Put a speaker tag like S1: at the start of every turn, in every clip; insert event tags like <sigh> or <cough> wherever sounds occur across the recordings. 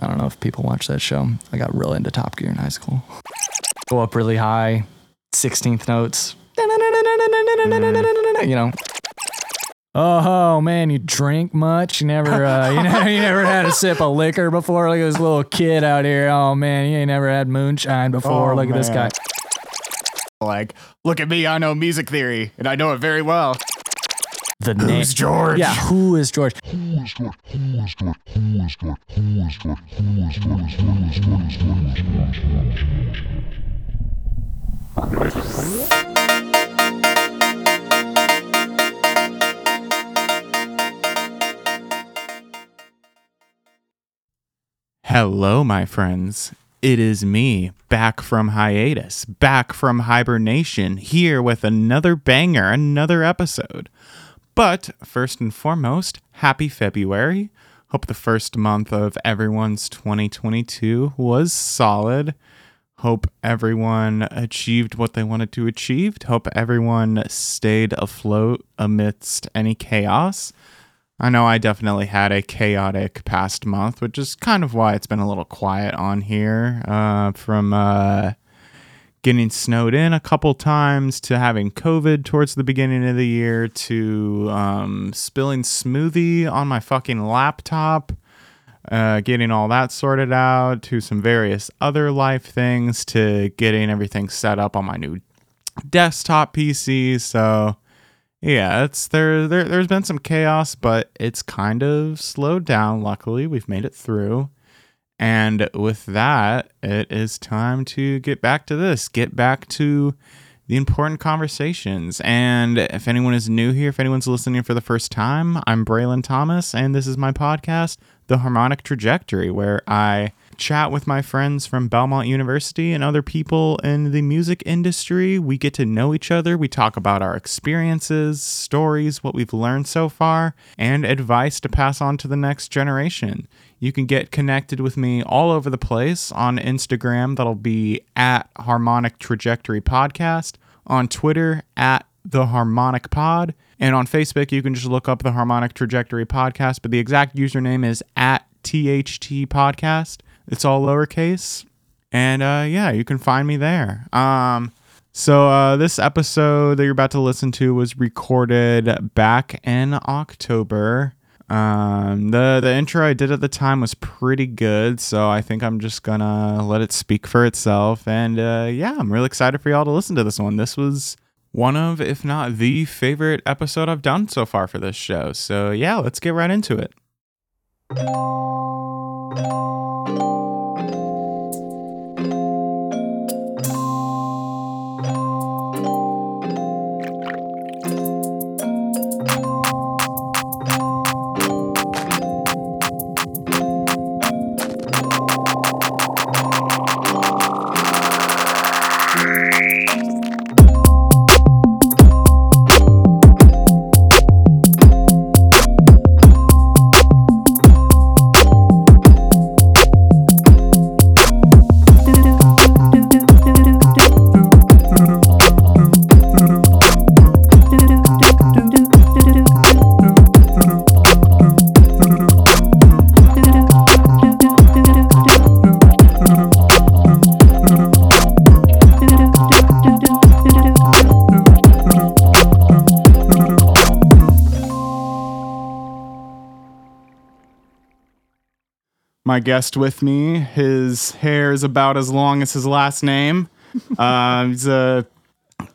S1: I don't know if people watch that show. I got real into Top Gear in high school. Go up really high, 16th notes. You know. Oh man, you drink much? You never, uh, you <laughs> never, you never had a sip of liquor before? Look at this little kid out here. Oh man, he ain't never had moonshine before.
S2: Oh,
S1: Look at this guy.
S2: Like, look at me, I know music theory, and I know it very well.
S1: The name.
S2: Who's George?
S1: Yeah, who is George?
S2: Hello, my friends. It is me, back from hiatus, back from hibernation, here with another banger, another episode. But first and foremost, happy February. Hope the first month of everyone's 2022 was solid. Hope everyone achieved what they wanted to achieve. Hope everyone stayed afloat amidst any chaos. I know I definitely had a chaotic past month, which is kind of why it's been a little quiet on here. Uh, from uh, getting snowed in a couple times to having COVID towards the beginning of the year to um, spilling smoothie on my fucking laptop, uh, getting all that sorted out to some various other life things to getting everything set up on my new desktop PC. So yeah, it's there, there. There's been some chaos, but it's kind of slowed down. Luckily, we've made it through. And with that, it is time to get back to this. Get back to the important conversations. And if anyone is new here, if anyone's listening for the first time, I'm Braylon Thomas, and this is my podcast, The Harmonic Trajectory, where I chat with my friends from Belmont University and other people in the music industry. We get to know each other. We talk about our experiences, stories, what we've learned so far, and advice to pass on to the next generation. You can get connected with me all over the place on Instagram. That'll be at Harmonic Trajectory Podcast. On Twitter, at The Harmonic Pod. And on Facebook, you can just look up The Harmonic Trajectory Podcast. But the exact username is at THT Podcast. It's all lowercase. And uh, yeah, you can find me there. Um, so uh, this episode that you're about to listen to was recorded back in October. Um, the the intro I did at the time was pretty good, so I think I'm just gonna let it speak for itself. And uh, yeah, I'm really excited for y'all to listen to this one. This was one of, if not the favorite episode I've done so far for this show. So yeah, let's get right into it. My guest with me. His hair is about as long as his last name. <laughs> Uh, he's a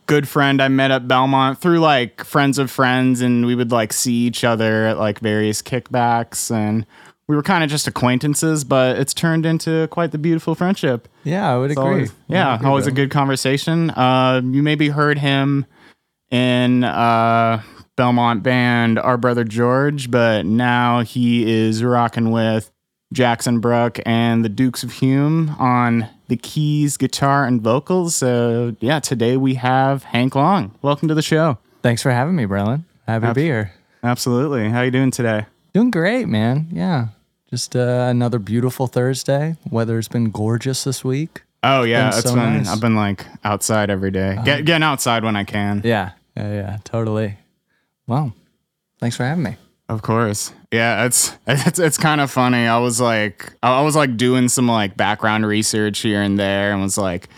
S2: good friend I met at Belmont through like friends of friends, and we would like see each other at like various kickbacks, and we were kind of just acquaintances, but it's turned into quite the beautiful friendship.
S1: Yeah, I would
S2: It's
S1: agree.
S2: always- yeah,
S1: agree,
S2: always a good conversation. Uh, you maybe heard him in uh, Belmont band Our Brother George, but now he is rocking with Jackson Bruck and the Dukes of Hume on the keys, guitar, and vocals. So yeah, today we have Hank Long. Welcome to the show.
S1: Thanks for having me, Braylon. Happy to be here.
S2: Absolutely. How you doing today?
S1: Doing great, man. Yeah. Just uh, another beautiful Thursday. Weather's been gorgeous this week.
S2: Oh yeah,
S1: Been
S2: it's
S1: so
S2: been
S1: nice.
S2: I've been like outside every day. Get, getting outside when I can.
S1: Yeah. Yeah, yeah, totally. Well, thanks for having me.
S2: Of course. Yeah, it's <laughs> it's it's kind of funny. I was like I was like doing some like background research here and there and was like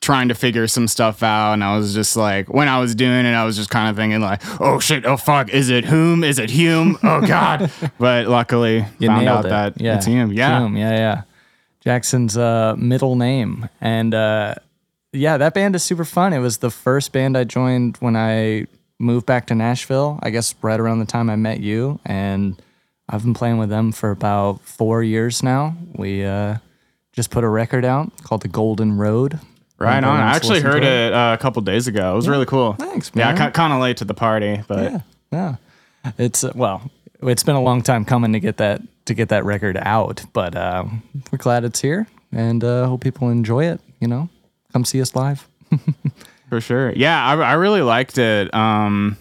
S2: trying to figure some stuff out and I was just like when I was doing it I was just kind of thinking like oh shit oh fuck is it whom is it Hume <laughs> oh god but luckily
S1: You
S2: found out
S1: it.
S2: that
S1: yeah.
S2: it's Hume yeah
S1: Hume, yeah, yeah. Jackson's uh, middle name. And uh, yeah, that band is super fun. It was the first band I joined when I moved back to Nashville, I guess right around the time I met you. And I've been playing with them for about four years now. We uh, just put a record out called The Golden Road.
S2: right on I actually heard
S1: to
S2: it uh, a couple days ago it was really cool
S1: Thanks, man.
S2: yeah kind of late to the party but
S1: Yeah, yeah. It's uh, well, it's been a long time coming to get that to get that record out, but uh, we're glad it's here, and uh, hope people enjoy it. You know, come see us live. <laughs>
S2: For sure. Yeah, I, I really liked it. Um,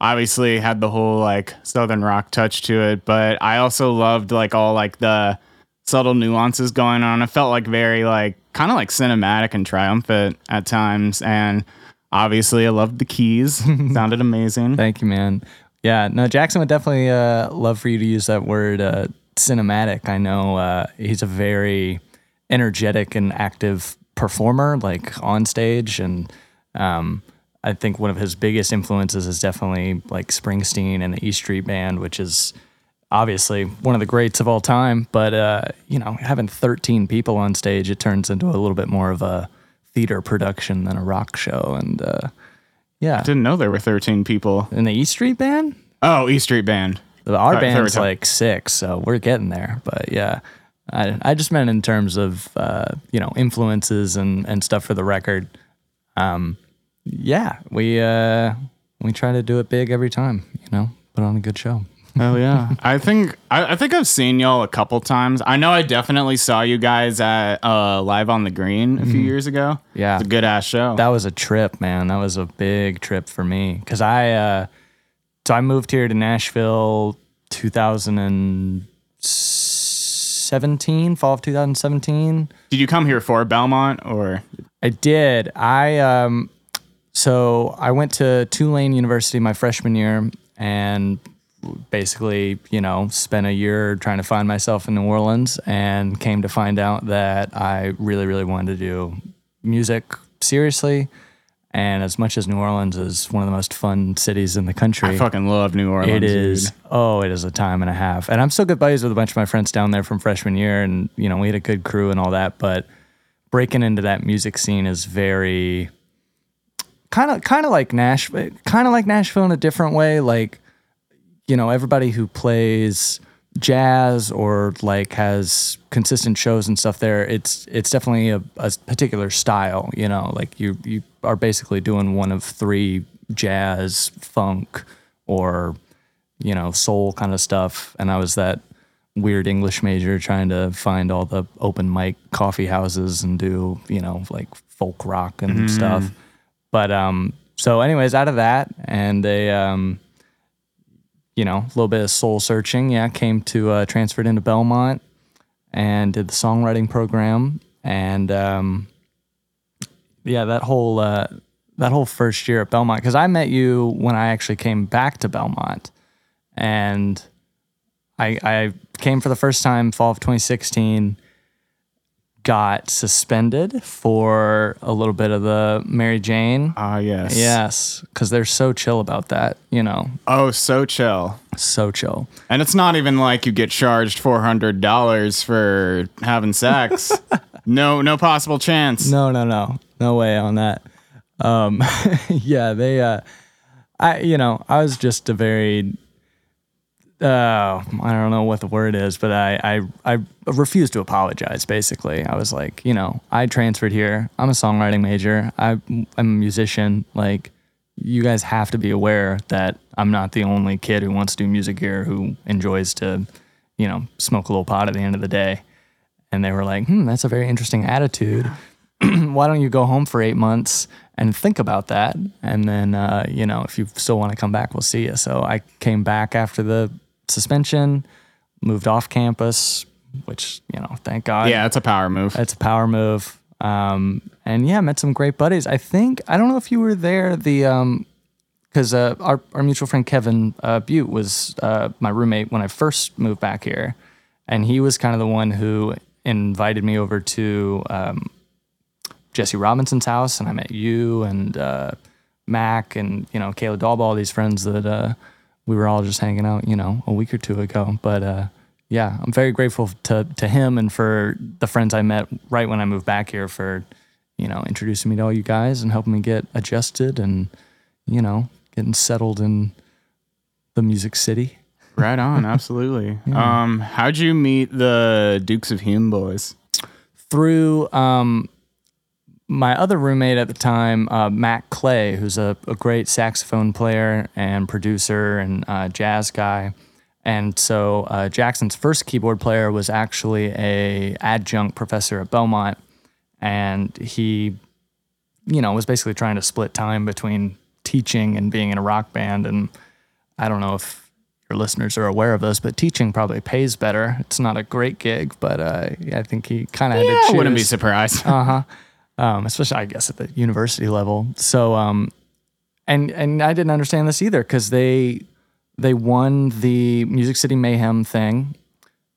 S2: obviously had the whole like southern rock touch to it, but I also loved like all like the subtle nuances going on. It felt like very like kind of like cinematic and triumphant at times, and obviously I loved the keys. <laughs> Sounded amazing.
S1: Thank you, man. Yeah, no, Jackson would definitely uh, love for you to use that word uh, cinematic. I know uh, he's a very energetic and active performer, like on stage, and um, I think one of his biggest influences is definitely like Springsteen and the E Street Band, which is obviously one of the greats of all time. But uh, you know, having 13 people on stage, it turns into a little bit more of a theater production than a rock show, and uh, yeah,
S2: Didn't know there were 13 people.
S1: in the E Street Band.
S2: Oh, E Street Band.
S1: Our
S2: Right,
S1: band's like six, so we're getting there. But yeah, I I just meant in terms of uh, you know influences and and stuff for the record. Um, yeah, we uh we try to do it big every time. You know, put on a good show. <laughs>
S2: Oh yeah, I think I, I think I've seen y'all a couple times. I know I definitely saw you guys at uh, live on the green a few years ago.
S1: Yeah.
S2: it's a good ass show.
S1: That was a trip, man. That was a big trip for me because I uh, so I moved here to Nashville 2017, fall of 2017.
S2: Did you come here for Belmont or?
S1: I did. I um so I went to Tulane University my freshman year and basically, you know, spent a year trying to find myself in New Orleans and came to find out that I really really wanted to do music seriously. And as much as New Orleans is one of the most fun cities in the country,
S2: I fucking love New Orleans.
S1: it is.
S2: dude.
S1: Oh, it is a time and a half. And I'm still good buddies with a bunch of my friends down there from freshman year, and you know we had a good crew and all that. But breaking into that music scene is very kind of kind of like Nashville, kind of like Nashville in a different way. Like you know everybody who plays jazz or like has consistent shows and stuff there it's it's definitely a, a particular style you know like you you are basically doing one of three jazz funk or you know soul kind of stuff and i was that weird english major trying to find all the open mic coffee houses and do you know like folk rock and mm-hmm. stuff but um so anyways out of that and they um you know, a little bit of soul searching. Yeah, came to uh, transferred into Belmont and did the songwriting program, and um, yeah, that whole uh, that whole first year at Belmont because I met you when I actually came back to Belmont, and I I came for the first time fall of 2016. Got suspended for a little bit of the Mary Jane.
S2: Ah yes.
S1: Yes, because they're so chill about that, you know,
S2: Oh, so chill.
S1: so chill.
S2: And it's not even like you get charged four hundred dollars for having sex. <laughs> no, no possible chance.
S1: No, no, no, no way on that. Um, <laughs> yeah, they. Uh, I, you know, I was just a very. Uh, I don't know what the word is, but I, I, I refused to apologize. Basically, I was like, you know, I transferred here. I'm a songwriting major. I, I'm a musician. Like, you guys have to be aware that I'm not the only kid who wants to do music here who enjoys to, you know, smoke a little pot at the end of the day. And they were like, hmm, that's a very interesting attitude. <clears throat> Why don't you go home for eight months and think about that? And then, uh, you know, if you still want to come back, we'll see you. So I came back after the suspension, moved off campus, which, you know, thank God.
S2: Yeah, it's a power move.
S1: It's a power move. Um, and yeah, met some great buddies. I think I don't know if you were there. The um, because uh, our our mutual friend Kevin uh, Butte was uh, my roommate when I first moved back here, and he was kind of the one who invited me over to um, Jesse Robinson's house, and I met you and uh, Mac and you know Kayla Dahlball, all these friends that uh, we were all just hanging out, you know, a week or two ago. But uh, yeah, I'm very grateful to to him and for the friends I met right when I moved back here for you know introducing me to all you guys and helping me get adjusted and you know getting settled in the music city.
S2: Right on, <laughs> absolutely. Um, how'd you meet the Dukes of Hume boys?
S1: through um, my other roommate at the time, uh, Matt Clay, who's a, a great saxophone player and producer and uh, jazz guy. And so uh, Jackson's first keyboard player was actually a adjunct professor at Belmont, and he, you know, was basically trying to split time between teaching and being in a rock band. And I don't know if your listeners are aware of this, but teaching probably pays better. It's not a great gig, but uh, I think he kind of had to
S2: I
S1: choose.
S2: wouldn't be surprised.
S1: Uh huh. Um, especially, I guess, at the university level. So, um, and and I didn't understand this either because they they won the Music City Mayhem thing,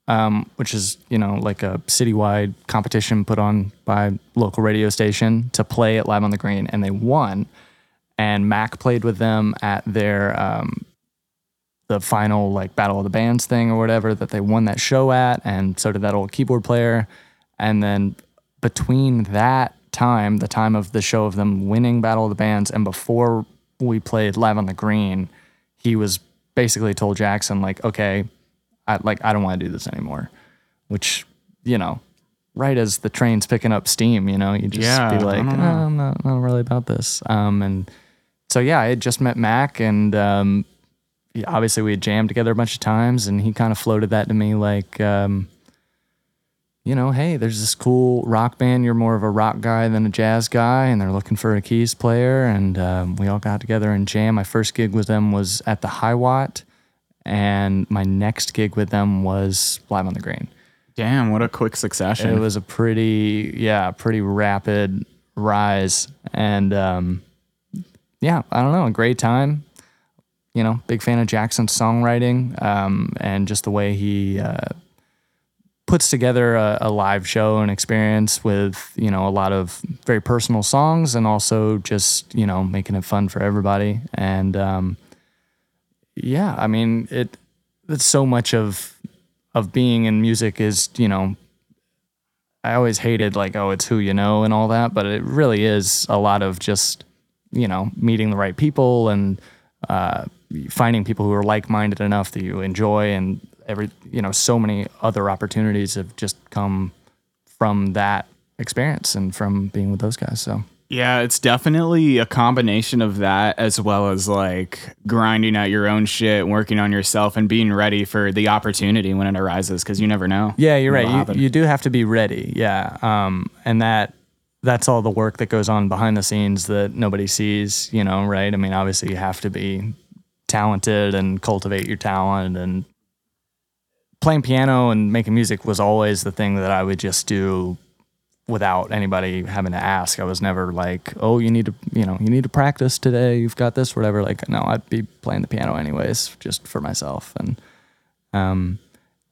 S1: um, which is you know like a citywide competition put on by local radio station to play at Live on the Green, and they won. And Mac played with them at their um, the final like Battle of the Bands thing or whatever that they won that show at, and so did that old keyboard player. And then between that time, the time of the show of them winning Battle of the Bands, and before we played Live on the Green, he was basically told Jackson like, okay, I like I don't want to do this anymore, which you know. Right as the train's picking up steam, you know, you just
S2: Yeah,
S1: be
S2: I
S1: like,
S2: don't
S1: oh. I'm not, not really about this. Um, and so yeah, I had just met Mac, and um, obviously we had jammed together a bunch of times, and he kind of floated that to me like, um, you know, hey, there's this cool rock band. You're more of a rock guy than a jazz guy, and they're looking for a keys player. And um, we all got together and jam. My first gig with them was at the High Watt, and my next gig with them was Live on the Green.
S2: Damn, what a quick succession.
S1: It was a pretty, yeah, pretty rapid rise, and um, yeah, I don't know, a great time. You know, big fan of Jackson's songwriting um, and just the way he uh, puts together a, a live show and experience with you know a lot of very personal songs and also just you know making it fun for everybody. And um, yeah, I mean it. It's so much of of being in music is you know I always hated like oh it's who you know and all that, but it really is a lot of just you know meeting the right people and uh, finding people who are like minded enough that you enjoy and every you know so many other opportunities have just come from that experience and from being with those guys. So
S2: Yeah, it's definitely a combination of that as well as like grinding out your own shit, working on yourself, and being ready for the opportunity when it arises because you never know.
S1: Yeah, you're right. You, you do have to be ready. Yeah. Um, and that that's all the work that goes on behind the scenes that nobody sees, you know, right? I mean, obviously you have to be talented and cultivate your talent and playing piano and making music was always the thing that I would just do without anybody having to ask. I was never like, "Oh, you need to, you know, you need to practice today. You've got this, whatever." Like, no, I'd be playing the piano anyways, just for myself. And um,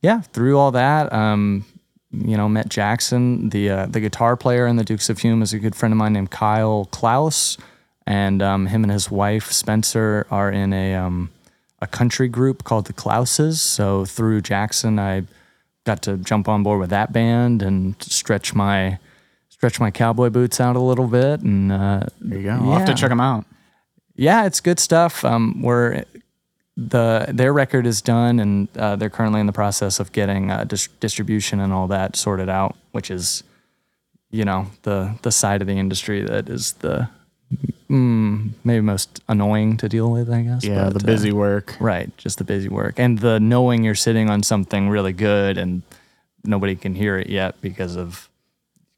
S1: yeah, through all that, um, you know, met Jackson, the uh, the guitar player in the Dukes of Hume, is a good friend of mine named Kyle Klaus, and um, him and his wife Spencer are in a um, a country group called the Klauses. So through Jackson, I got to jump on board with that band and stretch my stretch my cowboy boots out a little bit. And uh,
S2: There you go. I'll have to check them out.
S1: yeah, it's good stuff. Um, we're the their record is done, and uh, they're currently in the process of getting uh, dis- distribution and all that sorted out, which is, you know, the the side of the industry that is the mm, maybe most annoying to deal with. I guess.
S2: Yeah,
S1: But,
S2: the
S1: uh,
S2: busy work.
S1: Right, just the busy work and the knowing you're sitting on something really good and nobody can hear it yet because of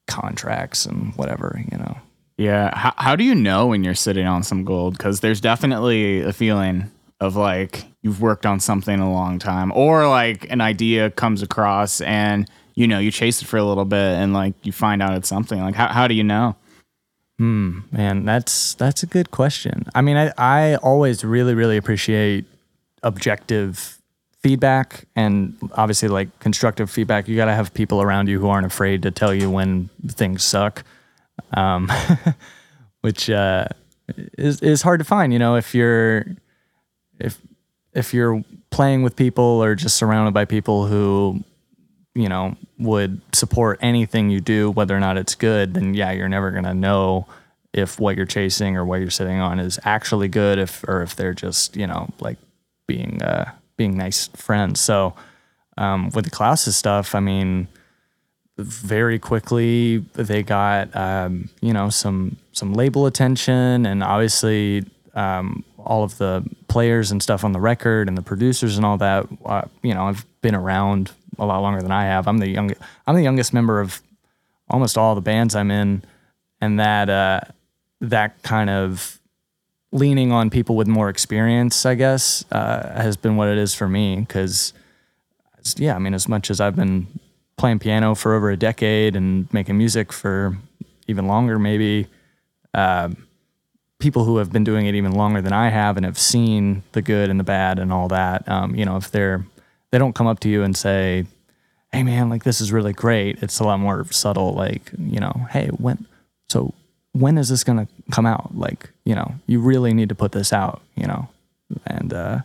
S1: contracts and whatever, you know.
S2: Yeah. How, how do you know when you're sitting on some gold? Because there's definitely a feeling of like you've worked on something a long time, or like an idea comes across and you know you chase it for a little bit and like you find out it's something. Like how how do you know?
S1: Man, that's that's a good question. I mean, I, I always really, really appreciate objective feedback and obviously like constructive feedback. You got to have people around you who aren't afraid to tell you when things suck, um, <laughs> which uh, is is hard to find. You know, if you're if if you're playing with people or just surrounded by people who you know would support anything you do whether or not it's good then yeah you're never to know if what you're chasing or what you're sitting on is actually good if or if they're just you know like being uh being nice friends. So um with the Klaus's stuff i mean very quickly they got um, you know some some label attention and obviously um, all of the players and stuff on the record and the producers and all that uh, you know I've been around a lot longer than I have. I'm the young I'm the youngest member of almost all the bands I'm in and that uh, that kind of leaning on people with more experience I guess uh, has been what it is for me because yeah, I mean, as much as I've been playing piano for over a decade and making music for even longer, maybe uh, people who have been doing it even longer than I have and have seen the good and the bad and all that, um, you know, if they're they don't come up to you and say, "Hey, man, like this is really great," it's a lot more subtle. Like, you know, "Hey, when so when is this gonna come out?" Like, you know, you really need to put this out, you know, and uh,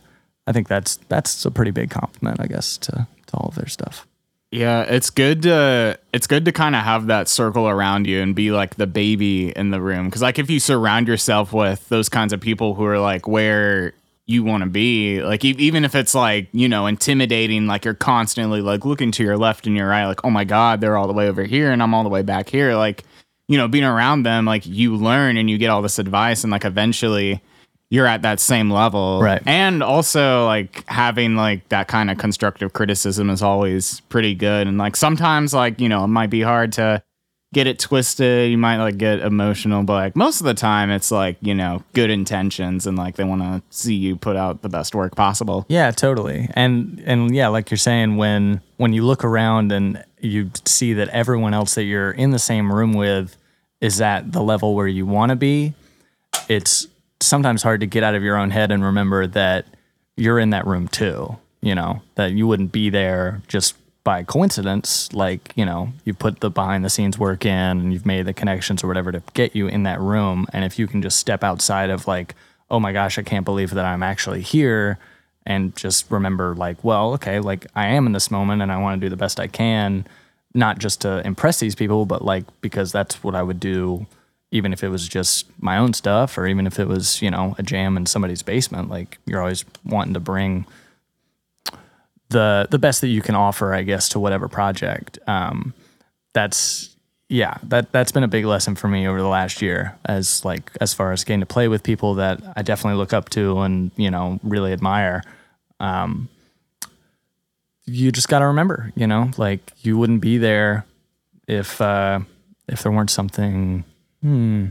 S1: I think that's that's a pretty big compliment, I guess, to to all of their stuff.
S2: Yeah, it's good to it's good to kind of have that circle around you and be like the baby in the room cuz like if you surround yourself with those kinds of people who are like where you want to be, like e- even if it's like, you know, intimidating like you're constantly like looking to your left and your right like, "Oh my god, they're all the way over here and I'm all the way back here." Like, you know, being around them like you learn and you get all this advice and like eventually you're at that same level.
S1: Right.
S2: And also like having like that kind of constructive criticism is always pretty good. And like sometimes like, you know, it might be hard to get it twisted. You might like get emotional, but like most of the time it's like, you know, good intentions and like they want to see you put out the best work possible.
S1: Yeah, totally. And and yeah, like you're saying, when when you look around and you see that everyone else that you're in the same room with is at the level where you want to be, it's sometimes hard to get out of your own head and remember that you're in that room too. You know that you wouldn't be there just by coincidence. Like you know, you put the behind the scenes work in and you've made the connections or whatever to get you in that room. And if you can just step outside of like, oh my gosh, I can't believe that I'm actually here and just remember like well okay like i am in this moment and i want to do the best i can not just to impress these people but like because that's what i would do even if it was just my own stuff or even if it was you know a jam in somebody's basement like you're always wanting to bring the the best that you can offer i guess to whatever project. Um that's yeah that that's been a big lesson for me over the last year as like as far as getting to play with people that i definitely look up to and you know really admire. Um you just got to remember you know like you wouldn't be there if uh if there weren't something hmm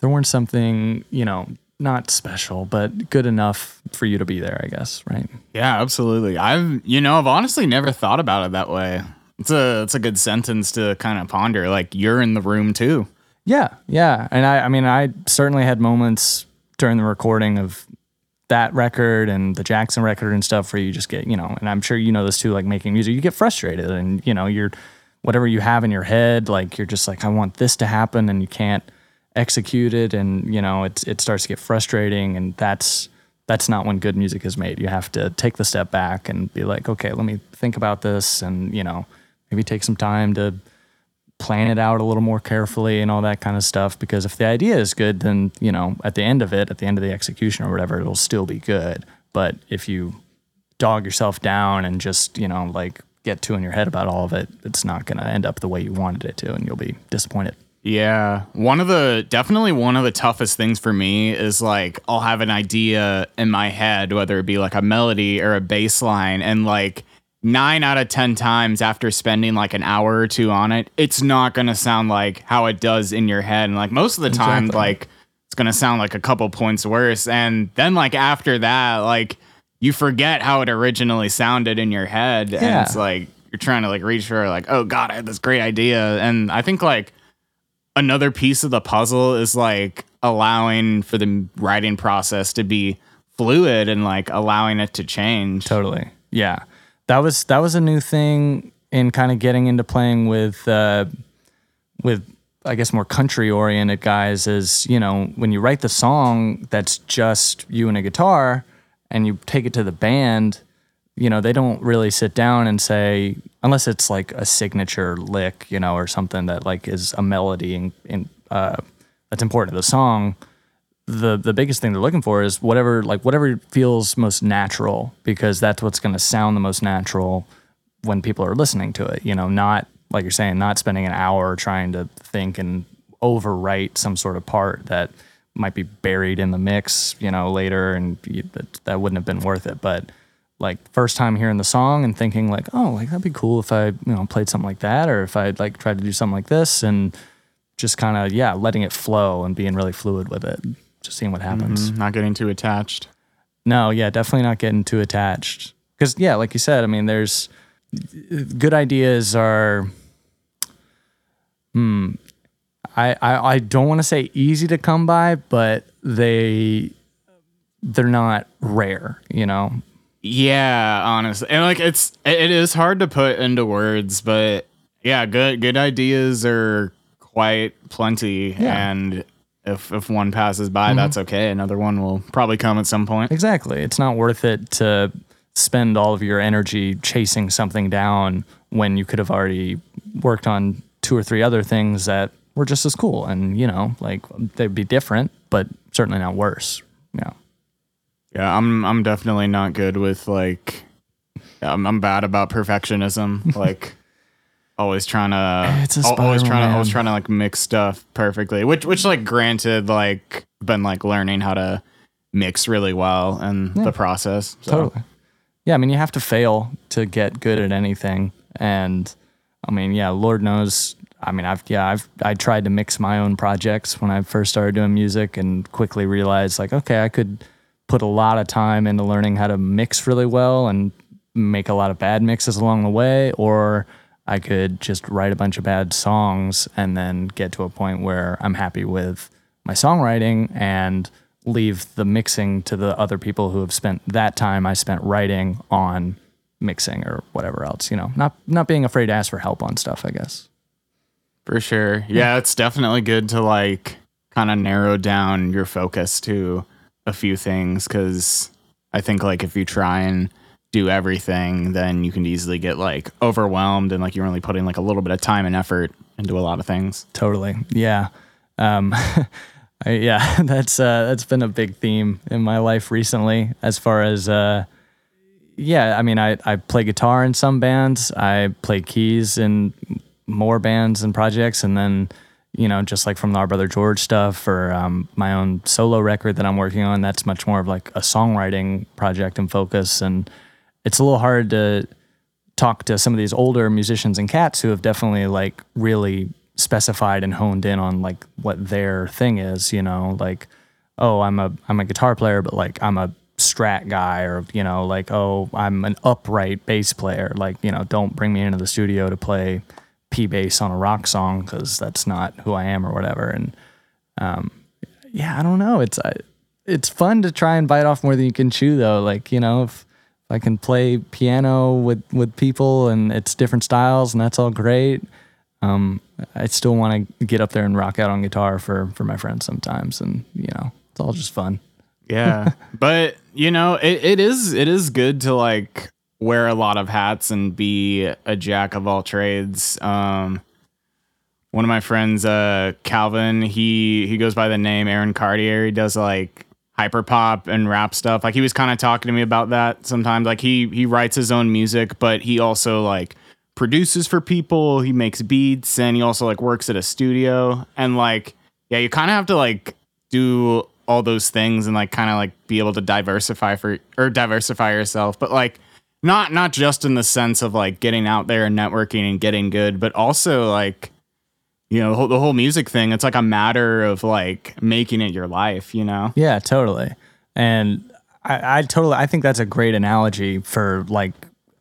S1: there weren't something you know not special but good enough for you to be there i guess right
S2: Yeah, absolutely. I've you know, I've honestly never thought about it that way. It's a it's a good sentence to kind of ponder. Like you're in the room too.
S1: Yeah, yeah. And I, I mean, I certainly had moments during the recording of that record and the Jackson record and stuff where you just get, you know, and I'm sure you know this too, like making music, you get frustrated and, you know, you're, whatever you have in your head, like you're just like, I want this to happen and you can't execute it. And, you know, it's, it starts to get frustrating and that's, that's not when good music is made. You have to take the step back and be like, okay, let me think about this and, you know, maybe take some time to, plan it out a little more carefully and all that kind of stuff because if the idea is good then you know at the end of it at the end of the execution or whatever it'll still be good but if you dog yourself down and just you know like get too in your head about all of it it's not going to end up the way you wanted it to and you'll be disappointed
S2: Yeah. One of the definitely one of the toughest things for me is like I'll have an idea in my head, whether it be like a melody or a bass line, and like nine out of ten times after spending like an hour or two on it, it's not gonna sound like how it does in your head. And like most of the time,
S1: Exactly.
S2: like it's gonna sound like a couple points worse. And then like after that, like you forget how it originally sounded in your head. And
S1: Yeah.
S2: it's like you're trying to like reach for like, oh god, I had this great idea. And I think like another piece of the puzzle is like allowing for the writing process to be fluid and like allowing it to change.
S1: Totally. Yeah. That was that was a new thing in kind of getting into playing with uh with I guess more country oriented guys is, you know, when you write the song that's just you and a guitar and you take it to the band, you know, they don't really sit down and say unless it's like a signature lick, you know, or something that like is a melody and, uh that's important to the song the the biggest thing they're looking for is whatever like whatever feels most natural because that's what's going to sound the most natural when people are listening to it you know not like you're saying not spending an hour trying to think and overwrite some sort of part that might be buried in the mix you know later and you, that, that wouldn't have been worth it but like first time hearing the song and thinking like oh like that'd be cool if i you know played something like that or if i'd like tried to do something like this and just kind of yeah letting it flow and being really fluid with it just seeing what happens.
S2: Mm, not getting too attached.
S1: No, yeah, definitely not getting too attached. Because yeah, like you said, I mean, there's good ideas are. Hmm. I, I, I don't want to say easy to come by, but they they're not rare, you know.
S2: Yeah, honestly, and like it's it is hard to put into words, but yeah, good good ideas are quite plenty,
S1: Yeah.
S2: and if if one passes by, mm-hmm. that's okay. Another one will probably come at some point.
S1: Exactly. It's not worth it to spend all of your energy chasing something down when you could have already worked on two or three other things that were just as cool and, you know, like they'd be different, but certainly not worse. Yeah.
S2: Yeah, I'm I'm definitely not good with like I'm I'm bad about perfectionism. <laughs> like always trying to
S1: It's a
S2: al- always
S1: spiral,
S2: trying to always trying to like mix stuff perfectly. Which which like granted like been like learning how to mix really well in the process. So.
S1: Totally. Yeah, I mean, you have to fail to get good at anything, and I mean, yeah, Lord knows. I mean, I've yeah, I've I tried to mix my own projects when I first started doing music, and quickly realized like, okay, I could put a lot of time into learning how to mix really well and make a lot of bad mixes along the way, or I could just write a bunch of bad songs and then get to a point where I'm happy with my songwriting and leave the mixing to the other people who have spent that time I spent writing on mixing or whatever else, you know. Not not being afraid to ask for help on stuff, I guess.
S2: For sure. Yeah, it's definitely good to like kind of narrow down your focus to a few things cuz I think like if you try and do everything, then you can easily get like overwhelmed and like you're only putting like a little bit of time and effort into a lot of things.
S1: Totally. Yeah. Um <laughs> I, yeah, <laughs> that's uh that's been a big theme in my life recently as far as uh yeah, I mean I I play guitar in some bands, I play keys in more bands and projects and then you know, just like from the Our Brother George stuff or um, my own solo record that I'm working on, that's much more of like a songwriting project and focus. And it's a little hard to talk to some of these older musicians and cats who have definitely like really specified and honed in on like what their thing is, you know, like, oh, I'm a I'm a guitar player, but like I'm a strat guy or you know, like, oh, I'm an upright bass player. Like, you know, don't bring me into the studio to play P bass on a rock song because that's not who I am or whatever. And um, yeah, I don't know. It's I, it's fun to try and bite off more than you can chew, though. Like you know, if, if I can play piano with with people and it's different styles and that's all great. Um, I still want to get up there and rock out on guitar for for my friends sometimes, and you know, it's all just fun.
S2: Yeah. <laughs> but, you know, it, it is it is good to like wear a lot of hats and be a jack of all trades. Um one of my friends, uh Calvin, he he goes by the name Aaron Cartier. He does like hyper pop and rap stuff. Like he was kind of talking to me about that sometimes. Like he he writes his own music, but he also like produces for people. He makes beats and he also like works at a studio. And like, yeah, you kind of have to like do all those things and like kind of like be able to diversify for or diversify yourself. But like not not just in the sense of like getting out there and networking and getting good, but also like you know the whole, music thing. It's like a matter of like making it your life. You know.
S1: Yeah, totally. And I, I totally, I think that's a great analogy for like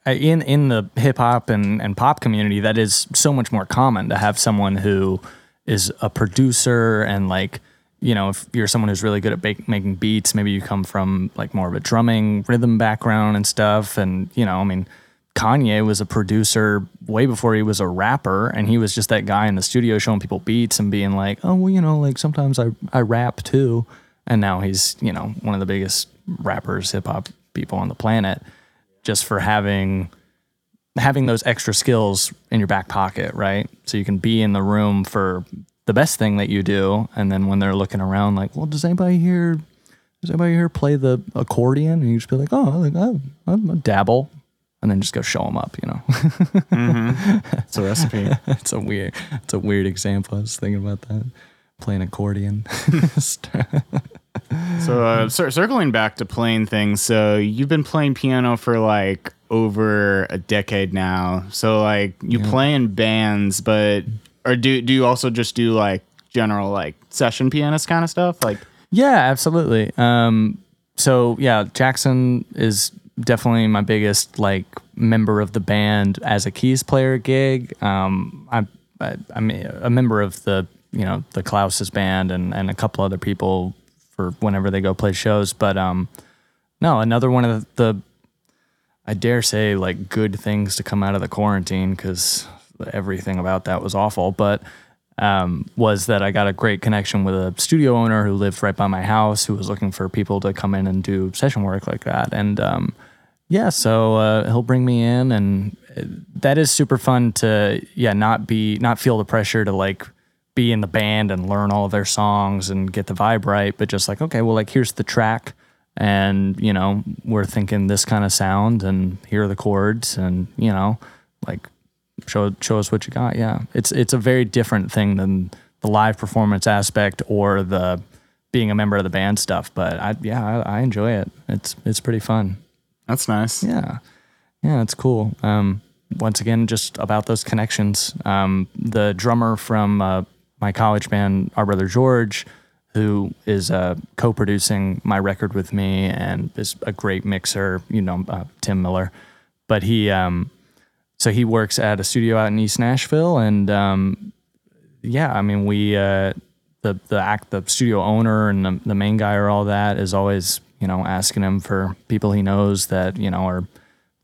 S1: uh, in in the hip hop and and pop community. That is so much more common to have someone who is a producer and like you know if you're someone who's really good at making beats maybe you come from like more of a drumming rhythm background and stuff. And you know i mean kanye was a producer way before he was a rapper. And he was just that guy in the studio showing people beats and being like oh well you know like sometimes i, I rap too. And now he's you know one of the biggest rappers hip hop people on the planet. Just for having having those extra skills in your back pocket, right? So you can be in the room for the best thing that you do, and then when they're looking around, like, well, does anybody here? Does anybody here play the accordion? And you just be like, oh, like, oh I'm a dabble, and then just go show them up. You know,
S2: It's a recipe. <laughs>
S1: it's a weird, it's a weird example. I was thinking about that, playing accordion. <laughs>
S2: So, uh, cir- circling back to playing things, so you've been playing piano for like over a decade now. So, like, you play in bands, but or do do you also just do like general like session pianist kind of stuff? Like,
S1: Yeah, absolutely. Um, so yeah, Jackson is definitely my biggest like member of the band as a keys player gig. Um, I, I I'm a member of the you know the Klaus's band and and a couple other people for whenever they go play shows. But um, no, another one of the I dare say like good things to come out of the quarantine because everything about that was awful. But um, was that I got a great connection with a studio owner who lived right by my house, who was looking for people to come in and do session work like that. And um, yeah, so uh, he'll bring me in, and uh, that is super fun to yeah not be not feel the pressure to like be in the band and learn all of their songs and get the vibe right, but just like okay, well like here's the track. And you know we're thinking this kind of sound, and here are the chords, and you know, like show show us what you got. Yeah, it's it's a very different thing than the live performance aspect or the being a member of the band stuff. But I yeah, I, I enjoy it. It's it's pretty fun.
S2: that's nice.
S1: Yeah, yeah, it's cool. Um, once again, just about those connections. Um, the drummer from uh, my college band, Our Brother George, who is uh, co-producing my record with me and is a great mixer. You know, uh, Tim Miller, but he um, so he works at a studio out in East Nashville, and um, yeah, I mean we uh, the the act the studio owner and the, the main guy or all that is always you know asking him for people he knows that you know are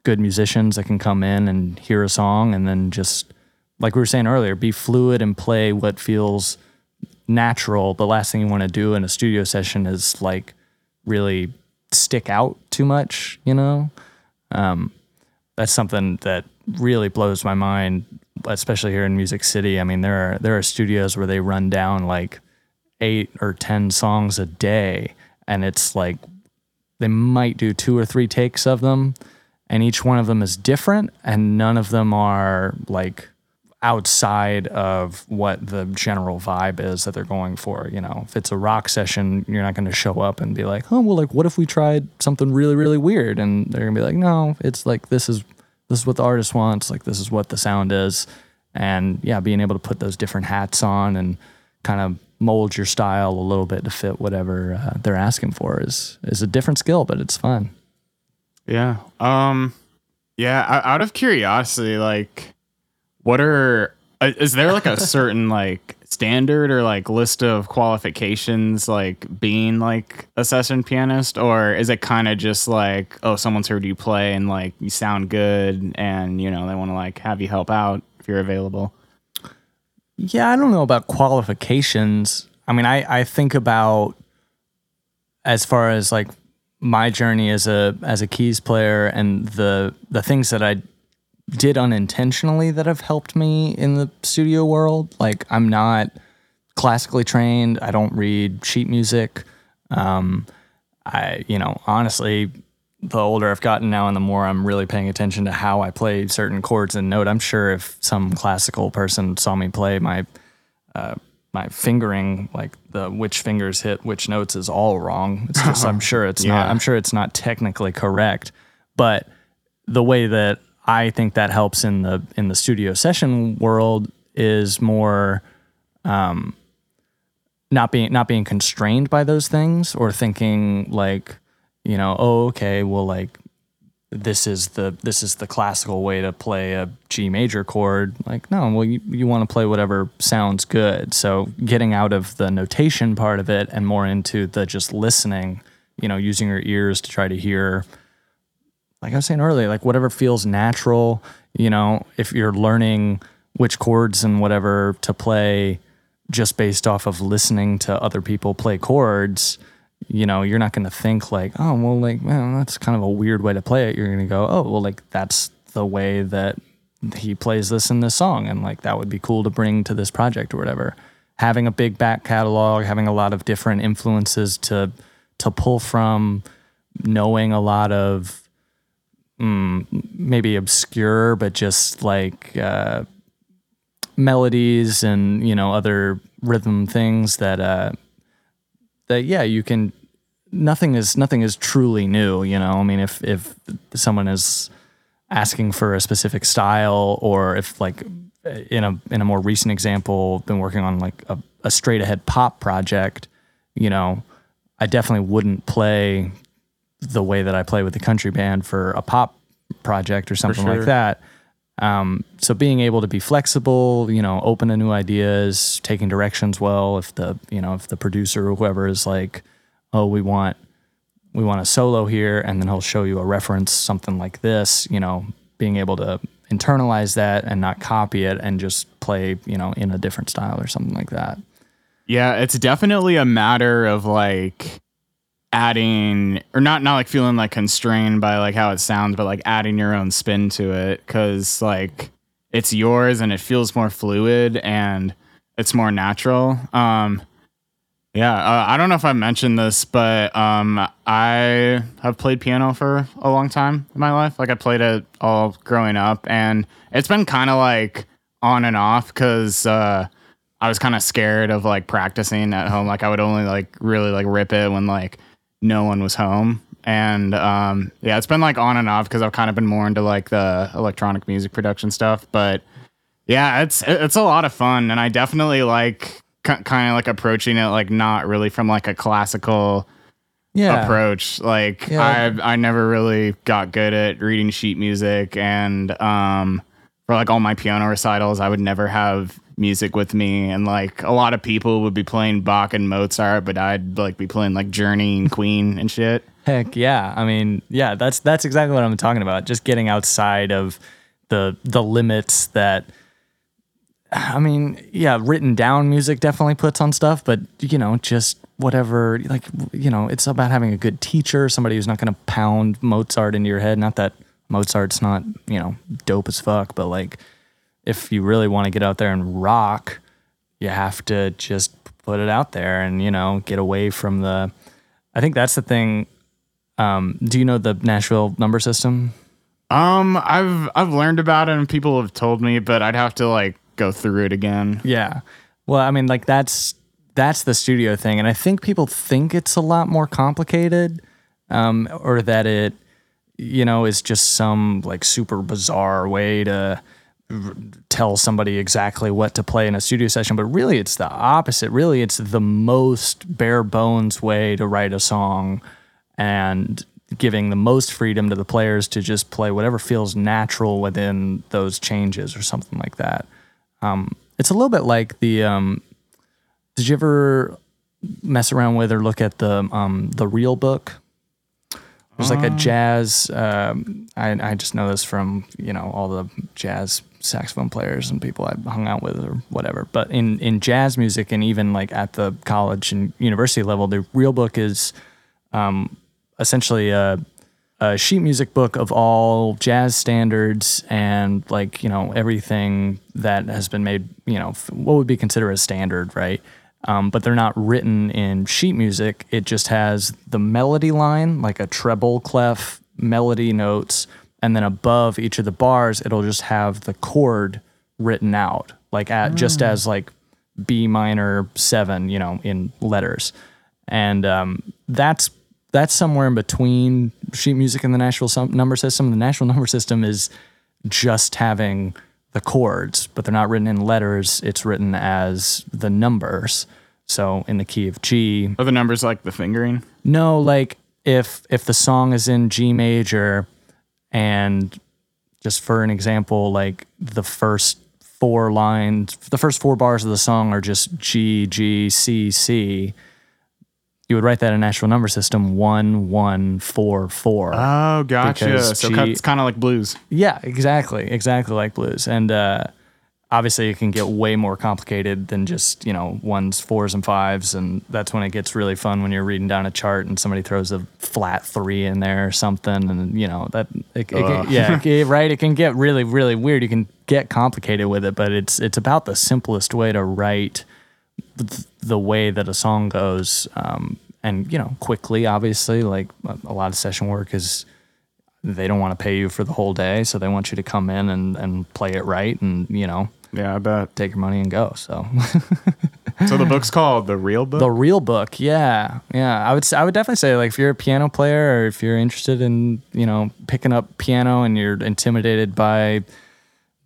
S1: good musicians that can come in and hear a song and then just like we were saying earlier be fluid and play what feels natural. The last thing you want to do in a studio session is like really stick out too much you know? Um, that's something that really blows my mind, especially here in Music City. I mean, there are there are studios where they run down like eight or ten songs a day, and it's like they might do two or three takes of them, and each one of them is different, and none of them are like outside of what the general vibe is that they're going for. You know, if it's a rock session, you're not going to show up and be like, oh, well, like, what if we tried something really, really weird? And they're going to be like, no, it's like, this is, this is what the artist wants. Like, this is what the sound is. And yeah, being able to put those different hats on and kind of mold your style a little bit to fit whatever uh, they're asking for is, is a different skill, but it's fun.
S2: Yeah. Um. Yeah. Out of curiosity, like, what are Uh, is there like a <laughs> certain like standard or like list of qualifications like being like a session pianist or is it kind of just like oh someone's heard you play and like you sound good and you know they want to like have you help out if you're available
S1: Yeah, I don't know about qualifications. I mean, I, I think about as far as like my journey as a as a keys player and the the things that I did unintentionally that have helped me in the studio world. Like I'm not classically trained. I don't read sheet music. Um, I you know honestly, the older I've gotten now and the more I'm really paying attention to how I play certain chords and note. I'm sure if some classical person saw me play my uh, my fingering, like the which fingers hit which notes, is all wrong. It's just I'm <laughs> sure it's not.
S2: Yeah.
S1: I'm sure it's not technically correct, but the way that I think that helps in the in the studio session world is more um, not being not being constrained by those things or thinking like you know oh okay well like this is the this is the classical way to play a G major chord. Like, no, well, you, you want to play whatever sounds good. So getting out of the notation part of it and more into the just listening, you know, using your ears to try to hear. Like I was saying earlier, like whatever feels natural. You know, if you're learning which chords and whatever to play just based off of listening to other people play chords you know, you're not going to think like, oh, well, like, man, that's kind of a weird way to play it. You're going to go, oh, well, like, that's the way that he plays this in this song. And like, that would be cool to bring to this project or whatever. Having a big back catalog, having a lot of different influences to, to pull from, knowing a lot of mm, maybe obscure, but just like, uh, melodies and, you know, other rhythm things that, uh, that yeah you can nothing is nothing is truly new you know? I mean if if someone is asking for a specific style or if like in a in a more recent example been working on like a, a straight ahead pop project you know i definitely wouldn't play the way that i play with the country band for a pop project or something
S2: sure.
S1: like that um, so being able to be flexible, you know, open to new ideas, taking directions well. If the you know if the producer or whoever is like, oh, we want we want a solo here, and then he'll show you a reference, something like this. You know, being able to internalize that and not copy it and just play, you know, in a different style or something like that.
S2: Yeah, it's definitely a matter of like adding or not not like feeling like constrained by like how it sounds but like adding your own spin to it cuz like it's yours and it feels more fluid and it's more natural um yeah uh, i don't know if i mentioned this but um i have played piano for a long time in my life like i played it all growing up and it's been kind of like on and off cuz uh I was kind of scared of like practicing at home. Like I would only like really like rip it when like no one was home. And um, yeah, it's been like on and off because I've kind of been more into like the electronic music production stuff. But yeah, it's it's a lot of fun, and I definitely like kind of like approaching it like not really from like a classical
S1: Yeah.
S2: approach. Like
S1: Yeah.
S2: I I never really got good at reading sheet music and um for like all my piano recitals I would never have music with me and like a lot of people would be playing Bach and Mozart but I'd like be playing like Journey and <laughs> Queen and shit.
S1: Heck yeah. I mean, yeah, that's that's exactly what I'm talking about. Just getting outside of the the limits that I mean, yeah, written down music definitely puts on stuff, but you know, just whatever like you know, it's about having a good teacher, somebody who's not going to pound Mozart into your head, not that Mozart's not, you know, dope as fuck, but like if you really want to get out there and rock, you have to just put it out there and, you know, get away from the I think that's the thing um, do you know the Nashville number system?
S2: Um I've I've learned about it and people have told me but I'd have to like go through it again.
S1: Yeah. Well, I mean, like that's that's the studio thing, and I think people think it's a lot more complicated, um, or that it, you know, is just some like super bizarre way to tell somebody exactly what to play in a studio session. But really, it's the opposite. Really, it's the most bare bones way to write a song, and giving the most freedom to the players to just play whatever feels natural within those changes or something like that. Um, it's a little bit like the. Um, did you ever mess around with or look at the um, the real book? There's like a jazz. Um, I I just know this from you know all the jazz saxophone players and people I hung out with or whatever. But in in jazz music and even like at the college and university level, the real book is um, essentially a, a sheet music book of all jazz standards and like you know everything that has been made you know what would be considered a standard right um, but they're not written in sheet music it just has the melody line like a treble clef melody notes and then above each of the bars it'll just have the chord written out like at just as like b minor 7 you know in letters and um, that's that's somewhere in between sheet music and the Nashville sum- number system. The Nashville <laughs> number system is just having the chords, but they're not written in letters. It's written as the numbers. So in the key of G.
S2: Are the numbers like the fingering?
S1: No, like if if the song is in G major and just for an example, like the first four lines, the first four bars of the song are just G, G, C, C. You would write that in natural number system one, one, four, four.
S2: Oh, gotcha. So
S1: G-
S2: it's kind of like blues.
S1: Yeah, exactly, exactly like blues, and uh, obviously it can get way more complicated than just you know ones, fours, and fives, and that's when it gets really fun when you're reading down a chart and somebody throws a flat three in there or something, and you know that it, it can, yeah, it <laughs> right, it can get really, really weird. You can get complicated with it, but it's it's about the simplest way to write th- the way that a song goes, um, and you know quickly. Obviously, like a, a lot of session work is they don't want to pay you for the whole day, so they want you to come in and, and play it right and, you know,
S2: Yeah, I bet.
S1: take your money and go. So <laughs>
S2: So the book's called The Real Book.
S1: the real book, yeah. Yeah. I would I would definitely say like if you're a piano player or if you're interested in, you know, picking up piano and you're intimidated by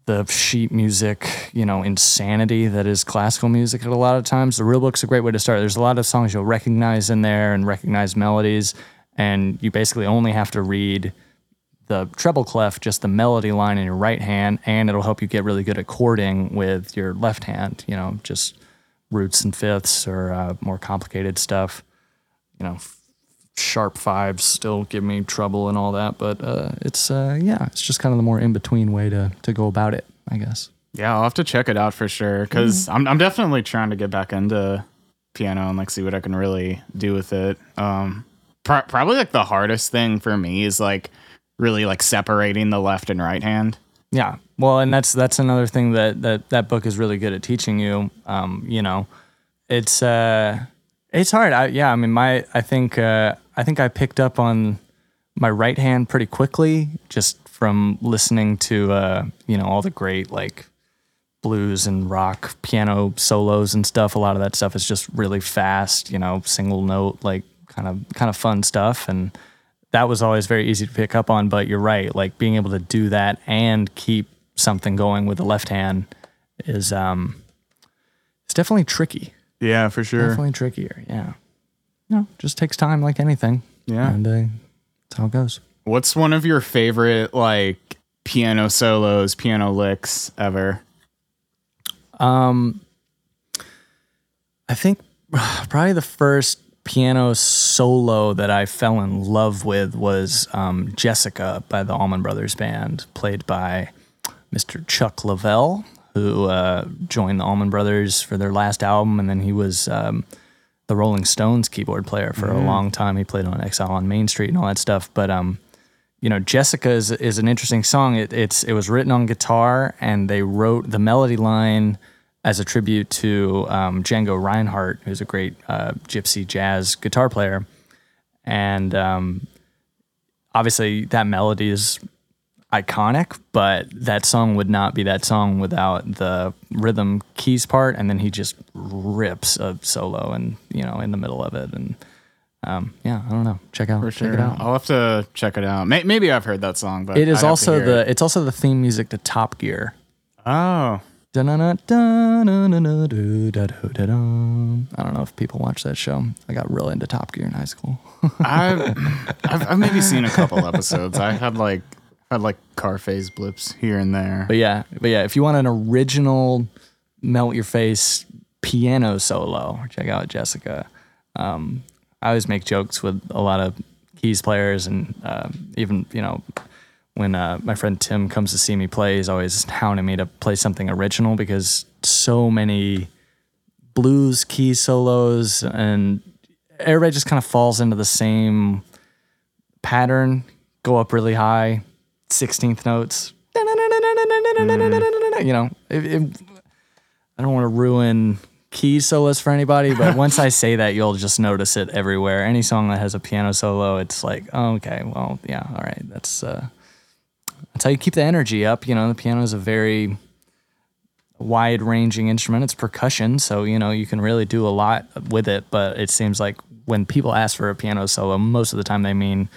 S1: the sheet music, you know, insanity that is classical music at a lot of times, the real book's a great way to start. There's a lot of songs you'll recognize in there and recognize melodies and you basically only have to read the treble clef, just the melody line in your right hand, and it'll help you get really good at chording with your left hand. You know, just roots and fifths or uh, more complicated stuff. You know, f- sharp fives still give me trouble and all that, but uh, it's uh, yeah, it's just kind of the more in between way to to go about it, I guess.
S2: Yeah, I'll have to check it out for sure because I'm I'm definitely trying to get back into piano and like see what I can really do with it. Um, pro- probably like the hardest thing for me is like really like separating the left and right hand.
S1: Yeah. Well, and that's that's another thing that that that book is really good at teaching you. Um, you know, it's uh, it's hard. I, yeah. I mean, my I think uh, I think I picked up on my right hand pretty quickly just from listening to uh, you know all the great like blues and rock piano solos and stuff. A lot of that stuff is just really fast. You know, single note like kind of kind of fun stuff and that was always very easy to pick up on. But you're right, like being able to do that and keep something going with the left hand is um, it's definitely tricky.
S2: Yeah, for sure.
S1: Definitely trickier. Yeah. No, just takes time, like anything.
S2: Yeah.
S1: and uh, that's how it goes.
S2: What's one of your favorite like piano solos, piano licks ever?
S1: Um, I think <sighs> probably the first piano solo that I fell in love with was um, Jessica by the Allman Brothers Band, played by Mr. Chuck Leavell, who uh, joined the Allman Brothers for their last album, and then he was um, the Rolling Stones keyboard player for a long time. He played on Exile on Main Street and all that stuff. But um, you know, Jessica is, is an interesting song. It, it's it was written on guitar, and they wrote the melody line as a tribute to um, Django Reinhardt, who's a great uh, gypsy jazz guitar player. And um, obviously, that melody is iconic, but that song would not be that song without the rhythm keys part. And then he just rips a solo and you know in the middle of it. And um, yeah, I don't know. Check out check it out.
S2: I'll have to check it out. Maybe I've heard that song, but
S1: It is
S2: I'd have to
S1: also the
S2: it.
S1: it's also the theme music to Top Gear.
S2: oh.
S1: I don't know if people watch that show. I got real into Top Gear in high school. <laughs>
S2: I've, I've I've maybe seen a couple episodes. I had like had like car phase blips here and there.
S1: But yeah, but yeah, if you want an original melt your face piano solo, check out Jessica. Um, I always make jokes with a lot of keys players, and uh, even you know when uh, my friend Tim comes to see me play, he's always hounding me to play something original because so many blues key solos and everybody just kind of falls into the same pattern. Go up really high, sixteenth notes. You know, it, it, I don't want to ruin key solos for anybody, but <laughs> once I say that, you'll just notice it everywhere. Any song that has a piano solo, it's like, oh, okay, well, yeah, all right, that's uh, that's how you keep the energy up. You know, the piano is a very wide ranging instrument. It's percussion, so you know you can really do a lot with it. But it seems like when people ask for a piano solo, most of the time they mean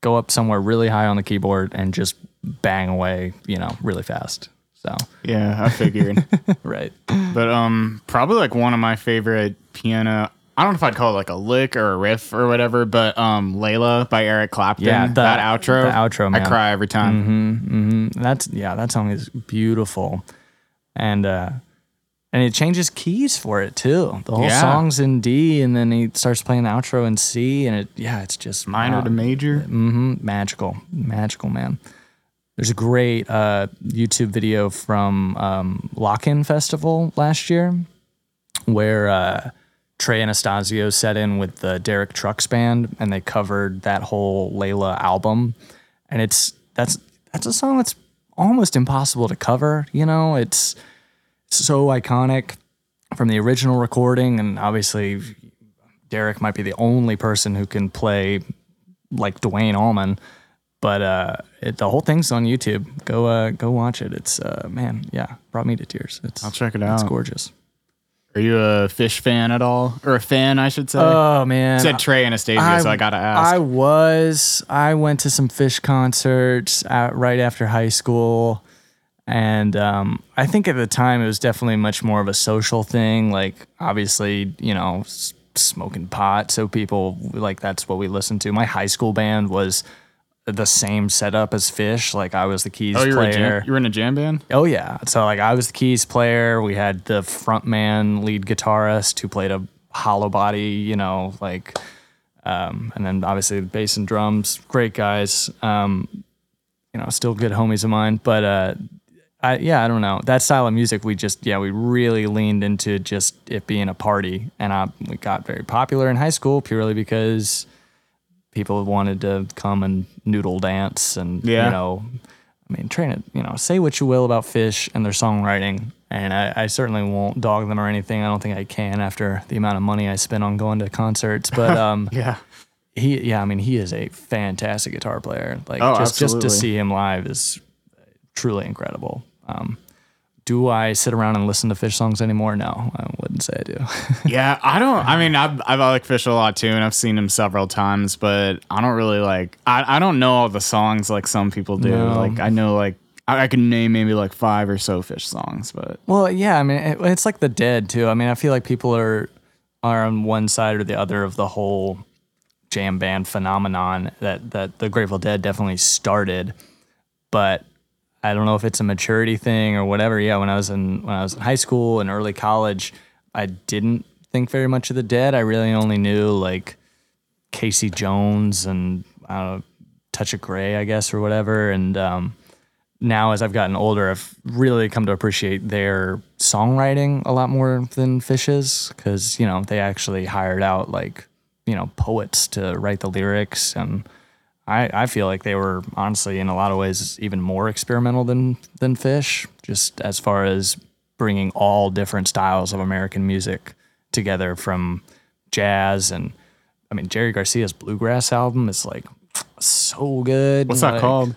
S1: go up somewhere really high on the keyboard and just bang away, you know, really fast. So
S2: Yeah, I figured. <laughs>
S1: right,
S2: but um, probably like one of my favorite piano. I don't know if I'd call it like a lick or a riff or whatever, but um, Layla by Eric Clapton.
S1: Yeah, the-
S2: that outro.
S1: the outro, man.
S2: I cry every time.
S1: Mm-hmm, That's yeah, that song is beautiful, and uh, and it changes keys for it too. The whole
S2: Yeah.
S1: song's in D, and then he starts playing the outro in C, and it yeah, it's just
S2: Minor
S1: wow.
S2: to major.
S1: Mm-hmm. magical, magical, man. There's a great uh, YouTube video from um, LOCKN' Festival last year where uh, Trey Anastasio set in with the Derek Trucks band, and they covered that whole Layla album. And it's that's that's a song that's almost impossible to cover. You know, it's so iconic from the original recording, and obviously Derek might be the only person who can play like Duane Allman. But uh, it, the whole thing's on YouTube. Go uh, go watch it. It's uh, man, yeah, brought me to tears. It's
S2: I'll check it out.
S1: It's gorgeous.
S2: Are you a Phish fan at all, or a fan? I should say.
S1: Oh man,
S2: said Trey Anastasio, so I gotta ask.
S1: I was. I went to some Phish concerts out right after high school, and um, I think at the time it was definitely much more of a social thing. Like obviously, you know, s- smoking pot, so people like that's what we listened to. My high school band was the same setup as Phish. Like I was the keys
S2: oh, you were,
S1: player.
S2: jam, you were in a jam band.
S1: Oh yeah. So like I was the keys player. We had the front man, lead guitarist who played a hollow body, you know, like um, and then obviously the bass and drums, great guys. Um, you know, still good homies of mine. But uh I yeah, I don't know. That style of music we just yeah, we really leaned into just it being a party. And I we got very popular in high school purely because people have wanted to come and noodle dance and
S2: Yeah.
S1: you know I mean, train it. You know, say what you will about Phish and their songwriting, and I, I certainly won't dog them or anything. I don't think I can after the amount of money I spent on going to concerts. <laughs> But um,
S2: Yeah.
S1: he, yeah, I mean, he is a fantastic guitar player. Like
S2: Oh,
S1: just just to see him live is truly incredible. Um, do I sit around and listen to Phish songs anymore? No, I wouldn't say I do. <laughs>
S2: Yeah, I don't. I mean, I've, I've like Phish a lot too, and I've seen him several times, but I don't really like. I, I don't know all the songs like some people do.
S1: No.
S2: Like I know like I, I can name maybe like five or so Phish songs, but
S1: Well, yeah, I mean, it, it's like the Dead too. I mean, I feel like people are are on one side or the other of the whole jam band phenomenon that that the Grateful Dead definitely started, but I don't know if it's a maturity thing or whatever. Yeah, when I was in when I was in high school and early college, I didn't think very much of the Dead. I really only knew like Casey Jones and know, Touch of Grey, I guess, or whatever. And um, now, as I've gotten older, I've really come to appreciate their songwriting a lot more than Phish's because you know they actually hired out like you know poets to write the lyrics, and I I feel like they were honestly in a lot of ways even more experimental than than Phish, just as far as bringing all different styles of American music together from jazz and I mean Jerry Garcia's bluegrass album is like so good.
S2: what's that
S1: Like,
S2: called?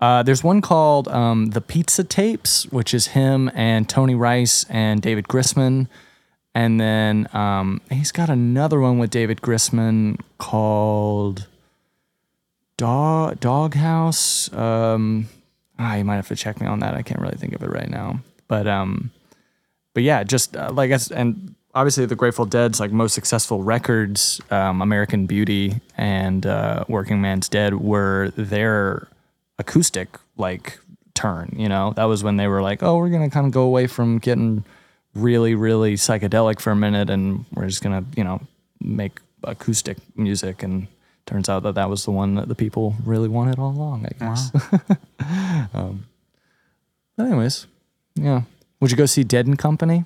S1: uh, there's one called um, The Pizza Tapes, which is him and Tony Rice and David Grisman. And then um, he's got another one with David Grisman called Dog Doghouse. Um, ah, you might have to check me on that. I can't really think of it right now. But um, but yeah, just uh, like us, and obviously the Grateful Dead's like most successful records, um, American Beauty and uh, Workingman's Dead, were their acoustic like turn. You know, that was when they were like, oh, we're gonna kind of go away from getting really, really psychedelic for a minute, and we're just gonna, you know, make acoustic music. And turns out that that was the one that the people really wanted all along. I guess. <laughs> um, but anyways, yeah. Would you go see Dead and Company?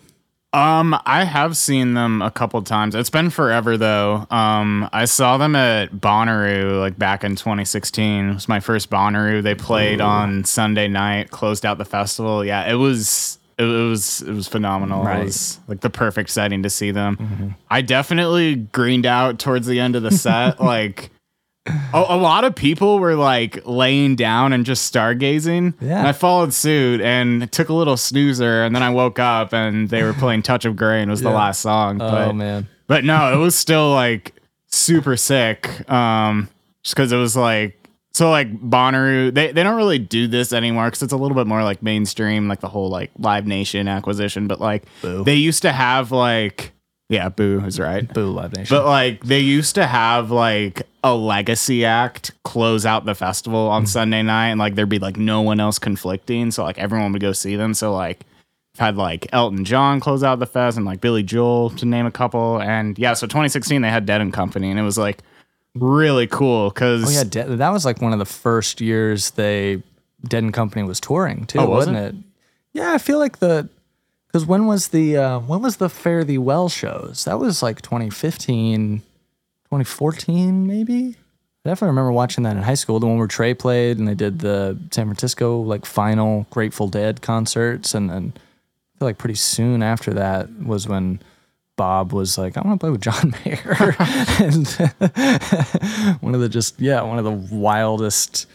S2: Um, I have seen them a couple times. It's been forever though. Um, I saw them at Bonnaroo like back in 2016. It was my first Bonnaroo. They played on Sunday night, closed out the festival. Yeah, it was it, was it was phenomenal.
S1: Right.
S2: It was like the perfect setting to see them. I definitely greened out towards the end of the set. <laughs> like a, a lot of people were like laying down and just stargazing.
S1: Yeah.
S2: And I followed suit and took a little snoozer, and then I woke up and they were <laughs> playing "Touch of Grey" and it was the last song. but,
S1: oh man.
S2: but no, it was still like super sick. Um, just because it was like so like Bonnaroo, they they don't really do this anymore because it's a little bit more like mainstream, like the whole like Live Nation acquisition. But like
S1: Boo.
S2: they used to have like Yeah, Boo is right.
S1: Boo Live Nation.
S2: But like they used to have like a legacy act close out the festival on mm. Sunday night, and like there'd be like no one else conflicting, so like everyone would go see them. So like had like Elton John close out the fest and like Billy Joel to name a couple, and yeah, so 2016 they had Dead and Company, and it was like really cool because
S1: oh yeah, De- that was like one of the first years they Dead and Company was touring too,
S2: Oh, was
S1: wasn't it? Yeah, I feel like the because when was the uh, when was the Fare Thee Well shows? That was like 2015, 2014 maybe. I definitely remember watching that in high school. The one where Trey played and they did the San Francisco like final Grateful Dead concerts, and then I feel like pretty soon after that was when Bob was like, I want to play with John <laughs> Mayer. and <laughs> one of the just, yeah, one of the wildest,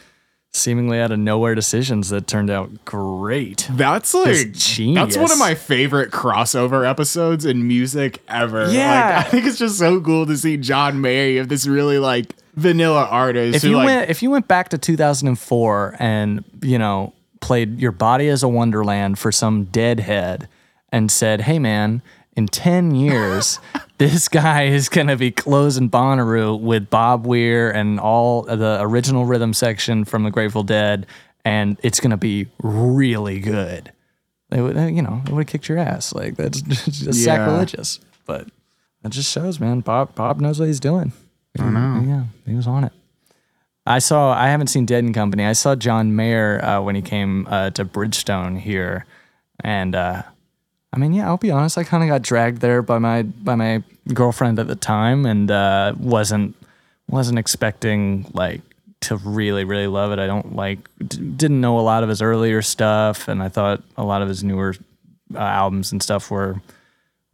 S1: seemingly out of nowhere decisions that turned out great.
S2: That's like
S1: genius.
S2: That's one of my favorite crossover episodes in music ever.
S1: Yeah.
S2: like, I think it's just so cool to see John Mayer of this really like vanilla artist.
S1: If you
S2: like,
S1: went, if you went back to 2004 and you know played Your Body as a Wonderland for some deadhead and said, "Hey man, in 10 years, <laughs> this guy is gonna be closing Bonnaroo with Bob Weir and all the original rhythm section from the Grateful Dead, and it's gonna be really good." They would, you know, they would have kicked your ass. Like that's <laughs> just
S2: Yeah.
S1: sacrilegious. But that just shows, man. Bob Bob knows what he's doing. I know. Yeah, he was on it. I saw. I haven't seen Dead and Company. I saw John Mayer uh, when he came uh, to Bridgestone here, and uh, I mean, yeah, I'll be honest. I kind of got dragged there by my by my girlfriend at the time, and uh, wasn't wasn't expecting like to really really love it. I don't like d- didn't know a lot of his earlier stuff, and I thought a lot of his newer uh, albums and stuff were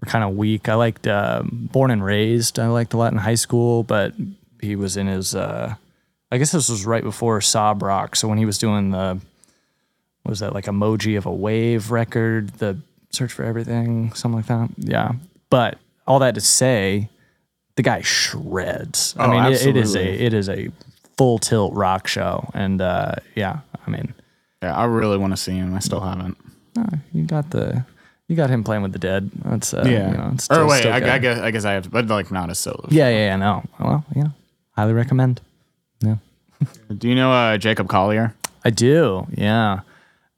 S1: were kind of weak. I liked uh, Born and Raised. I liked a lot in high school, but he was in his. Uh, I guess this was right before Sob Rock. So when he was doing the, what was that like emoji of a wave record, the Search for Everything, something like that. Yeah. But all that to say, the guy shreds. I
S2: Oh,
S1: mean, it, it is a it is a full tilt rock show, and uh, yeah, I mean,
S2: yeah, I really want to see him. I still haven't.
S1: you got the you got him playing with the dead. That's uh,
S2: Yeah.
S1: You know, it's
S2: or
S1: still-
S2: wait,
S1: still
S2: I,
S1: good.
S2: I guess I guess I have, but like not a solo.
S1: Yeah, yeah, yeah. No. Well, know, highly recommend. Yeah. <laughs>
S2: Do you know uh, Jacob Collier?
S1: I do. Yeah.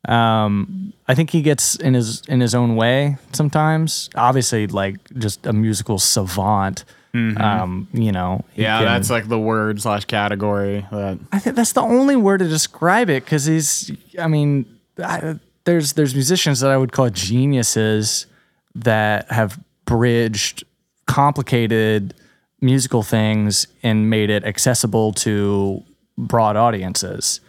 S1: Um, I think he gets in his in his own way sometimes. Obviously, like just a musical savant. Um, you know.
S2: Yeah,
S1: can-
S2: that's like the word slash category that.
S1: I think that's the only word to describe it because he's. I mean, I, there's there's musicians that I would call geniuses that have bridged complicated musical things and made it accessible to broad audiences.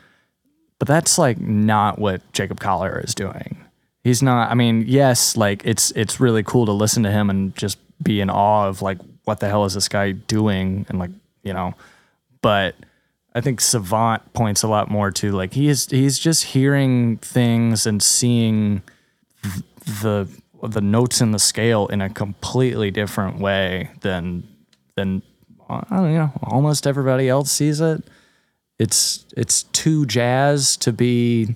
S1: But that's like not what Jacob Collier is doing. He's not. I mean, yes, like it's it's really cool to listen to him and just be in awe of like what the hell is this guy doing and like you know, but I think Savant points a lot more to like he is he's just hearing things and seeing the the notes in the scale in a completely different way than than uh, I don't know almost everybody else sees it. It's it's too jazz to be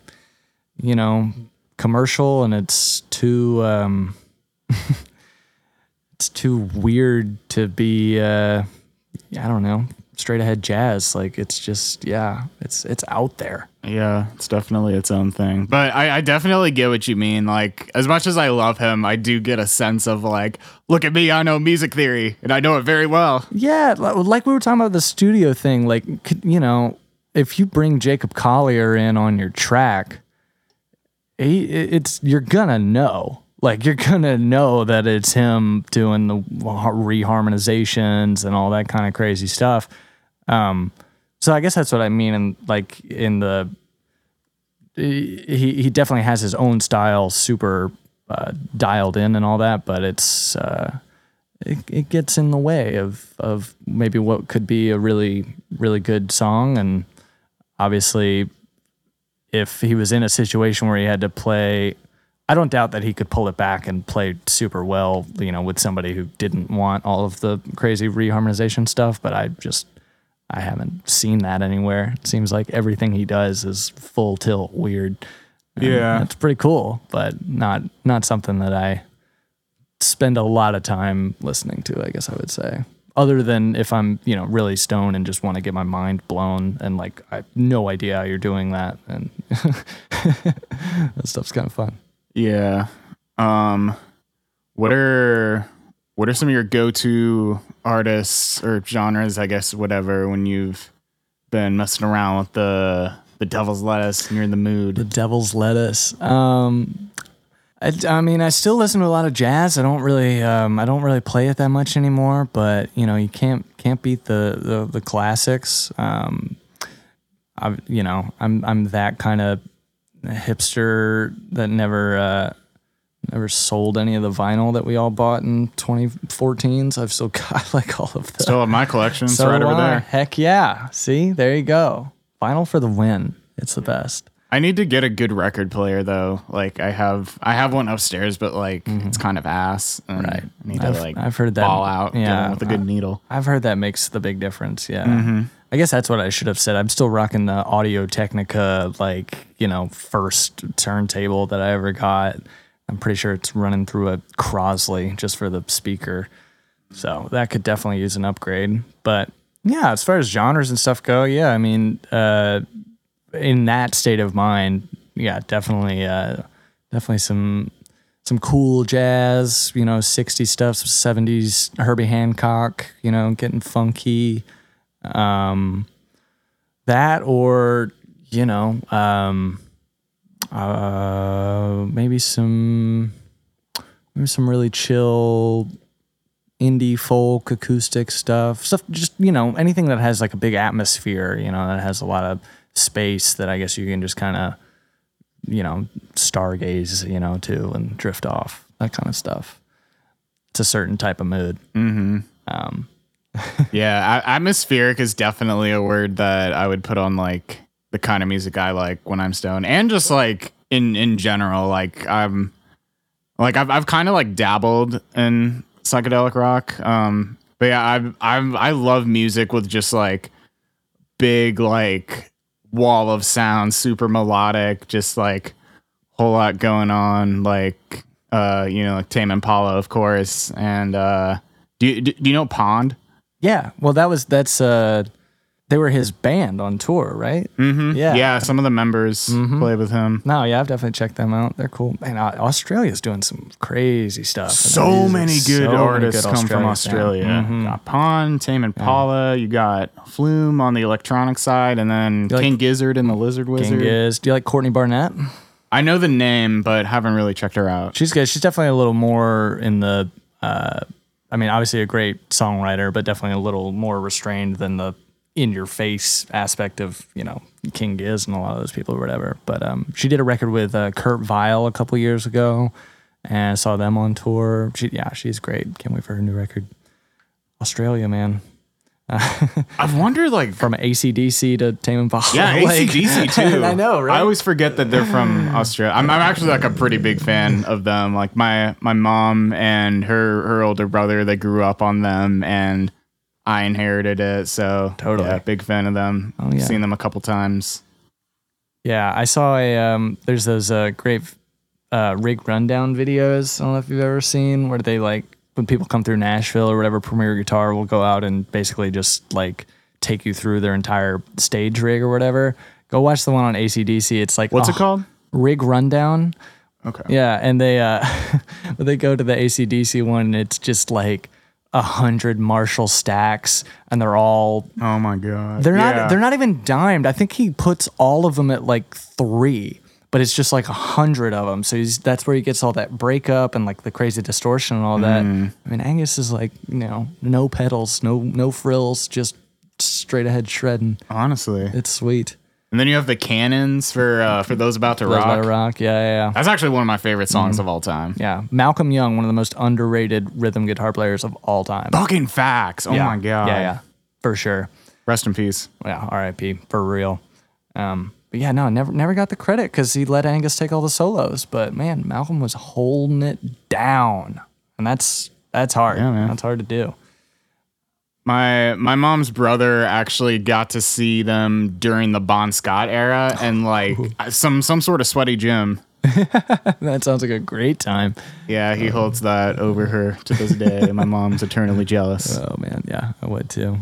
S1: you know commercial and it's too um <laughs> it's too weird to be uh I don't know straight ahead jazz like it's just yeah it's it's out there
S2: Yeah, it's definitely its own thing. But I, I definitely get what you mean. Like, as much as I love him, I do get a sense of like, look at me, I know music theory, and I know it very well.
S1: Yeah, like we were talking about the studio thing. Like, you know, if you bring Jacob Collier in on your track, he, it's you're gonna know. Like, you're gonna know that it's him doing the reharmonizations and all that kind of crazy stuff. Um, so I guess that's what I mean. And like in the, he he definitely has his own style, super uh, dialed in and all that. But it's. Uh, it, it gets in the way of of maybe what could be a really really good song and obviously if he was in a situation where he had to play I don't doubt that he could pull it back and play super well, you know, with somebody who didn't want all of the crazy reharmonization stuff, but I just I haven't seen that anywhere. It seems like everything he does is full tilt weird.
S2: Yeah.
S1: That's pretty cool, but not not something that I spend a lot of time listening to. I guess I would say. Other than if I'm, you know, really stoned and just want to get my mind blown, and like I have no idea how you're doing that, and <laughs> that stuff's kind of fun.
S2: Yeah. Um what are what are some of your go-to artists or genres, I guess, whatever, when you've been messing around with the the devil's lettuce and you're in the mood?
S1: The devil's lettuce. Um, I, I mean, I still listen to a lot of jazz. I don't really, um, I don't really play it that much anymore. But you know, you can't can't beat the the, the classics. Um, I, you know, I'm I'm that kind of hipster that never uh, never sold any of the vinyl that we all bought in 2014s. I've still <laughs> got like all of the
S2: Still have my collection. It's
S1: So
S2: right over
S1: I.
S2: there.
S1: Heck yeah! See, there you go. Vinyl for the win. It's the best.
S2: I need to get a good record player though. Like I have I have one upstairs, but like it's kind of ass.
S1: Mm-hmm. Right.
S2: I need
S1: I've-
S2: to like
S1: I've heard that-
S2: ball out
S1: yeah,
S2: with a good needle.
S1: I've heard that makes the big difference. Yeah.
S2: Mm-hmm.
S1: I guess that's what I should have said. I'm still rocking the Audio Technica, like, you know, first turntable that I ever got. I'm pretty sure it's running through a Crosley just for the speaker. So that could definitely use an upgrade. But yeah, as far as genres and stuff go, yeah, I mean, uh, in that state of mind, yeah, definitely, uh, definitely some some cool jazz, you know, 60s stuff, 70s Herbie Hancock, you know, getting funky. Um, that or, you know, um, uh, maybe some maybe some really chill indie folk acoustic stuff. Stuff just, you know, anything that has like a big atmosphere, you know, that has a lot of space that I guess you can just kind of you know, stargaze, you know, too, and drift off, that kind of stuff. It's a certain type of mood. <laughs>
S2: Yeah, I, atmospheric is definitely a word that I would put on like the kind of music I like when I'm stoned, and just like in in general. Like I'm, like I've I've kind of like dabbled in psychedelic rock. Um, but yeah, I've I've I love music with just like big like wall of sound, super melodic, just like whole lot going on. Like uh, you know, like Tame Impala, of course, and uh, do you, do you know Pond?
S1: Yeah. Well, that was, that's, uh, they were his band on tour, right?
S2: Mm-hmm.
S1: Yeah.
S2: Yeah, some of the members play with him.
S1: No, yeah, I've definitely checked them out. They're cool. Man, Australia's doing some crazy stuff.
S2: So many
S1: so
S2: good
S1: many
S2: artists
S1: good
S2: come from Australia. You got Pond, Tame Impala, you got Flume on the electronic side, and then
S1: You like-
S2: King Gizzard and the Lizard Wizard.
S1: Genghis. Do you like Courtney Barnett?
S2: I know the name, but haven't really checked her out.
S1: She's good. She's definitely a little more in the. Uh, I mean, obviously a great songwriter, but definitely a little more restrained than the in your face aspect of you know King Giz and a lot of those people or whatever. But um, she did a record with uh, Kurt Vile a couple years ago, and I saw them on tour. She, yeah, she's great. Can't wait for her new record. Australia, man, <laughs>
S2: I've wondered, like,
S1: from ACDC to Tame Impala.
S2: yeah, <laughs>
S1: like-
S2: ACDC <laughs> too.
S1: I know, right?
S2: I always forget that they're from Australia. I'm, I'm actually like a pretty big fan of them. Like my my mom and her her older brother, they grew up on them, and I inherited it. So
S1: Totally.
S2: yeah, big fan of them.
S1: Oh, yeah.
S2: Seen them a couple times.
S1: Yeah, I saw a um there's those uh great uh rig rundown videos. I don't know if you've ever seen where they like when people come through Nashville or whatever Premier Guitar will go out and basically just like take you through their entire stage rig or whatever. Go watch the one on ACDC. It's like
S2: What's
S1: oh,
S2: it called?
S1: Rig rundown.
S2: Okay.
S1: Yeah, and they uh <laughs> when they go to the ACDC one and it's just like a hundred Marshall stacks and they're all
S2: Oh my god.
S1: they're
S2: Yeah.
S1: not. They're not even dimed. I think he puts all of them at like three, but it's just like a hundred of them. So he's that's where he gets all that breakup and like the crazy distortion and all that.
S2: Mm.
S1: I mean, Angus is like you know no pedals, no no frills, just straight ahead shredding.
S2: honestly.
S1: It's sweet.
S2: And then you have the cannons for uh, for those about to
S1: Those
S2: rock.
S1: Let It rock. Yeah, yeah, yeah.
S2: That's actually one of my favorite songs of all time.
S1: Yeah, Malcolm Young, one of the most underrated rhythm guitar players of all time.
S2: Fucking facts. Oh
S1: yeah.
S2: my god.
S1: Yeah, yeah, for sure.
S2: Rest in peace.
S1: yeah, R.I.P. for real. Um, but yeah, no, never never got the credit because he let Angus take all the solos. But man, Malcolm was holding it down, and that's that's hard.
S2: Yeah, man.
S1: That's hard to do.
S2: My my mom's brother actually got to see them during the Bon Scott era and <laughs> like some some sort of sweaty gym <laughs>
S1: that sounds like a great time.
S2: Yeah, he holds that over her to this day. <laughs> My mom's eternally jealous.
S1: Oh man, yeah, I would too.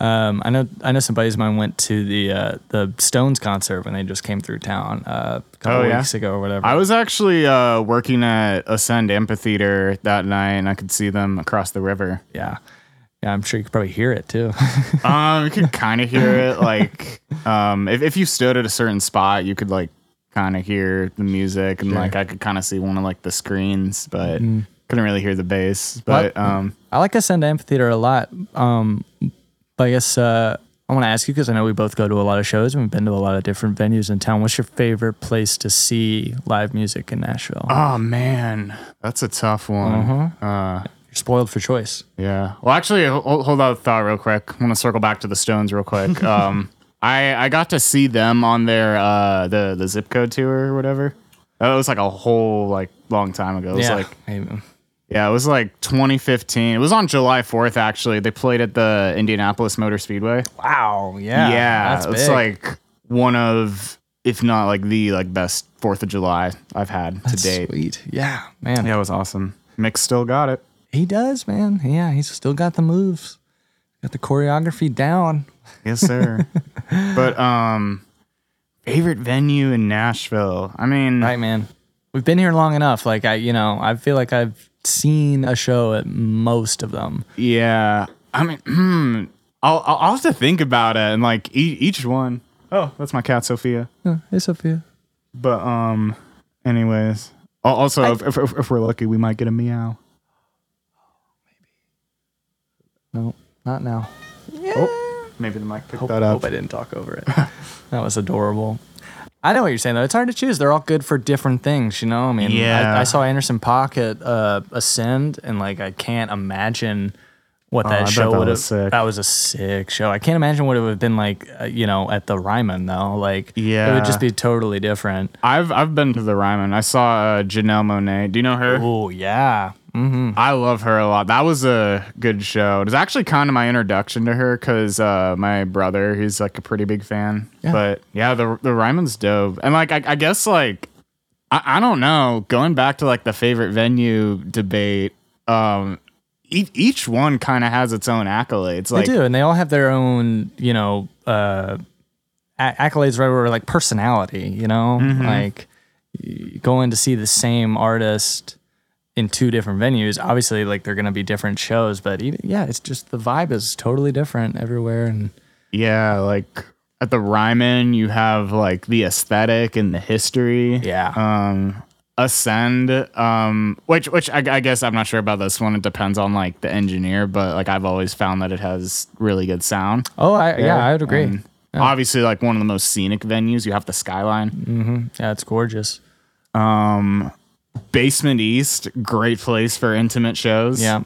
S1: Um, I know I know some buddies of mine went to the uh, the Stones concert when they just came through town uh, a couple
S2: Oh, yeah?
S1: weeks ago or whatever.
S2: I was actually uh, working at Ascend Amphitheater that night, and I could see them across the river.
S1: yeah, yeah, I'm sure you could probably hear it too. <laughs>
S2: Um, you could kind of hear it. <laughs> Like, um, if if you stood at a certain spot, you could like kind of hear the music, and like I could kind of see one of like the screens, but couldn't really hear the bass. But um,
S1: I like Ascend Amphitheater a lot. Um, but I guess uh, I want to ask you because I know we both go to a lot of shows and we've been to a lot of different venues in town. What's your favorite place to see live music in Nashville?
S2: oh man, that's a tough one. Uh,
S1: You're spoiled for choice.
S2: Yeah. Well, actually, hold, hold that thought real quick. I want to circle back to the Stones real quick. <laughs> um, I I got to see them on their uh the the zip code tour or whatever. That was like a whole like long time ago. It was
S1: yeah,
S2: like
S1: Maybe.
S2: yeah, it was like 2015. It was on July 4th actually. They played at the Indianapolis Motor Speedway.
S1: wow. Yeah,
S2: yeah,
S1: that's
S2: it's
S1: big.
S2: like one of if not like the like best 4th of July I've had
S1: That's
S2: to date.
S1: Sweet. Yeah, man.
S2: Yeah, it was awesome. Mick still got it.
S1: He does, man. Yeah, he's still got the moves. Got the choreography down.
S2: Yes, sir. <laughs> but um favorite venue in Nashville. I mean,
S1: Right, man. We've been here long enough. Like I, you know, I feel like I've seen a show at most of them.
S2: yeah. I mean, <clears throat> hmm, I'll, I'll have to think about it and like e- each one. Oh, that's my cat Sophia.
S1: Oh, hey, Sophia.
S2: But um, anyways. Also, if, if, if if we're lucky, we might get a meow.
S1: No, not now.
S2: Oh, maybe the mic picked
S1: Hope,
S2: that up.
S1: hope I didn't talk over it. <laughs> that was adorable. I know what you're saying though. It's hard to choose. They're all good for different things, you know. I mean,
S2: Yeah.
S1: I, I saw Anderson Paak uh, Ascend, and like I can't imagine what
S2: Oh,
S1: that
S2: bet
S1: show would have.
S2: was.
S1: That was a sick show. I can't imagine what it would have been like, uh, you know, at the Ryman though. Like,
S2: yeah, it
S1: would just be totally different.
S2: I've I've been to the Ryman. I saw uh, Janelle Monáe. Do you know her?
S1: Oh yeah. Mm-hmm.
S2: I love her a lot. That was a good show. It was actually kind of my introduction to her because uh, my brother, he's like a pretty big fan.
S1: Yeah.
S2: But yeah, the the Ryman's dope. And like, I, I guess like, I, I don't know. Going back to like the favorite venue debate, um, each, each one kind of has its own accolades. Like,
S1: they do, and they all have their own, you know, uh, a- accolades right where like personality. You know,
S2: Mm-hmm.
S1: like going to see the same artist in two different venues. Obviously, like they're gonna be different shows, but even, yeah, it's just the vibe is totally different everywhere. And
S2: yeah, like at the Ryman, you have like the aesthetic and the history.
S1: yeah,
S2: um ascend um which which I, I guess i'm not sure about this one it depends on like the engineer but like i've always found that it has really good sound
S1: oh, I, yeah, I would agree.
S2: And obviously like one of the most scenic venues you have the skyline Mm-hmm.
S1: yeah, it's gorgeous.
S2: um basement east great place for intimate shows
S1: Yeah,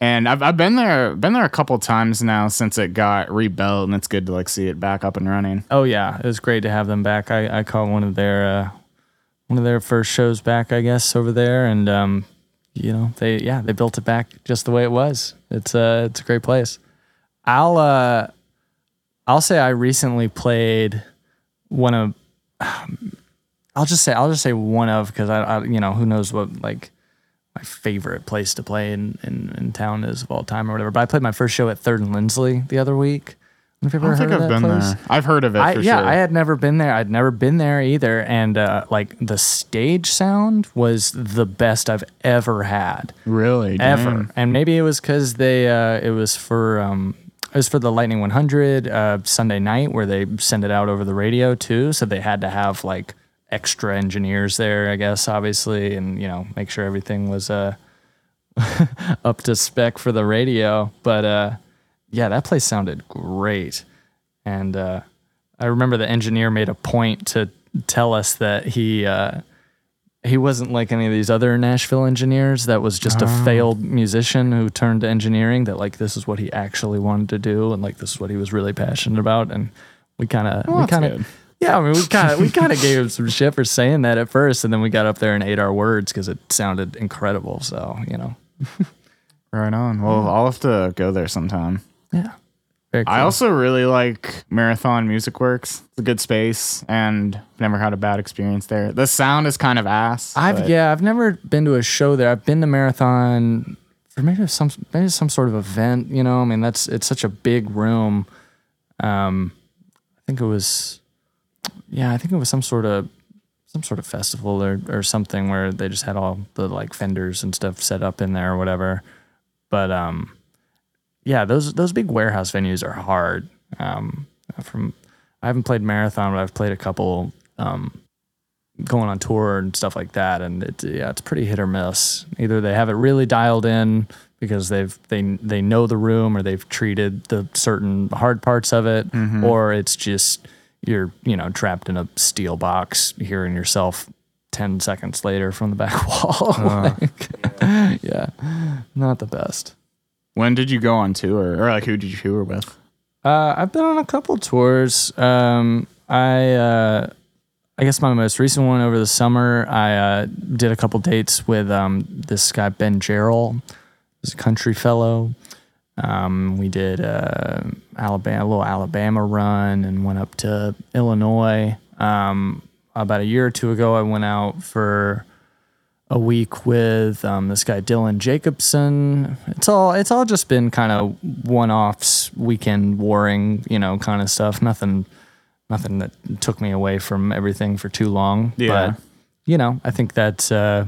S2: and I've, I've been there been there a couple times now since it got rebuilt and it's good to like see it back up and running
S1: Oh yeah, it was great to have them back. I, I caught one of their uh, one of their first shows back, I guess, over there, and um, you know they yeah they built it back just the way it was. It's uh it's a great place. I'll uh I'll say I recently played one of I'll just say I'll just say one of because I, I you know who knows what like my favorite place to play in, in, in town is of all time or whatever. But I played my first show at Third and Lindsley the other week. Have you ever
S2: i don't think i've been
S1: place?
S2: there i've heard of it
S1: I,
S2: for
S1: yeah,
S2: sure
S1: I had never been there. I'd never been there either, and uh, like the stage sound was the best I've ever had,
S2: really
S1: ever.
S2: Damn.
S1: And maybe it was because they uh, it was for um, it was for the Lightning 100 uh, Sunday night where they send it out over the radio too, so they had to have like extra engineers there, I guess, obviously, and you know make sure everything was uh, <laughs> up to spec for the radio. But uh, yeah, that place sounded great. And uh, I remember the engineer made a point to tell us that he uh, he wasn't like any of these other Nashville engineers. That was just a failed musician who turned to engineering. That like this is what he actually wanted to do, and like this is what he was really passionate about. And we kind of we kind of yeah, I mean we kind of we kind of gave him some shit for saying that at first, and then we got up there and ate our words because it sounded incredible. So you know, <laughs>
S2: Right on. Well, I'll have to go there sometime.
S1: yeah. Very cool.
S2: I also really like Marathon Music Works. It's a good space, and never had a bad experience there. The sound is kind of ass.
S1: I've
S2: but-
S1: yeah, I've never been to a show there. I've been to Marathon for maybe some maybe some sort of event. You know, I mean that's it's such a big room. Um, I think it was, yeah, I think it was some sort of some sort of festival or or something where they just had all the like fenders and stuff set up in there or whatever. But um, yeah, those those big warehouse venues are hard. Um, from I haven't played marathon, but I've played a couple. Um, going on tour and stuff like that and it, yeah it's pretty hit or miss either they have it really dialed in because they've they they know the room or they've treated the certain hard parts of it or it's just you're you know trapped in a steel box hearing yourself 10 seconds later from the back <laughs> wall Like, <laughs> yeah not the best
S2: When did you go on tour, or like who did you tour with?
S1: Uh, I've been on a couple tours. Um, I uh, I guess my most recent one over the summer, I uh, did a couple dates with um, this guy Ben Jarrell, a country fellow. Um, we did uh, Alabama, a little Alabama run, and went up to Illinois. Um, about a year or two ago, I went out for a week with um, this guy Dylan Jacobson. It's all it's all just been kind of one offs, weekend warring, you know, kind of stuff. Nothing, nothing that took me away from everything for too long.
S2: Yeah.
S1: But you know, I think that's uh,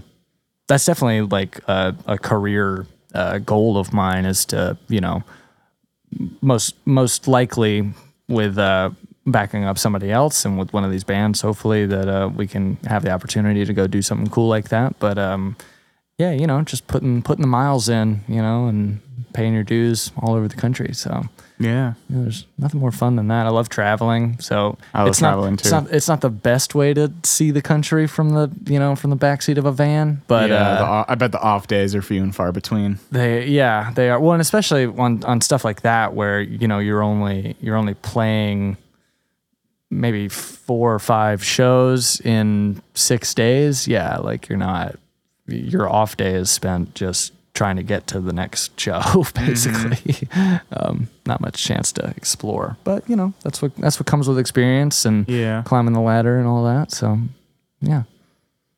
S1: that's definitely like a, a career uh, goal of mine is to you know most most likely with uh, backing up somebody else and with one of these bands, hopefully that uh, we can have the opportunity to go do something cool like that. But um, yeah, you know, just putting putting the miles in, you know, and paying your dues all over the country. So
S2: Yeah.
S1: you know, there's nothing more fun than that. I love traveling, so
S2: I love
S1: it's not,
S2: traveling,
S1: It's not, it's not the best way to see the country from the you know from the backseat of a van, but
S2: yeah,
S1: uh,
S2: the I bet the off days are few and far between.
S1: they yeah, they are. Well, and especially on on stuff like that where you know you're only you're only playing maybe four or five shows in six days. Yeah, like you're not your off day is spent just trying to get to the next <laughs> show, basically. <laughs> um, not much chance to explore, but you know that's what that's what comes with experience and
S2: Yeah.
S1: climbing the ladder and all that. So yeah.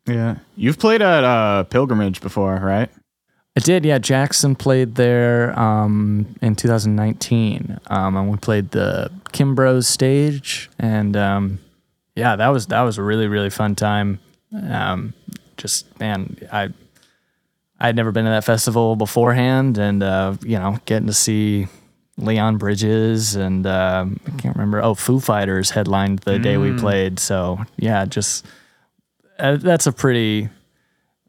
S2: Yeah. You've played at uh, Pilgrimage before, right?
S1: I did, yeah. Jackson played there um, in 2019, um, and we played the Kimbros stage, and um, yeah, that was that was a really really fun time. Um, just man, I I'd never been to that festival beforehand, and uh, you know, getting to see Leon Bridges and um, I can't remember. Oh, Foo Fighters headlined the day we played, so yeah, just uh, that's a pretty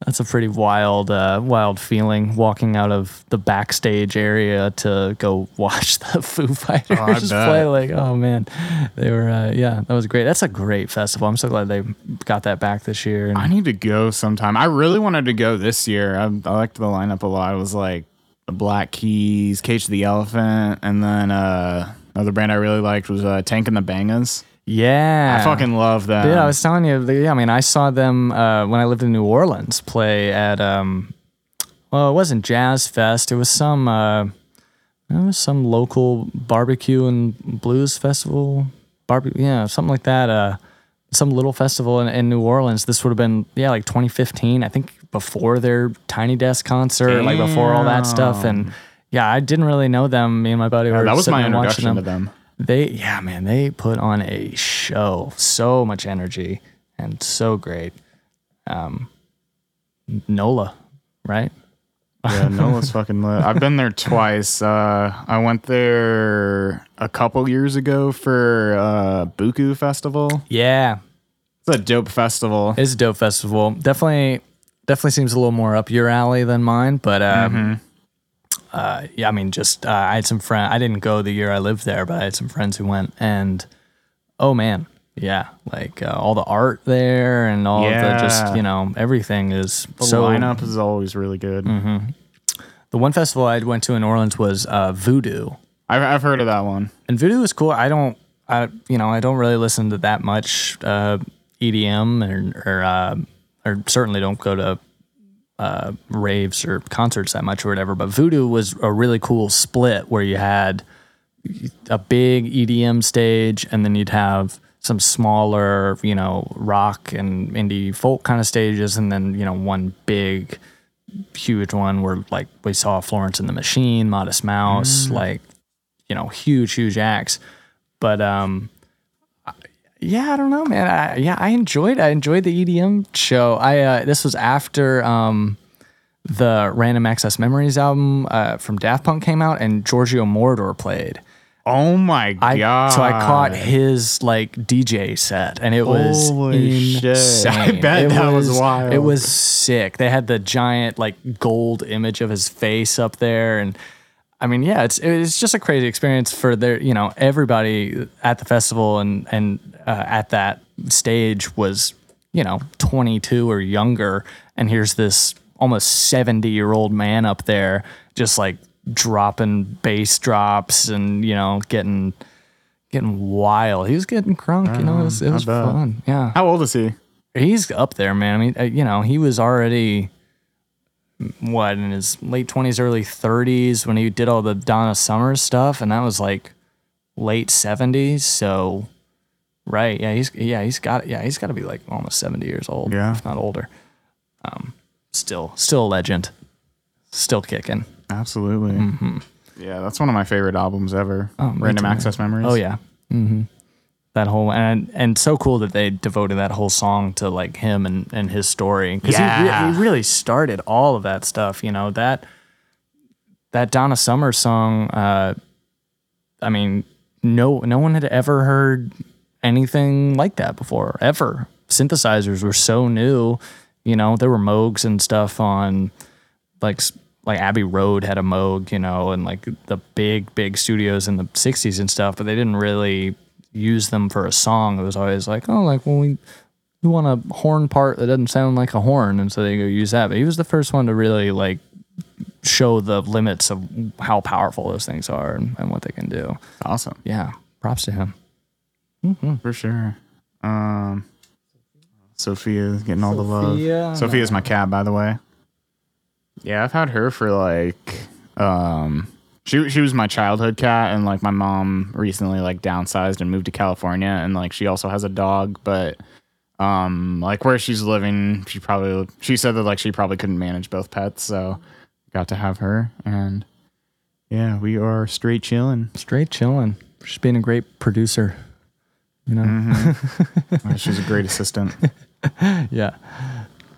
S1: that's a pretty wild, uh, wild feeling walking out of the backstage area to go <laughs> watch the Foo Fighters
S2: bet.
S1: play. Like, oh man, they were, uh, yeah, that was great. That's a great festival. I'm so glad they got that back this year. And
S2: I need to go sometime. I really wanted to go this year. I, I liked the lineup a lot. It was like the Black Keys, Cage the Elephant, and then uh, another band I really liked was uh, Tank and the Bangas.
S1: Yeah,
S2: I fucking love them.
S1: Yeah, I was telling you. Yeah, I mean, I saw them uh, when I lived in New Orleans play at. Um, well, it wasn't Jazz Fest. It was some. Uh, it was some local barbecue and blues festival. Barbecue, yeah, something like that. Uh, some little festival in, in New Orleans. This would have been yeah, like 2015. I think before their Tiny Desk concert, like before all that stuff. And yeah, I didn't really know them. Me and my buddy were
S2: that was my introduction to them.
S1: They yeah man they put on a show so much energy and so great um nola right
S2: Yeah, Nola's <laughs> fucking lit. I've been there twice. Uh, I went there a couple years ago for uh, Buku Festival.
S1: yeah
S2: It's a dope festival.
S1: it's a dope festival definitely definitely seems a little more up your alley than mine but um uh yeah i mean just uh, i had some friends. i didn't go the year i lived there but i had some friends who went and oh man yeah like uh, all the art there and all the just you know everything is
S2: The
S1: so
S2: lineup is always really good.
S1: The one festival I went to in New Orleans was uh, Voodoo,
S2: I've, I've heard of that one.
S1: and Voodoo was cool. I don't, I you know, I don't really listen to that much uh, EDM or or, uh, or certainly don't go to uh, raves or concerts that much or whatever. But Voodoo was a really cool split where you had a big EDM stage, and then you'd have some smaller, you know, rock and indie folk kind of stages, and then you know one big, huge one where like we saw Florence and the Machine, Modest Mouse, like you know, huge, huge acts. But um, yeah, I don't know, man. I, yeah, I enjoyed. I enjoyed the EDM show. I uh, this was after um, the Random Access Memories album uh, from Daft Punk came out, and Giorgio Moroder played.
S2: Oh my
S1: I,
S2: god!
S1: So I caught his like DJ set, and it was
S2: Holy shit. I bet
S1: It
S2: that was wild.
S1: It was sick. They had the giant like gold image of his face up there, and I mean, yeah, it's it's just a crazy experience for their you know everybody at the festival and and uh, at that stage was you know 22 or younger, and here's this almost 70 year old man up there just like dropping bass drops and you know getting getting wild. He was getting crunk, you know. It was, it was fun. Yeah,
S2: How old is he?
S1: he's up there, man. I mean, uh, you know, he was already what in his late twenties, early thirties when he did all the Donna Summers stuff, and that was like late seventies. So, right, yeah, he's yeah, he's got yeah, he's got to be like almost seventy years old,
S2: Yeah.
S1: if not older. Um, still, still a legend, still kicking.
S2: Absolutely. Yeah, that's one of my favorite albums ever.
S1: Mm-hmm. Oh,
S2: Random Access Memories.
S1: Oh yeah. hmm That whole and and so cool that they devoted that whole song to like him and and his story because he, re- he really started all of that stuff. You know that that Donna Summer song. Uh, I mean, no no one had ever heard anything like that before ever. Synthesizers were so new. You know, there were Moogs and stuff on like like Abbey Road had a Moog, you know, and like the big big studios in the '60s and stuff, but they didn't really use them for a song. It was always like, oh, like well we we want a horn part that doesn't sound like a horn, and so they go use that. But he was the first one to really like show the limits of how powerful those things are and, and what they can do.
S2: Awesome.
S1: Yeah, props to him.
S2: For sure. Um Sophia's getting all the love. Sophia. Sophia's my cat, by the way. Yeah, I've had her for like um she she was my childhood cat and like my mom recently like downsized and moved to California and like she also has a dog, but um like where she's living, she probably she said that like she probably couldn't manage both pets, so got to have her and yeah, we are straight chilling.
S1: Straight chilling, just being a great producer. You know, <laughs>
S2: She's a great assistant. <laughs>
S1: yeah.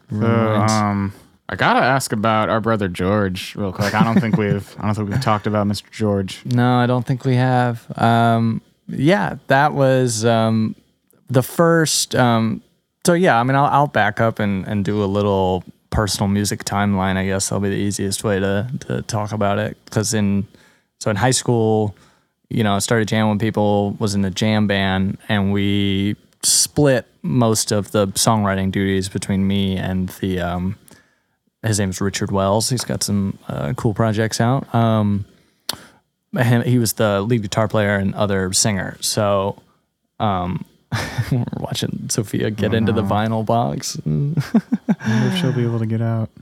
S2: So, um, I gotta ask about our brother George real quick. I don't think <laughs> we've I don't think we've talked about Mr. George.
S1: No, I don't think we have. Um, yeah, that was um, the first. Um, so yeah, I mean, I'll, I'll back up and, and do a little personal music timeline. I guess that'll be the easiest way to to talk about it. Because in so in high school, you know, I started jamming with people, was in a jam band, and we split most of the songwriting duties between me and the um, his name's Richard Wells. He's got some uh, cool projects out. Um, him, he was the lead guitar player and other singer. So, um, <laughs> we're watching Sophia get into the vinyl box.
S2: I wonder if she'll be able to get out. <laughs>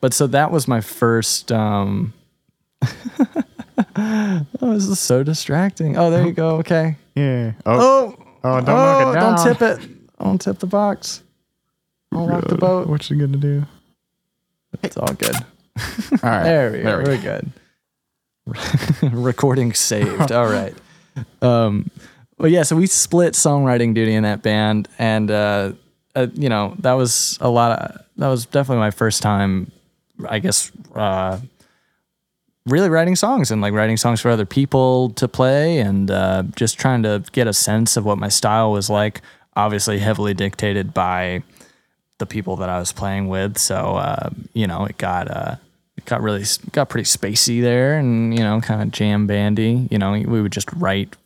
S1: But so that was my first. Um, <laughs> oh, this is so distracting. Oh, there you go. Okay.
S2: Yeah. Oh,
S1: Oh,
S2: oh, don't knock
S1: oh,
S2: it down.
S1: don't tip it. Don't tip the box. Don't rock the boat.
S2: What's she gonna do?
S1: It's all good. <laughs>
S2: All right.
S1: There we go.
S2: There we
S1: We're good. <laughs> Recording saved. All right. Um, but yeah, so we split songwriting duty in that band, and uh, uh, you know that was a lot of that was definitely my first time, I guess, uh, really writing songs and like writing songs for other people to play, and uh, just trying to get a sense of what my style was like. Obviously, heavily dictated by the people that I was playing with. So uh, you know, it got uh, it got really got pretty spacey there, and you know, kind of jam bandy. You know, we would just write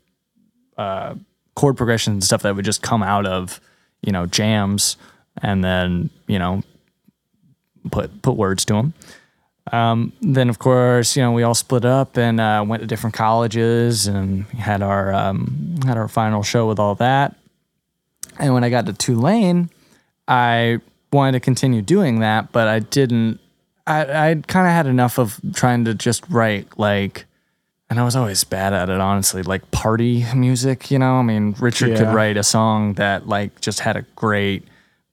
S1: uh, chord progressions and stuff that would just come out of you know jams, and then you know put put words to them. Um, then of course, you know, we all split up and uh, went to different colleges and had our um, had our final show with all that. And when I got to Tulane, I wanted to continue doing that, but I didn't. I I kind of had enough of trying to just write like and I was always bad at it, honestly. Like party music, you know. I mean, Richard could write a song that like just had a great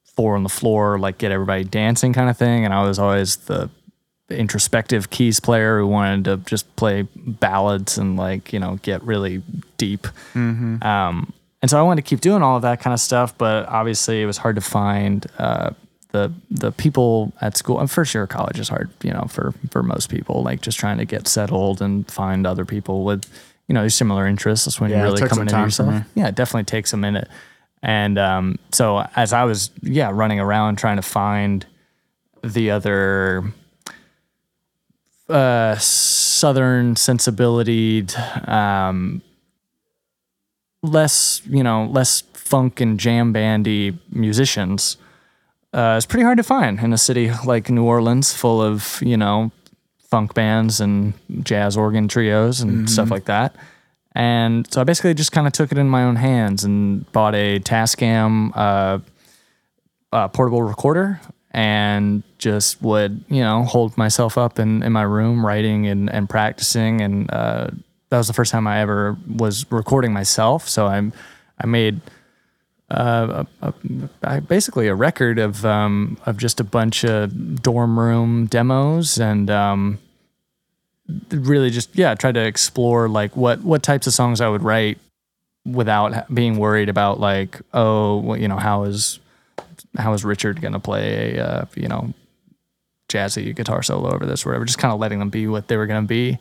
S1: four on the floor, like get everybody dancing kind of thing, and I was always the introspective keys player who wanted to just play ballads and like you know get really deep. Um, and so I wanted to keep doing all of that kind of stuff, but obviously it was hard to find uh, the the people at school. And first year of college is hard, you know, for for most people. Like just trying to get settled and find other people with you know similar interests. That's when
S2: Yeah,
S1: you're really coming into yourself. Yeah, it definitely takes a minute. And um, so as I was yeah running around trying to find the other uh, southern sensibility, um, less you know less funk and jam bandy musicians. Uh, it's pretty hard to find in a city like New Orleans, full of you know funk bands and jazz organ trios and stuff like that. And so I basically just kind of took it in my own hands and bought a Tascam uh, uh, portable recorder and just would, you know, hold myself up in, in my room writing and, and practicing. And uh, that was the first time I ever was recording myself. So I'm, I made uh, a, a, basically a record of um, of just a bunch of dorm room demos and um, really just yeah tried to explore like what what types of songs I would write without being worried about like oh well, you know how is how is Richard gonna play a uh, you know jazzy guitar solo over this or whatever just kind of letting them be what they were gonna be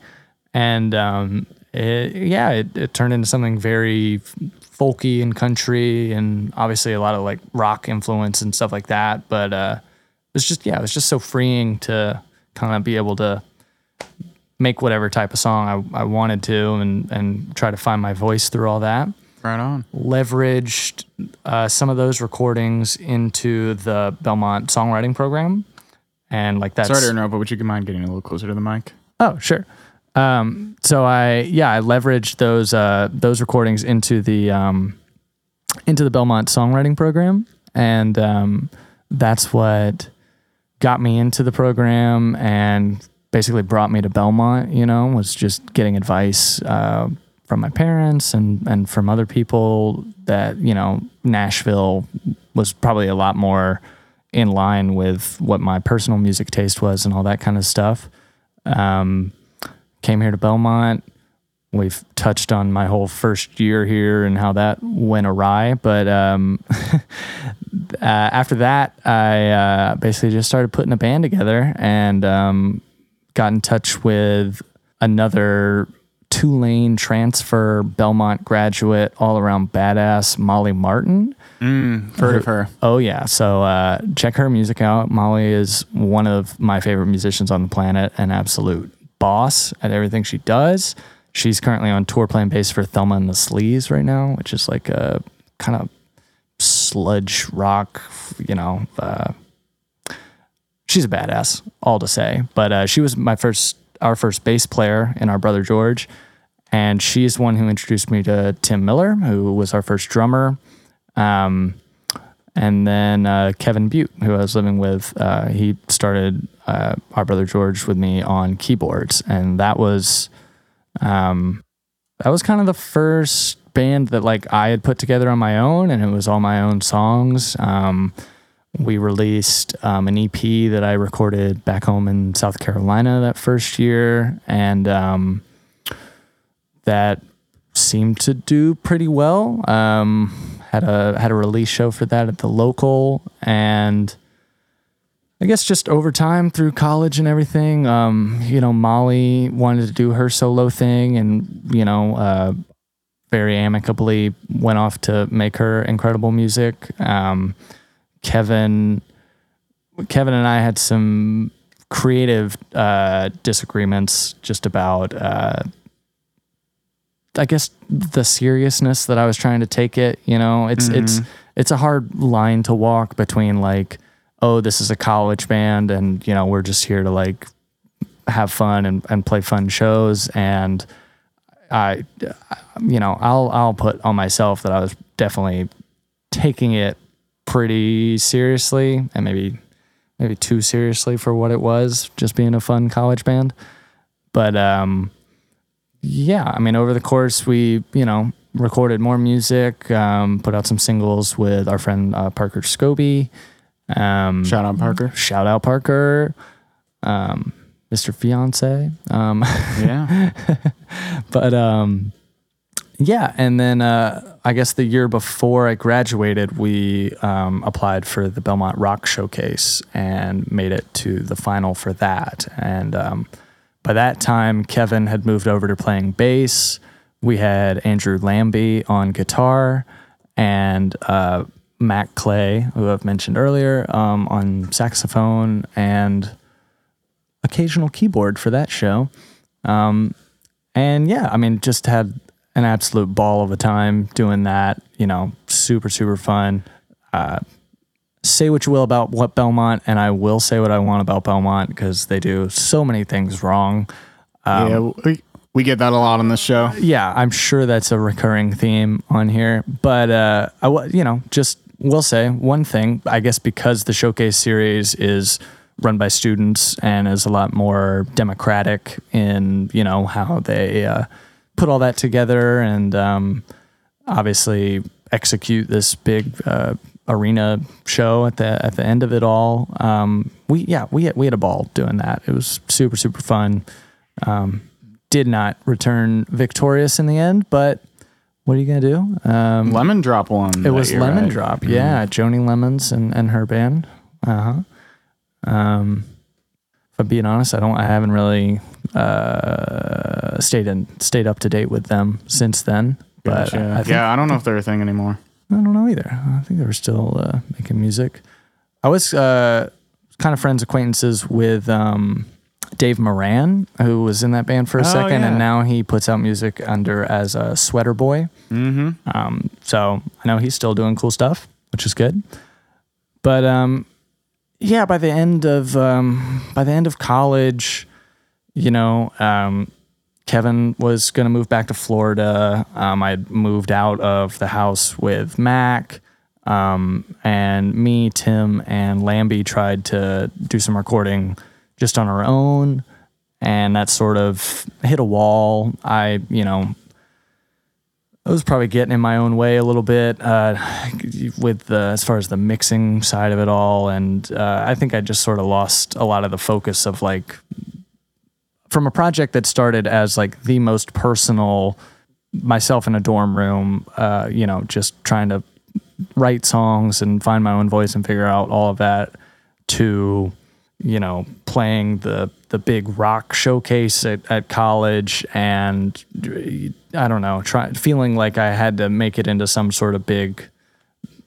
S1: and um, it, yeah it, it turned into something very folky and country and obviously a lot of like rock influence and stuff like that but uh, it's just yeah it was just so freeing to kind of be able to make whatever type of song I, I wanted to and and try to find my voice through all that
S2: Right on.
S1: leveraged uh, some of those recordings into the Belmont songwriting program and like that's
S2: Sorry to interrupt, but would you mind getting a little closer to the mic?
S1: Oh, sure. Um, so I yeah, I leveraged those uh, those recordings into the um, into the Belmont songwriting program, and um, that's what got me into the program and basically brought me to Belmont. You know, was just getting advice uh, from my parents and and from other people that you know Nashville was probably a lot more in line with what my personal music taste was and all that kind of stuff. Um, came here to Belmont. We've touched on my whole first year here and how that went awry. But um, <laughs> uh, after that, I uh, basically just started putting a band together and um, got in touch with another Tulane transfer Belmont graduate, all around badass Molly Martin.
S2: Heard of her.
S1: Oh yeah, so uh, check her music out. Molly is one of my favorite musicians on the planet, an absolute boss at everything she does. She's currently on tour playing bass for Thelma and the Sleaze right now, which is like a kind of sludge rock, you know. Uh, she's a badass, all to say. But uh, she was my first, our first bass player in our brother George, and she's the one who introduced me to Tim Miller, who was our first drummer. Um, and then uh, Kevin Butte, who I was living with, uh, he started uh, our brother George with me on keyboards, and that was, um, that was kind of the first band that like I had put together on my own, and it was all my own songs. Um, we released um, an EP that I recorded back home in South Carolina that first year, and um, that seemed to do pretty well. Um, had a had a release show for that at the local, and I guess just over time through college and everything, um, you know, Molly wanted to do her solo thing, and you know, uh, very amicably went off to make her incredible music. Um, Kevin, Kevin and I had some creative uh, disagreements just about. Uh, I guess the seriousness that I was trying to take it, you know, it's it's it's a hard line to walk between like, oh, this is a college band and you know, we're just here to like have fun and, and play fun shows and I you know, I'll I'll put on myself that I was definitely taking it pretty seriously and maybe maybe too seriously for what it was, just being a fun college band. But um yeah, I mean, over the course, we, you know, recorded more music, um, put out some singles with our friend uh, Parker Scobie. Um,
S2: Shout out Parker.
S1: shout out Parker, um, Mr. Fiance. Um, <laughs>
S2: Yeah.
S1: but um, yeah, and then uh, I guess the year before I graduated, we um, applied for the Belmont Rock Showcase and made it to the final for that. And um, by that time, Kevin had moved over to playing bass. We had Andrew Lambie on guitar and uh, Matt Clay, who I've mentioned earlier, um, on saxophone and occasional keyboard for that show. Um, and yeah, I mean, just had an absolute ball of a time doing that. You know, super super fun. Uh, say what you will about what Belmont, and I will say what I want about Belmont because they do so many things wrong.
S2: yeah. We, we get that a lot on the show.
S1: Yeah, I'm sure that's a recurring theme on here. But uh, I, you know, just will say one thing. I guess because the showcase series is run by students and is a lot more democratic in you know how they uh, put all that together and um, obviously execute this big uh, arena show at the at the end of it all. Um, we yeah we had, we had a ball doing that. It was super super fun. Um, did not return victorious in the end, but what are you gonna do? Um,
S2: Lemon Drop one.
S1: it was Lemon Drop, yeah, Joni Lemons and, and her band. Uh huh. Um, if I'm being honest, I don't. I haven't really uh, stayed in stayed up to date with them since then. But
S2: Gotcha.
S1: I think,
S2: yeah, I don't know if they're a thing anymore.
S1: I don't know either. I think they were still uh, making music. I was uh, kind of friends, acquaintances with um, Dave Moran, who was in that band for a
S2: Oh,
S1: second,
S2: yeah.
S1: and now he puts out music under as a Sweater Boy.
S2: Mm-hmm.
S1: Um, so I know he's still doing cool stuff, which is good. But um, yeah, by the end of um, by the end of college, you know, um, Kevin was going to move back to Florida. Um, I moved out of the house with Mac. Um, and me, Tim, and Lambie tried to do some recording just on our own. And that sort of hit a wall. I, you know, I was probably getting in my own way a little bit uh, with the as far as the mixing side of it all, and uh, I think I just sort of lost a lot of the focus of like from a project that started as like the most personal myself in a dorm room, uh, you know, just trying to write songs and find my own voice and figure out all of that to you know playing the the big rock showcase at, at college and I don't know try feeling like I had to make it into some sort of big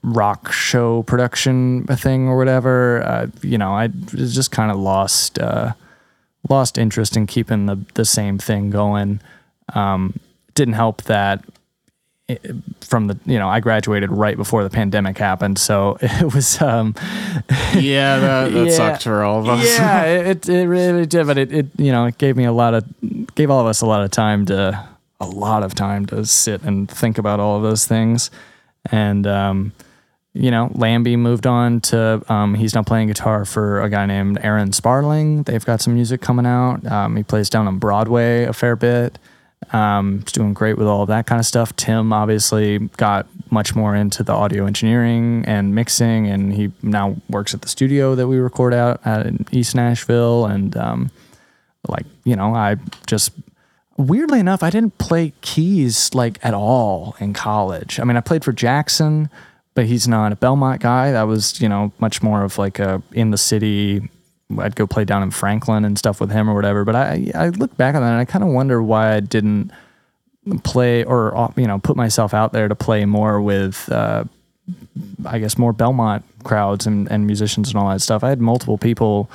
S1: rock show production thing or whatever uh, you know I just kind of lost uh, lost interest in keeping the the same thing going. Um, didn't help that from the you know I graduated right before the pandemic happened so <laughs> it was um
S2: Yeah, that, that <laughs>
S1: Yeah.
S2: sucked for all of us.
S1: yeah, <laughs> it, it really did, but it, it you know it gave me a lot of gave all of us a lot of time to a lot of time to sit and think about all of those things, and um, you know Lambie moved on to um, he's now playing guitar for a guy named Aaron Sparling. They've got some music coming out. Um, he plays down on Broadway a fair bit. Um, he's doing great with all of that kind of stuff. Tim obviously got much more into the audio engineering and mixing, and he now works at the studio that we record out at in East Nashville. And um, like you know, I just weirdly enough, I didn't play keys like at all in college. I mean, I played for Jackson, but he's not a Belmont guy. That was you know much more of like a in the city. I'd go play down in Franklin and stuff with him or whatever. But I I look back on that and I kind of wonder why I didn't play or uh, you know put myself out there to play more with uh, I guess more Belmont crowds and, and musicians and all that stuff. I had multiple people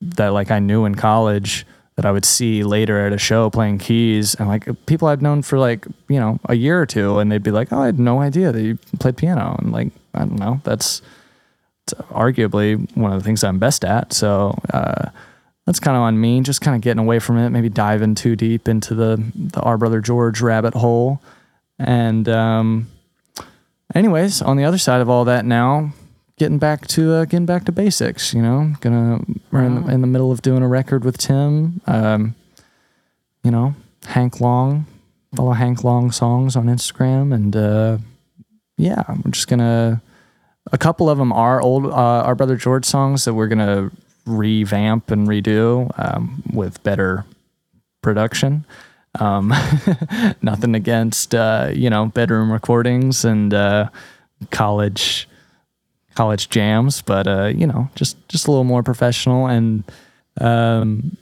S1: that like I knew in college that I would see later at a show playing keys and like people I'd known for like you know a year or two and they'd be like oh I had no idea that you played piano and like I don't know that's it's arguably one of the things I'm best at so uh, that's kind of on me just kind of getting away from it maybe diving too deep into the the our brother George rabbit hole and um anyways on the other side of all that now getting back to uh, getting back to basics you know gonna we're in, the, in the middle of doing a record with tim um you know Hank Long. Follow Hank Long songs on Instagram, and uh, yeah, we're just gonna. A couple of them are old, uh, our brother George songs that we're gonna revamp and redo um, with better production. Um, <laughs> nothing against uh, you know bedroom recordings and uh, college college jams, but uh, you know just just a little more professional and um,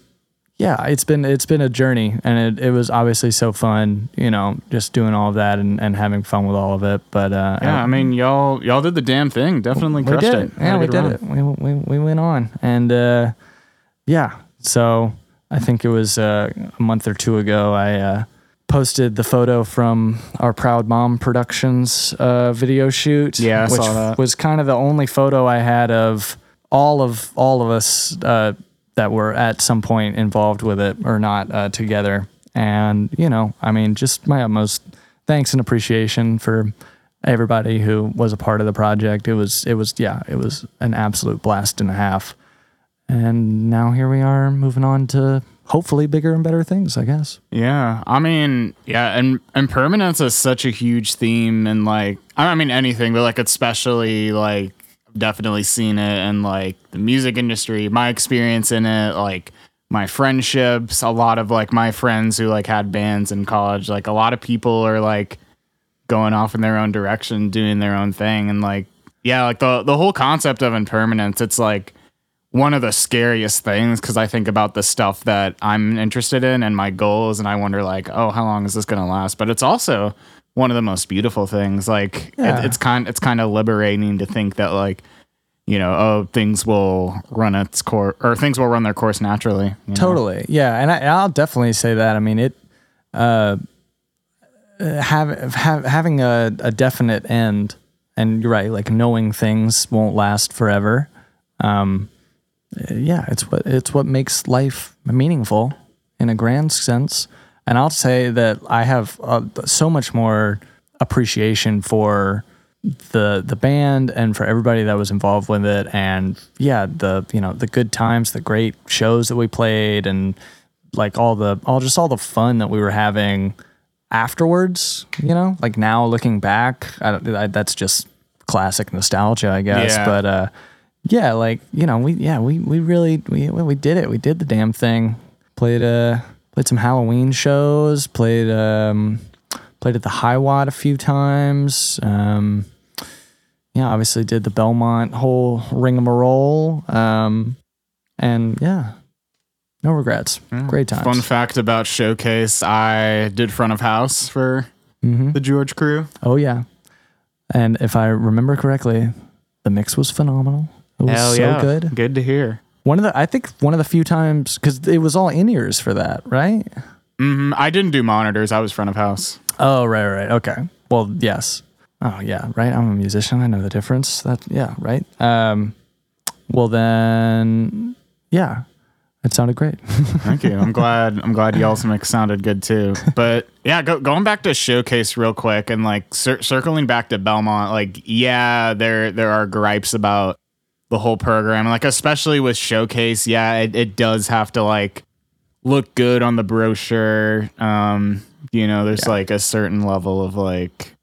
S1: yeah, it's been it's been a journey, and it, it was obviously so fun, you know, just doing all of that and, and having fun with all of it. But uh,
S2: Yeah, I mean, y'all y'all did the damn thing. Definitely crushed
S1: did
S2: it.
S1: Yeah, we did
S2: run.
S1: it. We, we we went on, and uh, yeah, so I think it was uh, a month or two ago. I uh, posted the photo from our Proud Mom Productions uh, video shoot.
S2: Yeah, I
S1: which
S2: saw that.
S1: was kind of the only photo I had of all of all of us uh, that were at some point involved with it or not uh, together. And you know, I mean, just my utmost thanks and appreciation for everybody who was a part of the project. It was it was yeah, it was an absolute blast and a half. And now here we are moving on to hopefully bigger and better things, I guess.
S2: Yeah, I mean, yeah, and and permanence is such a huge theme, and like, I mean, anything, but like, especially like, definitely seen it in like the music industry, my experience in it, like my friendships, a lot of like my friends who like had bands in college, like a lot of people are like going off in their own direction, doing their own thing, and like, yeah, like the the whole concept of impermanence, it's like one of the scariest things because I think about the stuff that I'm interested in and my goals, and I wonder like, oh, how long is this going to last? But it's also one of the most beautiful things. Like,
S1: Yeah.
S2: it, it's kind it's kind of liberating to think that like, you know, oh, things will run its course or things will run their course naturally. you know?
S1: Totally. Yeah. And I, I'll definitely say that. I mean, it, uh, have, have, having a, a definite end, and you're right, like knowing things won't last forever. Um, yeah, it's what, it's what makes life meaningful in a grand sense. And I'll say that I have uh, so much more appreciation for the the band and for everybody that was involved with it. And yeah the you know the good times the great shows that we played and like all the all just all the fun that we were having afterwards you know? Like now looking back I, don't- I, that's just classic nostalgia i guess.
S2: Yeah.
S1: but uh yeah like you know we yeah we we really we we did it. We did the damn thing. Played uh played some halloween shows played um played at the high watt a few times um yeah obviously did the belmont whole ringamarole um and yeah no regrets. Great times.
S2: Fun fact about Showcase: I did front of house for
S1: Mm-hmm.
S2: the George crew.
S1: oh yeah. And if i remember correctly the mix was phenomenal. It was so good.
S2: Good to hear.
S1: One of the i think one of the few times because it was all in ears for that right
S2: hmm I didn't do monitors. I was front of house.
S1: Oh, right, right. Okay. Well, yes. Oh, yeah, right. I'm a musician. I know the difference. That, yeah, right. Um, well, then, yeah, it sounded great. <laughs>
S2: Thank you. I'm glad. I'm glad y'all's <laughs> mix sounded good too. But yeah, go, going back to showcase real quick and like cir- circling back to Belmont. Like, yeah, there there are gripes about the whole program. Like, especially with showcase. Yeah, it, it does have to like look good on the brochure. Um, you know, there's like a certain level of like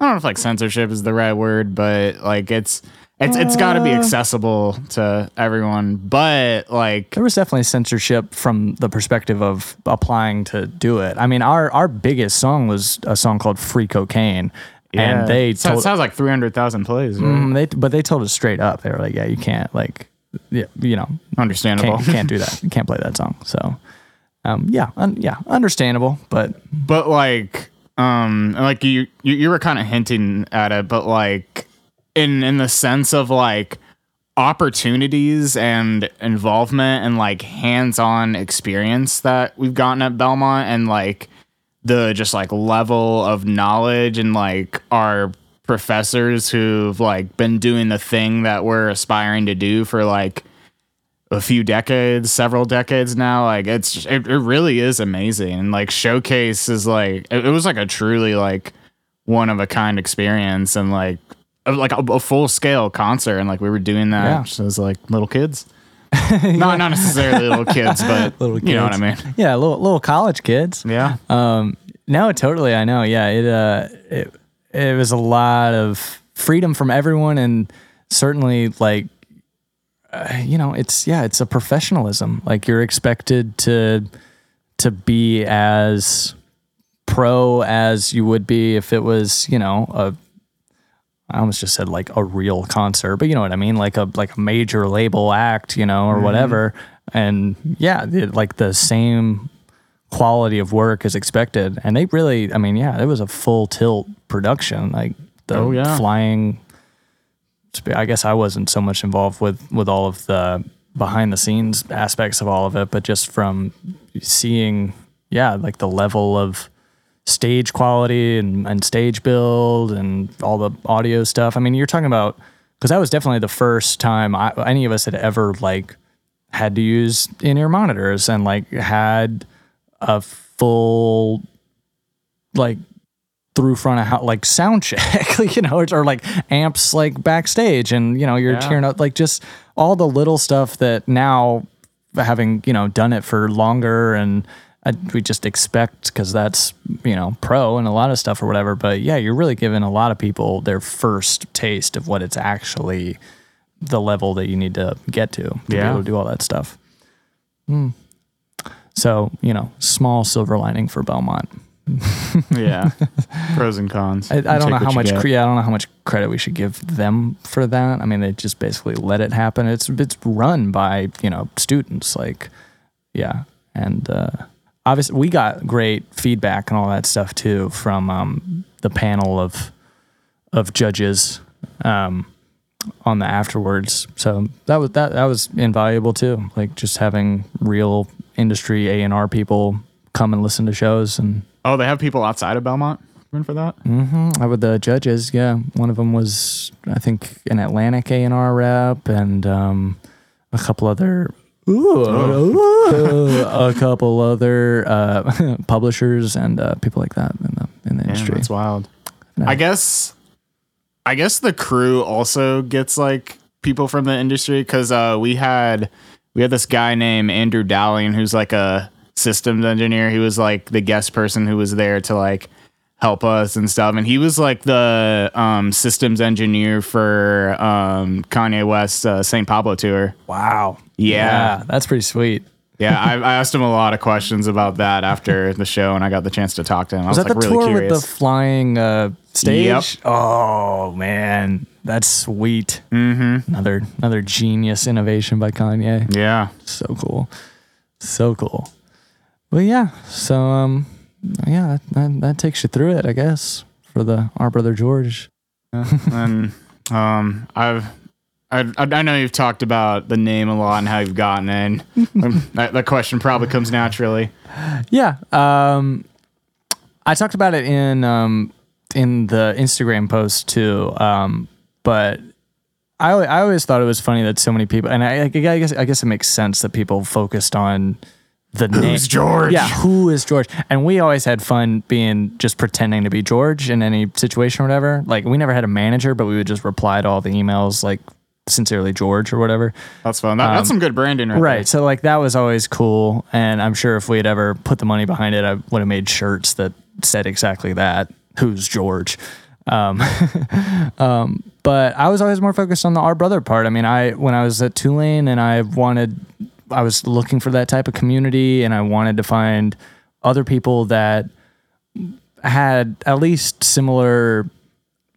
S2: I don't know if like censorship is the right word, but like it's it's it's got to be accessible to everyone. But like
S1: there was definitely censorship from the perspective of applying to do it. I mean, our our biggest song was a song called "Free Cocaine," and they
S2: so,
S1: told
S2: it sounds like 300,000 plays. Right?
S1: Mm, they, but they told us straight up. They were like, "Yeah, you can't like, yeah, you know,
S2: Understandable.
S1: can't can't do that. You <laughs> can't play that song." So, um, yeah, un- yeah, understandable, but
S2: but like um like you you, you were kind of hinting at it but like in in the sense of like opportunities and involvement and like hands-on experience that we've gotten at Belmont and like the just like level of knowledge and like our professors who've like been doing the thing that we're aspiring to do for like a few decades, several decades now. Like it's it, it really is amazing. And like showcase is like it, it was like a truly like one of a kind experience and like a- like a, a full scale concert and like we were doing that
S1: Yeah.
S2: as like little kids. Not <laughs> not necessarily little kids, but <laughs>
S1: Little
S2: you know what I mean.
S1: Yeah, little little college kids.
S2: Yeah.
S1: Um, no, totally. I know. Yeah, it uh, it it was a lot of freedom from everyone, and certainly like, uh, you know, it's yeah, it's a professionalism. Like you're expected to to be as pro as you would be if it was, you know, a I almost just said like a real concert, but you know what I mean, like a like a major label act, you know, or mm-hmm. whatever. And yeah, it, like the same quality of work is expected. And they really, I mean, yeah, it was a full tilt production. Like the
S2: Oh, yeah.
S1: flying. I guess I wasn't so much involved with with all of the behind the scenes aspects of all of it, but just from seeing, yeah, like the level of stage quality and, and stage build and all the audio stuff. I mean, you're talking about because that was definitely the first time I, any of us had ever like had to use in ear monitors and like had a full like through front of house like sound <laughs> check, <laughs> you know, or, or like amps like backstage, and you know you're
S2: Yeah.
S1: tearing up like just all the little stuff that now having you know done it for longer and. I, we just expect because that's you know pro and a lot of stuff or whatever but yeah you're really giving a lot of people their first taste of what it's actually the level that you need to get to to be able to do all that stuff Hmm. so you know small silver lining for belmont <laughs>
S2: Yeah. Pros and cons.
S1: I, I don't know how much. Cre- I don't know how much credit we should give them for that. I mean, they just basically let it happen. It's it's run by you know students. Like, yeah, and uh, obviously we got great feedback and all that stuff too from um, the panel of of judges um, on the afterwards. So that was that that was invaluable too. Like just having real industry A and R people come and listen to shows and
S2: Oh, they have people outside of Belmont for that?
S1: I would the judges, yeah. One of them was, I think, an Atlantic A and R rep, and um, a couple other, ooh, <laughs> a couple other uh, <laughs> publishers and uh, people like that in the in the
S2: Yeah,
S1: industry.
S2: that's wild. I guess I guess the crew also gets like people from the industry because uh, we had we had this guy named Andrew Dowling who's like a systems engineer. He was like the guest person who was there to like help us and stuff. And he was like the um, systems engineer for um, Kanye West's uh, St. Pablo tour.
S1: Wow.
S2: Yeah.
S1: that's pretty sweet.
S2: Yeah, I, I asked him a lot of questions about that after the show, and I got the chance to talk to him. I
S1: Was
S2: was,
S1: that
S2: like
S1: the
S2: really
S1: tour
S2: curious.
S1: with the flying uh, stage?
S2: Yep.
S1: Oh man, that's sweet. Mm-hmm. Another another genius innovation by Kanye.
S2: yeah,
S1: so cool so cool well yeah so um yeah that, that takes you through it i guess for the our brother george
S2: and um, I've I, I know you've talked about the name a lot and how you've gotten in. Um, <laughs> that, that question probably comes naturally.
S1: yeah um i talked about it in um in the instagram post too um but I, I always thought it was funny that so many people and I, I guess I guess it makes sense that people focused on the name.
S2: Who's George?
S1: Yeah, who is George? And we always had fun being just pretending to be George in any situation or whatever. Like we never had a manager, but we would just reply to all the emails like sincerely George or whatever.
S2: That's fun. That, that's some good branding, right?
S1: Um, Right. So like that was always cool. And I'm sure if we had ever put the money behind it, I would have made shirts that said exactly that. Who's George? Um, <laughs> um, but I was always more focused on the our brother part. I mean, I when I was at Tulane and I wanted, I was looking for that type of community, and I wanted to find other people that had at least similar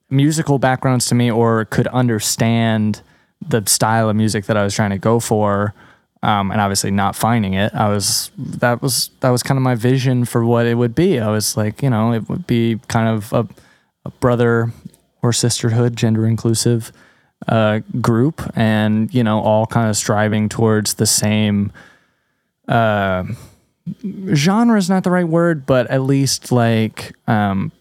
S1: musical backgrounds to me or could understand the style of music that I was trying to go for. Um, and obviously not finding it, I was that was that was kind of my vision for what it would be. I was like, you know, it would be kind of a, a brother or sisterhood, gender inclusive uh, group, and you know, all kind of striving towards the same uh, genre is not the right word, but at least like um,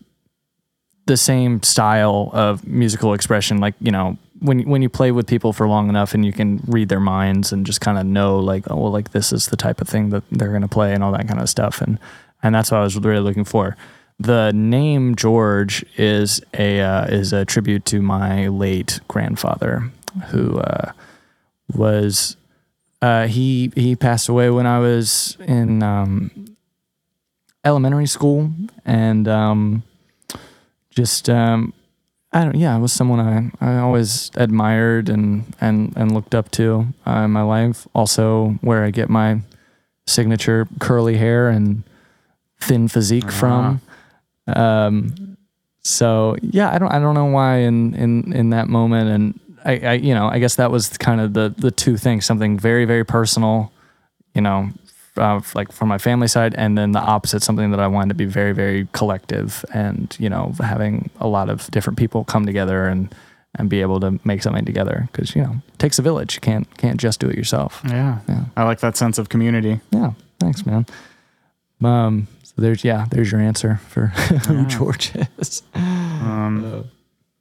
S1: the same style of musical expression. Like you know, when when you play with people for long enough and you can read their minds and just kind of know like, oh well, like this is the type of thing that they're gonna play and all that kind of stuff. And and that's what I was really looking for. The name George is a uh, is a tribute to my late grandfather, who uh, was uh, he he passed away when I was in um, elementary school, and um, just um, I don't yeah, it was someone I, I always admired and and and looked up to uh, in my life. Also, where I get my signature curly hair and thin physique from. Um, so yeah, I don't I don't know why in in in that moment and I, I you know I guess that was kind of the the two things something very very personal, you know, uh, like from my family side, and then the opposite something that I wanted to be very very collective and you know having a lot of different people come together and and be able to make something together because you know it takes a village you can't can't just do it yourself
S2: Yeah. yeah. I like that sense of community.
S1: yeah thanks man um so there's yeah there's your answer for <laughs> who George is Um. <laughs>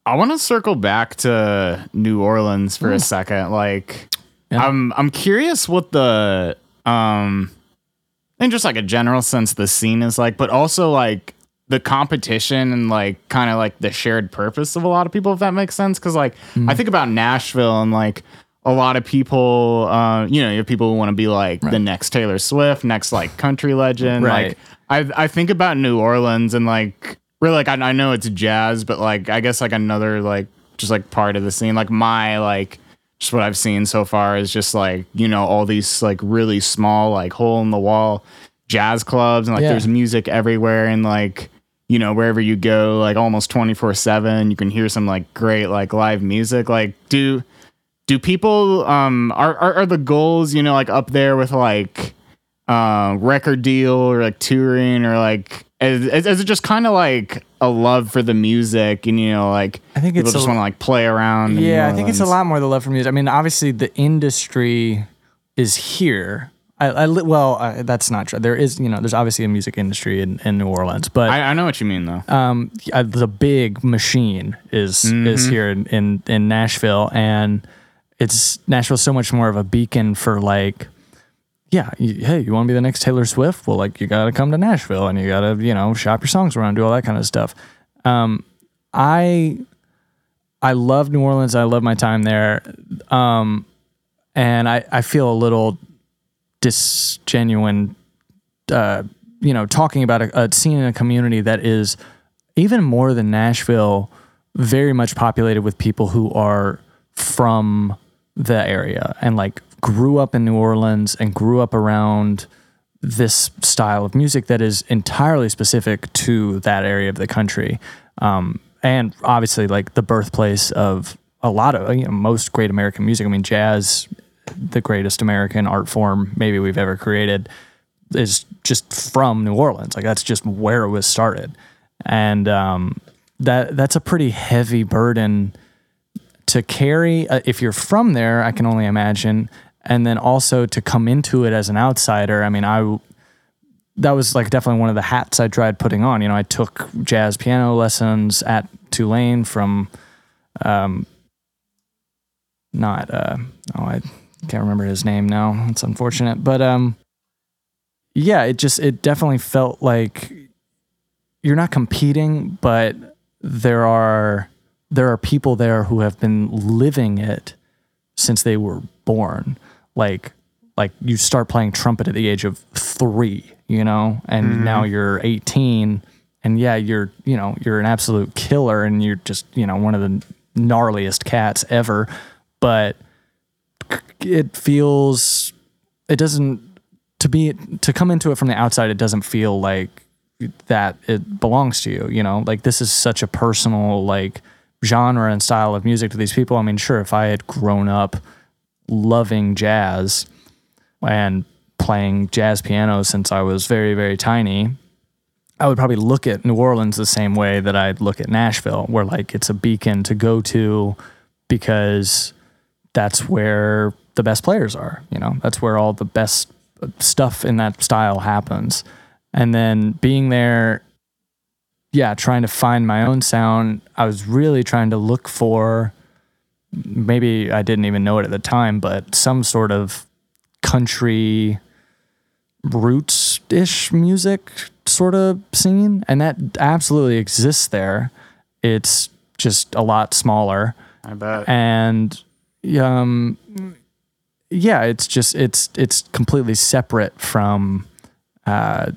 S2: I want to circle back to New Orleans for a second. Like,
S1: Yeah.
S2: I'm I'm curious what the um, in just like a general sense, the scene is like, but also like the competition and like kind of like the shared purpose of a lot of people, if that makes sense. Because like I think about Nashville and like a lot of people, uh, you know, you have people who want to be like the next Taylor Swift, next like country legend.
S1: Right.
S2: Like I I think about New Orleans and like really like I, I know it's jazz, but like I guess like another like just like part of the scene. Like my like just what I've seen so far is just like you know all these like really small like hole in the wall jazz clubs and like
S1: Yeah.
S2: there's music everywhere and like you know wherever you go like almost 24 7 you can hear some like great like live music like do do people um are, are are the goals you know like up there with like uh record deal or like touring or like is, is is it just kind of like a love for the music and you know like
S1: I think
S2: people
S1: it's
S2: just want to like play around
S1: Yeah, I think it's a lot more the love for music. I mean, obviously the industry is here. I, I well, uh, that's not true. There is, you know, there's obviously a music industry in, in New Orleans, but
S2: I, I know what you mean though
S1: um, uh, the big machine is
S2: Mm-hmm.
S1: is here in, in in Nashville, and it's Nashville's so much more of a beacon for like, yeah, you, hey, you want to be the next Taylor Swift? Well, like you got to come to Nashville, and you got to you know shop your songs around, do all that kind of stuff. Um, I I love New Orleans. I love my time there, um, and I I feel a little disgenuine uh, you know, talking about a, a scene in a community that is even more than Nashville, very much populated with people who are from the area and like grew up in New Orleans and grew up around this style of music that is entirely specific to that area of the country. Um, and obviously, like the birthplace of a lot of, you know, most great American music. I mean, jazz, the greatest American art form maybe we've ever created is just from New Orleans. Like that's just where it was started, and um, that that's a pretty heavy burden to carry uh, if you're from there. I can only imagine, and then also to come into it as an outsider. I mean, I that was like definitely one of the hats I tried putting on. You know, I took jazz piano lessons at Tulane from, um, not uh, oh I can't remember his name now. It's unfortunate, but um, yeah, it just it definitely felt like you're not competing, but there are there are people there who have been living it since they were born. Like like you start playing trumpet at the age of three, you know, and mm-hmm. now you're 18, and yeah, you're you know you're an absolute killer, and you're just you know one of the gnarliest cats ever, but it feels it doesn't to be to come into it from the outside it doesn't feel like that it belongs to you you know? Like this is such a personal like genre and style of music to these people. I mean sure if i had grown up loving jazz and playing jazz piano since i was very very tiny i would probably look at new orleans the same way that i'd look at nashville where like it's a beacon to go to because that's where the best players are. You know, that's where all the best stuff in that style happens. And then being there, yeah, trying to find my own sound, I was really trying to look for maybe I didn't even know it at the time, but some sort of country roots ish music sort of scene. And that absolutely exists there. It's just a lot smaller
S2: I bet
S1: and um yeah, it's just it's it's completely separate from uh,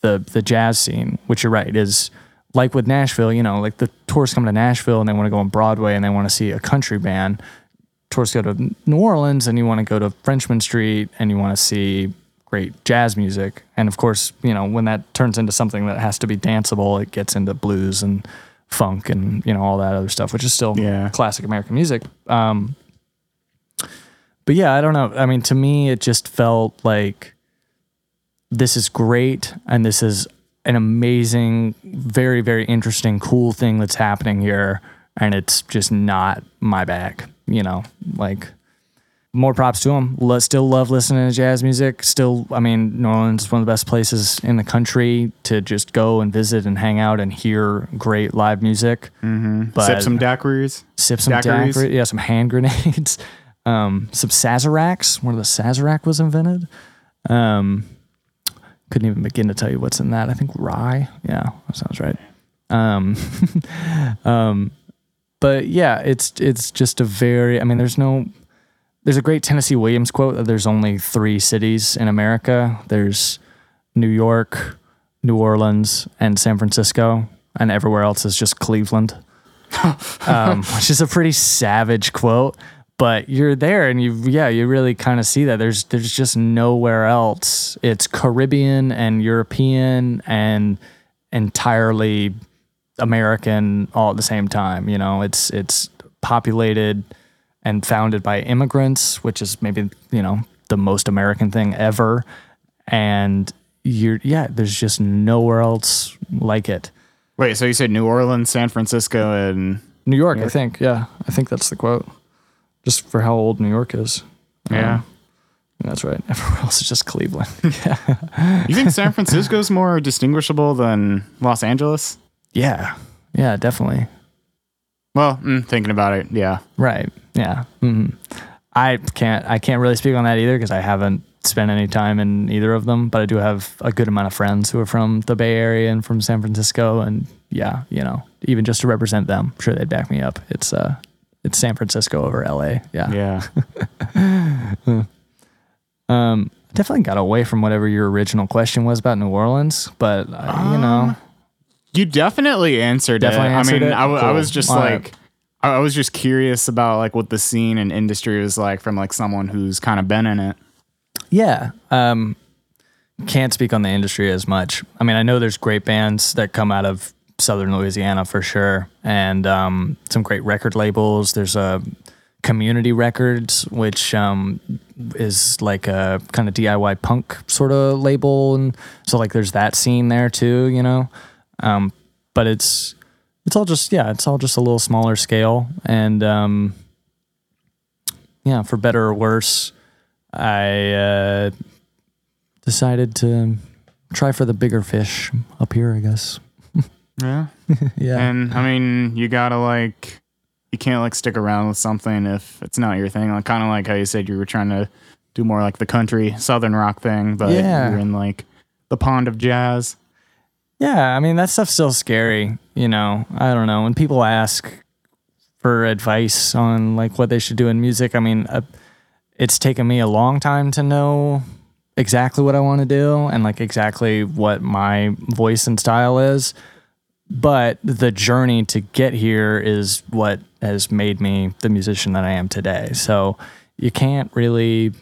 S1: the the jazz scene, which you're right is like with Nashville. You know, like the tourists come to Nashville and they want to go on Broadway and they want to see a country band. Tourists go to New Orleans and you want to go to Frenchman Street and you want to see great jazz music. And of course, you know, when that turns into something that has to be danceable, it gets into blues and funk and you know all that other stuff, which is still
S2: Yeah.
S1: classic American music. Um, but yeah, I don't know. I mean, to me, it just felt like this is great and this is an amazing, very, very interesting, cool thing that's happening here. And it's just not my bag, you know, like more props to them. Lo- still love listening to jazz music. Still, I mean, New Orleans is one of the best places in the country to just go and visit and hang out and hear great live music. Mm-hmm. But
S2: Sip some daiquiris.
S1: sip some
S2: Daiquiris?
S1: daiquiri, yeah, some hand grenades, <laughs> um, some Sazeracs, where the Sazerac was invented. Um, couldn't even begin to tell you what's in that. I think rye. Yeah, that sounds right. Um, <laughs> um, but yeah, it's it's just a very. I mean, there's no. There's a great Tennessee Williams quote that there's only three cities in America. There's New York, New Orleans, and San Francisco, and everywhere else is just Cleveland <laughs> um, which is a pretty savage quote. But you're there, and you yeah, you really kind of see that. There's there's just nowhere else. It's Caribbean and European and entirely American all at the same time. You know, it's it's populated and founded by immigrants, which is maybe you know the most American thing ever. And you're yeah, there's just nowhere else like it.
S2: Wait, so you said New Orleans, San Francisco, and
S1: New York, I think. Yeah, I think that's the quote. Just for how old New York is.
S2: yeah.
S1: Um, that's right. <laughs> Everywhere else is just Cleveland. <laughs> yeah.
S2: you think San Francisco's more distinguishable than Los Angeles?
S1: Yeah. Yeah, definitely.
S2: Well, mm, thinking about it, yeah.
S1: Right. Yeah. hmm I can't. I can't really speak on that either because I haven't spent any time in either of them. But I do have a good amount of friends who are from the Bay Area and from San Francisco, and yeah, you know, even just to represent them, I'm sure they'd back me up. It's uh, it's San Francisco over L.A. Yeah.
S2: Yeah. <laughs>
S1: Um, definitely got away from whatever your original question was about New Orleans, but uh, you know,
S2: You definitely answered
S1: Definitely
S2: it.
S1: answered
S2: I mean,
S1: it?
S2: I, w- I
S1: Cool.
S2: was just
S1: All right.
S2: like, I I was just curious about like what the scene and industry was like from like someone who's kind of been in it.
S1: yeah. Um, can't speak on the industry as much. I mean, I know there's great bands that come out of Southern Louisiana for sure, and um, some great record labels. There's a Community Records, which um, is like a kind of DIY punk sort of label, and so like there's that scene there too, you know. Um, but it's it's all just yeah, it's all just a little smaller scale, and um, yeah, for better or worse, I uh, decided to try for the bigger fish up here. I guess. <laughs>
S2: Yeah.
S1: Yeah.
S2: And I mean, you gotta like, you can't like stick around with something if it's not your thing. Like kind of like how you said you were trying to do more like the country southern rock thing, but
S1: Yeah.
S2: you're in like the pond of jazz.
S1: Yeah, I mean that stuff's still scary, you know. I don't know when people ask for advice on like what they should do in music. I mean, uh, it's taken me a long time to know exactly what I want to do and like exactly what my voice and style is. But the journey to get here is what has made me the musician that I am today. So you can't really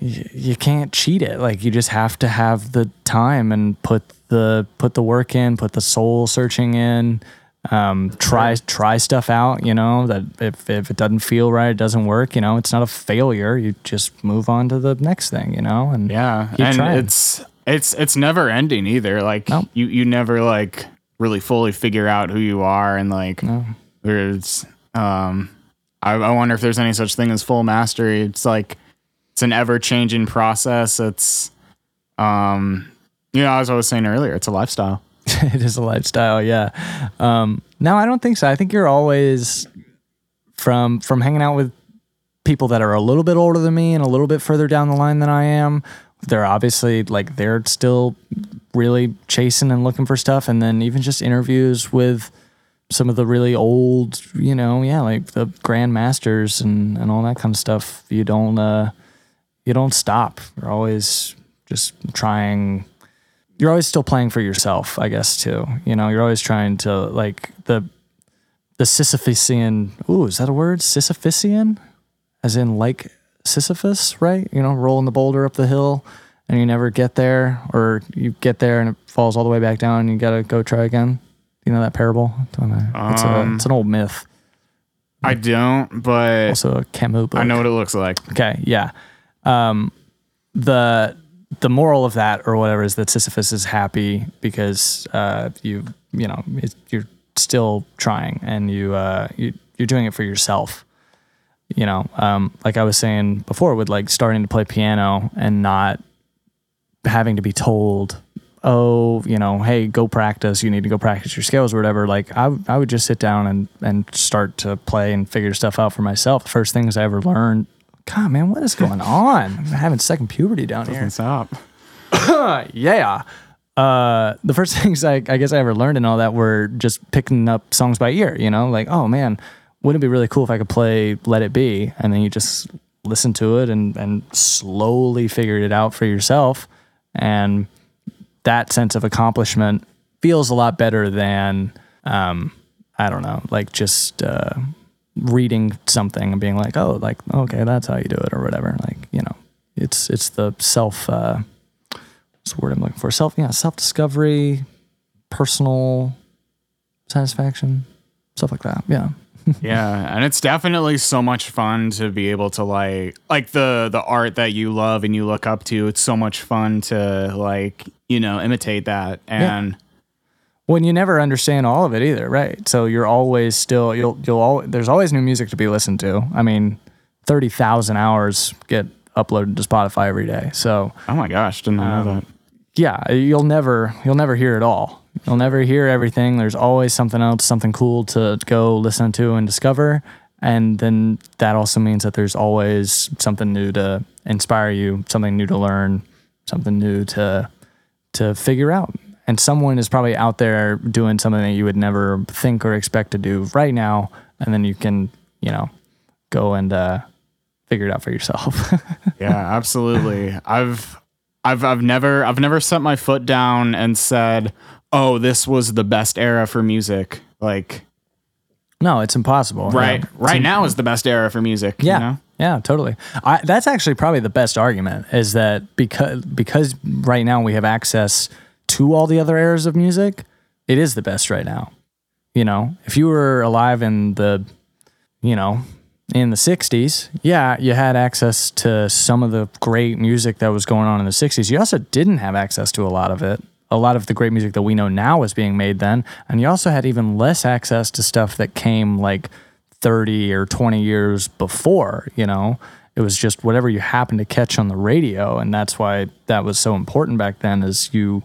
S1: you can't cheat it. Like you just have to have the time and put the put the work in, put the soul searching in. Um, try try stuff out. You know that if if it doesn't feel right, it doesn't work. You know it's not a failure. You just move on to the next thing. You know and
S2: Yeah, and
S1: trying.
S2: it's it's it's never ending either. Like
S1: Nope.
S2: you you never like really fully figure out who you are, and like there's um, I, I wonder if there's any such thing as full mastery. It's like it's an ever changing process. It's um, you know, as I was saying earlier, it's a lifestyle. <laughs>
S1: it is a lifestyle. Yeah. Um, no, I don't think so. I think you're always from from hanging out with people that are a little bit older than me and a little bit further down the line than I am. They're obviously like they're still really chasing and looking for stuff, and then even just interviews with some of the really old, you know, yeah, like the grand masters and and all that kind of stuff. You don't. uh you don't stop. You're always just trying. You're always still playing for yourself, I guess too. You know, you're always trying to like the the Sisyphusian. Ooh, is that a word? Sisyphusian, as in like Sisyphus, right? You know, rolling the boulder up the hill and you never get there, or you get there and it falls all the way back down, and you gotta go try again. You know that parable? It's, a, it's an old myth.
S2: I don't, but
S1: Also a Camus book.
S2: I know what it looks like.
S1: Okay, yeah. Um, the the moral of that or whatever is that Sisyphus is happy because uh, you you know it, you're still trying and you uh, you you're doing it for yourself. You know, um, like I was saying before, with like starting to play piano and not having to be told, oh, you know, hey, go practice. You need to go practice your skills or whatever. Like I, I would just sit down and and start to play and figure stuff out for myself. The first things I ever learned. God, man, what is going on? I'm having second puberty down here.
S2: Doesn't stop. <coughs>
S1: Yeah. Uh, the first <laughs> things I, I guess I ever learned and all that were just picking up songs by ear. You know, like oh man, wouldn't it be really cool if I could play Let It Be? And then you just listen to it and and slowly figured it out for yourself. And that sense of accomplishment feels a lot better than um, I don't know, like just uh, reading something and being like, oh, like okay, that's how you do it or whatever. Like you know, it's it's the self. Uh, what's the word I'm looking for? Self, yeah, self discovery, personal satisfaction, stuff like that. Yeah.
S2: Yeah, and it's definitely so much fun to be able to like like the the art that you love and you look up to. It's so much fun to like, you know, imitate that and
S1: when you never understand all of it either, right? So you're always still you'll you'll all there's always new music to be listened to. I mean, thirty thousand hours get uploaded to Spotify every day. So
S2: oh my gosh, didn't I know um, that?
S1: yeah, you'll never you'll never hear it all. You'll never hear everything. There's always something else, something cool to go listen to and discover. And then that also means that there's always something new to inspire you, something new to learn, something new to to figure out. And someone is probably out there doing something that you would never think or expect to do right now. And then you can, you know, go and uh, figure it out for yourself. <laughs>
S2: Yeah, absolutely. I've I've I've never I've never set my foot down and said, "Oh, this was the best era for music." Like
S1: no, it's impossible.
S2: right
S1: Yeah.
S2: right now is the best era for music,
S1: Yeah,
S2: you know?
S1: yeah, totally. I, that's actually probably the best argument is that because because right now we have access to all the other eras of music, it is the best right now. You know, if you were alive in the, you know, in the '60s, yeah, you had access to some of the great music that was going on in the '60s. You also didn't have access to a lot of it. A lot of the great music that we know now was being made then, and you also had even less access to stuff that came like 30 or 20 years before, you know. It was just whatever you happened to catch on the radio and that's why that was so important back then is you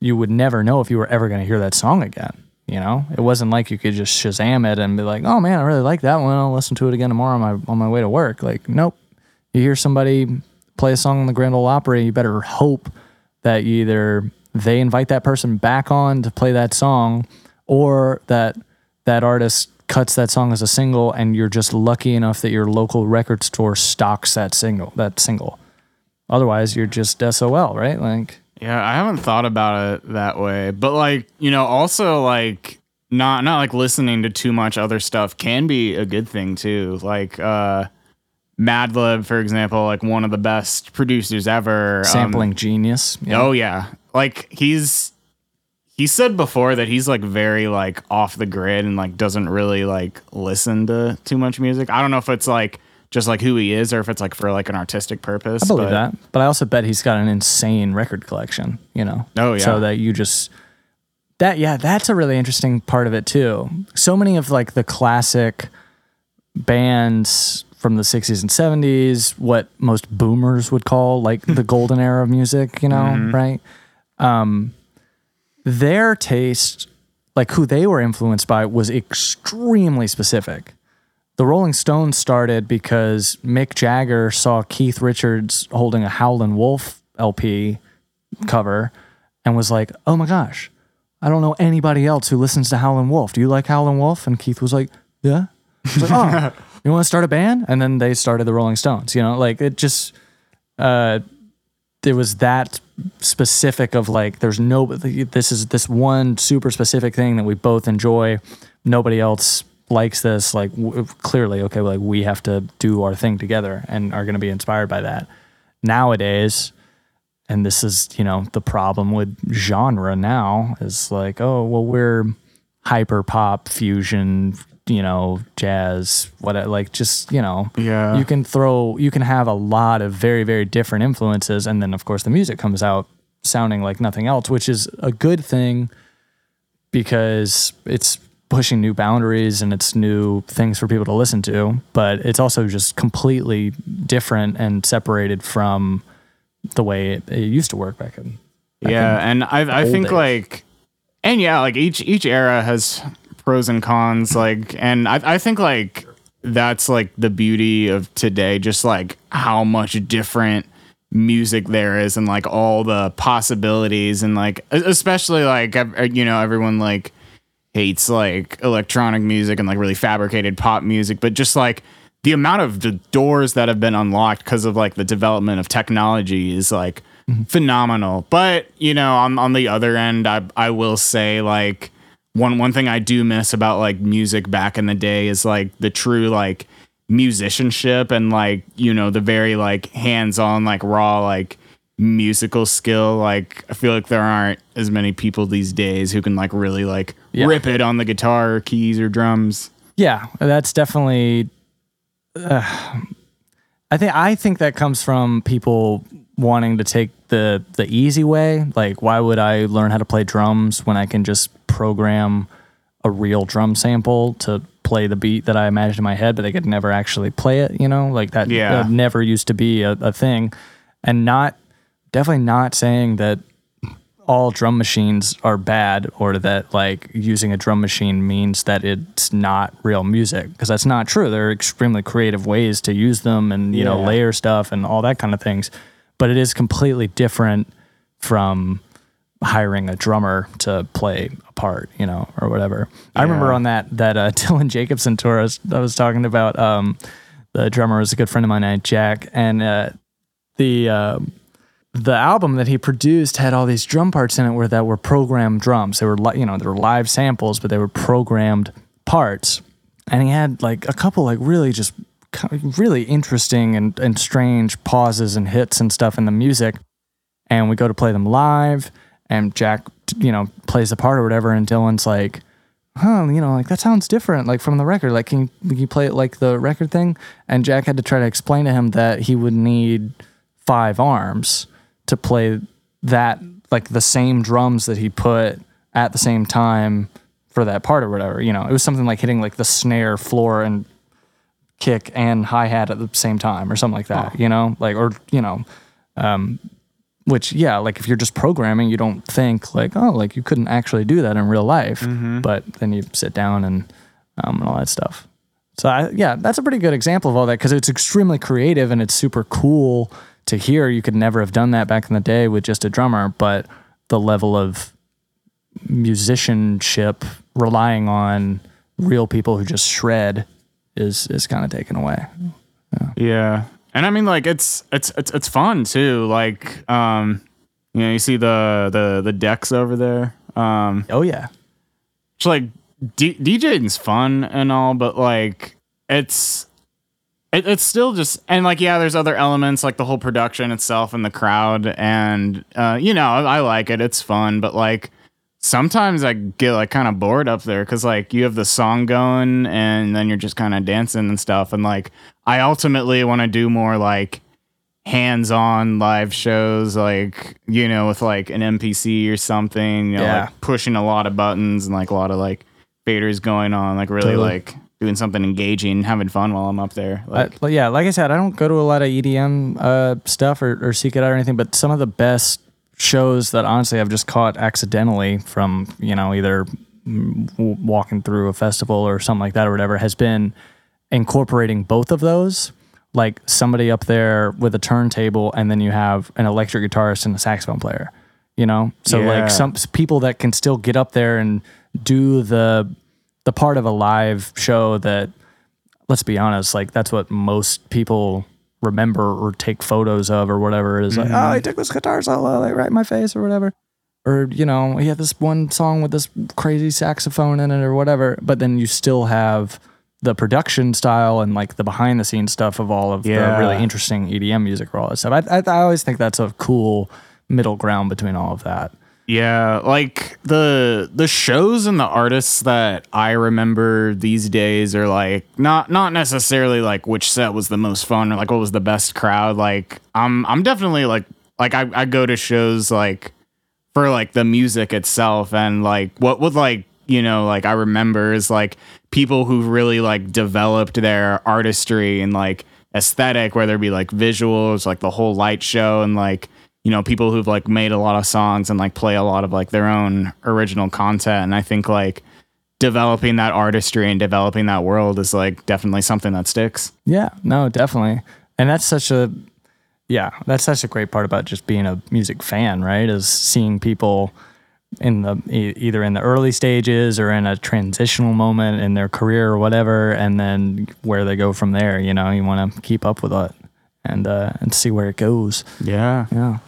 S1: you would never know if you were ever going to hear that song again, you know? It wasn't like you could just Shazam it and be like, "Oh man, I really like that one. I'll listen to it again tomorrow on my on my way to work." Like, nope. You hear somebody play a song in the Grand Ole Opry, you better hope that you either they invite that person back on to play that song or that that artist cuts that song as a single and you're just lucky enough that your local record store stocks that single that single otherwise you're just sol right like
S2: Yeah, I haven't thought about it that way. But like, you know, also like not not like listening to too much other stuff can be a good thing too. Like uh Madlib, for example, like one of the best producers ever. um,
S1: sampling genius yeah.
S2: Oh yeah. Like he's he said before that he's like very like off the grid and like doesn't really like listen to too much music. I don't know if it's like just like who he is or if it's like for like an artistic purpose.
S1: I believe
S2: but-
S1: that but i also bet he's got an insane record collection you know
S2: Oh, yeah.
S1: so that you just that yeah that's a really interesting part of it too so many of like the classic bands from the 60s and 70s what most boomers would call like the <laughs> golden era of music you know mm-hmm. right um their taste like who they were influenced by was extremely specific the Rolling Stones started because Mick Jagger saw Keith Richards holding a Howlin' Wolf LP cover and was like, "Oh my gosh, I don't know anybody else who listens to Howlin' Wolf. Do you like Howlin' Wolf?" And Keith was like, "Yeah." Was like, "Oh, <laughs> you want to start a band?" And then they started the Rolling Stones. You know, like it just uh, there was that specific of like there's no this is this one super specific thing that we both enjoy. Nobody else likes this. Like w- clearly okay like we have to do our thing together and are going to be inspired by that. Nowadays and this is you know the problem with genre now is like oh well we're hyper pop fusion you know jazz what like just you know
S2: Yeah.
S1: you can throw you can have a lot of very very different influences and then of course the music comes out sounding like nothing else which is a good thing because it's pushing new boundaries and it's new things for people to listen to but it's also just completely different and separated from the way it, it used to work back in back
S2: yeah,
S1: in
S2: and I I think
S1: days.
S2: like, and yeah, like each each era has pros and cons. Like, and I I think like that's like the beauty of today, just like how much different music there is, and like all the possibilities, and like especially like uh, you know everyone like hates like electronic music and like really fabricated pop music, but just like the amount of the doors that have been unlocked because of like the development of technology is like mm-hmm. phenomenal. But you know, on on the other end, I I will say like one one thing I do miss about like music back in the day is like the true like musicianship and like you know the very like hands on like raw like musical skill like i feel like there aren't as many people these days who can like really like
S1: Yeah.
S2: rip it on the guitar or keys or drums
S1: Yeah, that's definitely. Uh, I think I think that comes from people wanting to take the the easy way. Like, why would I learn how to play drums when I can just program a real drum sample to play the beat that I imagined in my head, but I could never actually play it. You know, like that.
S2: Yeah.
S1: that never used to be a, a thing, and not definitely not saying that all drum machines are bad or that like using a drum machine means that it's not real music because that's not true there are extremely creative ways to use them and you know layer stuff and all that kind of things but it is completely different from hiring a drummer to play a part you know or whatever i remember on that that uh, <laughs> dylan Jakobsen tour I was, I was talking about um the drummer was a good friend of mine named jack and uh the um the album that he produced had all these drum parts in it where that were programmed drums. They were li- you know they were live samples, but they were programmed parts. And he had like a couple like really just really interesting and, and strange pauses and hits and stuff in the music. And we go to play them live, and Jack you know plays the part or whatever, and Dylan's like. Huh, you know, like that sounds different, like from the record. Like, can you, can you play it like the record thing? And Jack had to try to explain to him that he would need five arms to play that like the same drums that he put at the same time for that part or whatever. You know, it was something like hitting like the snare, floor, and kick and hi hat at the same time or something like that. You know, like or you know, um, which yeah, like if you're just programming, you don't think like oh, like you couldn't actually do that in real life. But then you sit down and um, and all that stuff. So I, yeah, that's a pretty good example of all that because it's extremely creative and it's super cool to hear. You could never have done that back in the day with just a drummer, but the level of musicianship relying on real people who just shred is is kind of taken away.
S2: Yeah. And I mean like it's it's it's it's fun too. Like um you know, you see the the the decks over there. Um
S1: Oh yeah,
S2: it's like D- DJing's fun and all, but like it's it, it's still just and like yeah, there's other elements like the whole production itself and the crowd and uh you know, I like it. It's fun, but like sometimes I get like kind of bored up there because like you have the song going and then you're just kind of dancing and stuff. And like I ultimately want to do more like hands on live shows, like, you know, with like an MPC or something, you know,
S1: Yeah.
S2: like pushing a lot of buttons and like a lot of like faders going on, like really
S1: Totally.
S2: like doing something engaging, having fun while I'm up there. Like,
S1: I, yeah. Like I said, I don't go to a lot of EDM uh, stuff or, or seek it out or anything, but some of the best shows that honestly I've just caught accidentally from you know either walking through a festival or something like that or whatever has been incorporating both of those like somebody up there with a turntable and then you have an electric guitarist and a saxophone player you know so
S2: Yeah.
S1: like some people that can still get up there and do the the part of a live show that let's be honest like that's what most people remember or take photos of or whatever is like, mm-hmm. oh, he took this guitar solo like right in my face or whatever. Or, you know, he had this one song with this crazy saxophone in it or whatever. But then you still have the production style and like the behind the scenes stuff of all of
S2: Yeah.
S1: the really interesting EDM music or all that stuff. I, I, I always think that's a cool middle ground between all of that.
S2: Yeah, like the the shows and the artists that I remember these days are like not not necessarily like which set was the most fun or like what was the best crowd. Like I'm I'm definitely like like I, I go to shows like for like the music itself and like what would like you know like I remember is like people who really like developed their artistry and like aesthetic, whether it be like visuals, like the whole light show and like you know people who've like made a lot of songs and like play a lot of like their own original content and i think like developing that artistry and developing that world is like definitely something that sticks
S1: Yeah, no, definitely. And that's such a yeah, that's such a great part about just being a music fan, right? Is seeing people in the e- either in the early stages or in a transitional moment in their career or whatever and then where they go from there, you know, you want to keep up with it and uh and see where it goes.
S2: yeah
S1: Yeah.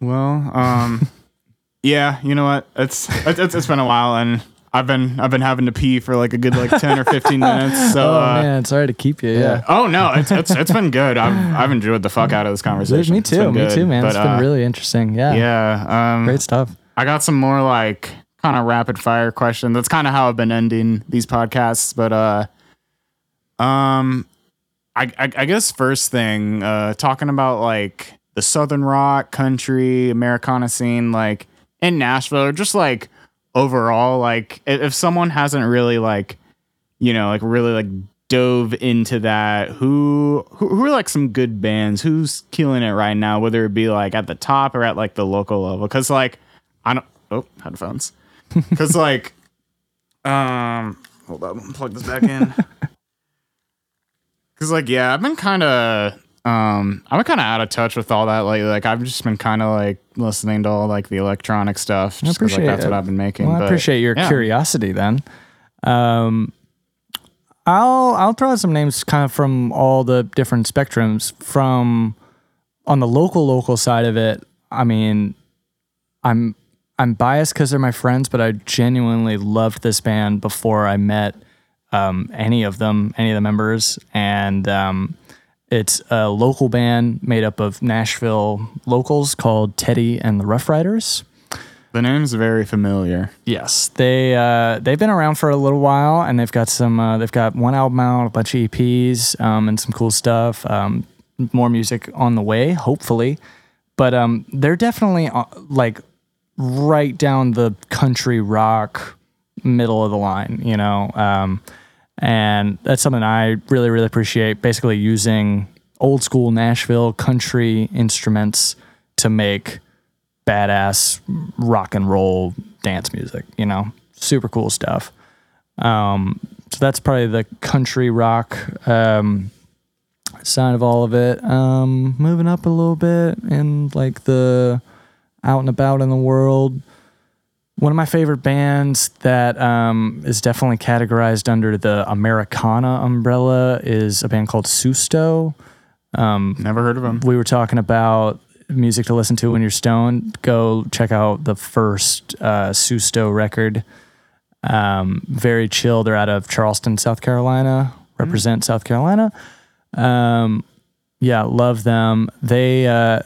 S2: Well um <laughs> yeah you know what it's it's, it's been a while and i've been i've been having to pee for like a good like 10 or 15 <laughs> minutes so
S1: Oh
S2: uh,
S1: man, sorry to keep you. Yeah.
S2: Oh no, it's, it's it's been good. I've I've enjoyed the fuck out of this conversation.
S1: Me too. Me too, man.
S2: But,
S1: it's been
S2: uh,
S1: really interesting. Yeah.
S2: yeah. Um,
S1: Great stuff.
S2: I got some more like kind of rapid fire questions. That's kind of how I've been ending these podcasts. But uh, um, I I, I guess first thing, uh, talking about like the Southern rock, country, Americana scene, like in Nashville, or just like overall, like if, if someone hasn't really like, you know, like really like dove into that who, who who are like some good bands who's killing it right now whether it be like at the top or at like the local level because like I don't. Oh, headphones. Because <laughs> like, um, hold up, plug this back in. <laughs> Because like, yeah, I've been kind of, um, I'm kind of out of touch with all that lately. Like, I've just been kind of like listening to all like the electronic stuff. Just 'cause, like that's
S1: it.
S2: what I've been making.
S1: Well, I
S2: but,
S1: appreciate your
S2: yeah.
S1: curiosity then. Um, I'll I'll throw out some names kind of from all the different spectrums. From on the local local side of it, I mean, I'm I'm biased because they're my friends, but I genuinely loved this band before I met um, any of them, any of the members, and um, it's a local band made up of Nashville locals called Teddy and the Rough Riders.
S2: The name's very familiar.
S1: Yes, they uh, they've been around for a little while, and they've got some. Uh, they've got one album out, a bunch of EPs, um, and some cool stuff. Um, more music on the way, hopefully. But um, they're definitely uh, like right down the country rock middle of the line, you know. And that's something I really, really appreciate. Basically, using old school Nashville country instruments to make badass rock and roll dance music, you know, super cool stuff. Um, so that's probably the country rock um, side of all of it. Um, moving up a little bit and like the out and about in the world. One of my favorite bands that um, is definitely categorized under the Americana umbrella is a band called Susto
S2: Never heard of them.
S1: we were talking about music to listen to when you're stoned, go check out the first uh, Susto record. Um, very chill. They're out of Charleston, South Carolina. Represent South Carolina. Um, yeah, love them. They, uh,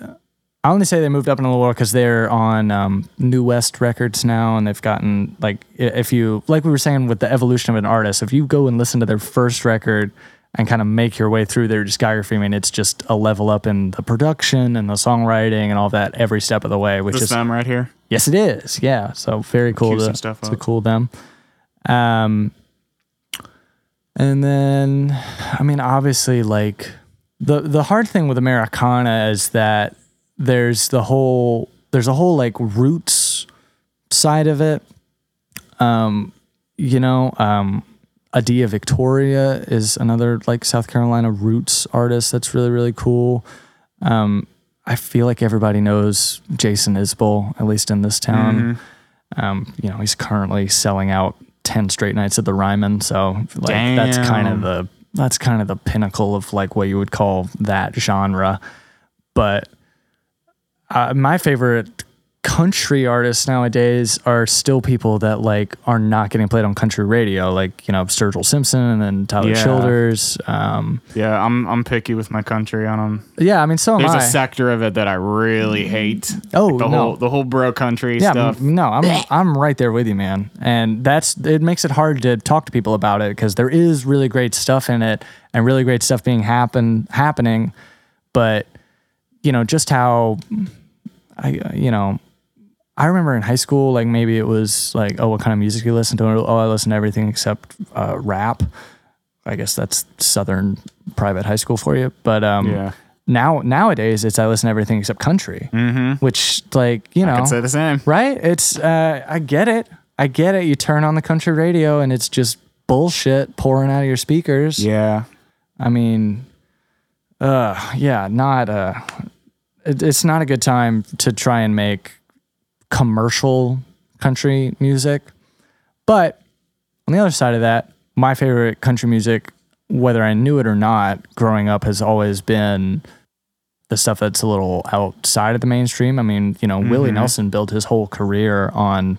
S1: I only say they moved up in a little while because they're on um, New West Records now, and they've gotten like if you like we were saying with the evolution of an artist, if you go and listen to their first record and kind of make your way through their discography, I mean, it's just a level up in the production and the songwriting and all that every step of the way, which
S2: This
S1: is
S2: them right here.
S1: Yes, it is. Yeah. So very cool to,
S2: stuff
S1: to
S2: up.
S1: cool them. Um, and then, I mean, obviously, like the the hard thing with Americana is that there's the whole there's a whole like roots side of it. Um, you know, um, Adia Victoria is another like South Carolina roots artist that's really really cool. Um, I feel like everybody knows Jason Isbell, at least in this town. Um, you know, he's currently selling out ten straight nights at the Ryman, so like that's kind of the that's kind of the pinnacle of like what you would call that genre. But uh, my favorite country artists nowadays are still people that like are not getting played on country radio, like you know Sturgill Simpson and then Tyler
S2: Yeah.
S1: Childers. Um,
S2: Yeah, I'm I'm picky with my country on them.
S1: yeah, I mean, so am
S2: There's a sector of it that I really hate.
S1: Oh,
S2: Like the
S1: no.
S2: whole the whole bro country
S1: yeah,
S2: stuff.
S1: m- no, I'm I'm right there with you, man. And that's it makes it hard to talk to people about it because there is really great stuff in it and really great stuff being happen happening, but you know just how I you know I remember in high school like maybe it was like oh what kind of music you listen to oh I listen to everything except uh, rap. I guess that's southern private high school for you, but um
S2: Yeah.
S1: now nowadays it's I listen to everything except country, mm-hmm. which like you know
S2: I could say the same.
S1: right? It's uh, I get it. I get it. You turn on the country radio and it's just bullshit pouring out of your speakers.
S2: Yeah.
S1: I mean, uh, yeah, not uh, it, it's not a good time to try and make commercial country music. But on the other side of that, my favorite country music, whether I knew it or not, growing up has always been the stuff that's a little outside of the mainstream. I mean, you know, Willie Nelson built his whole career on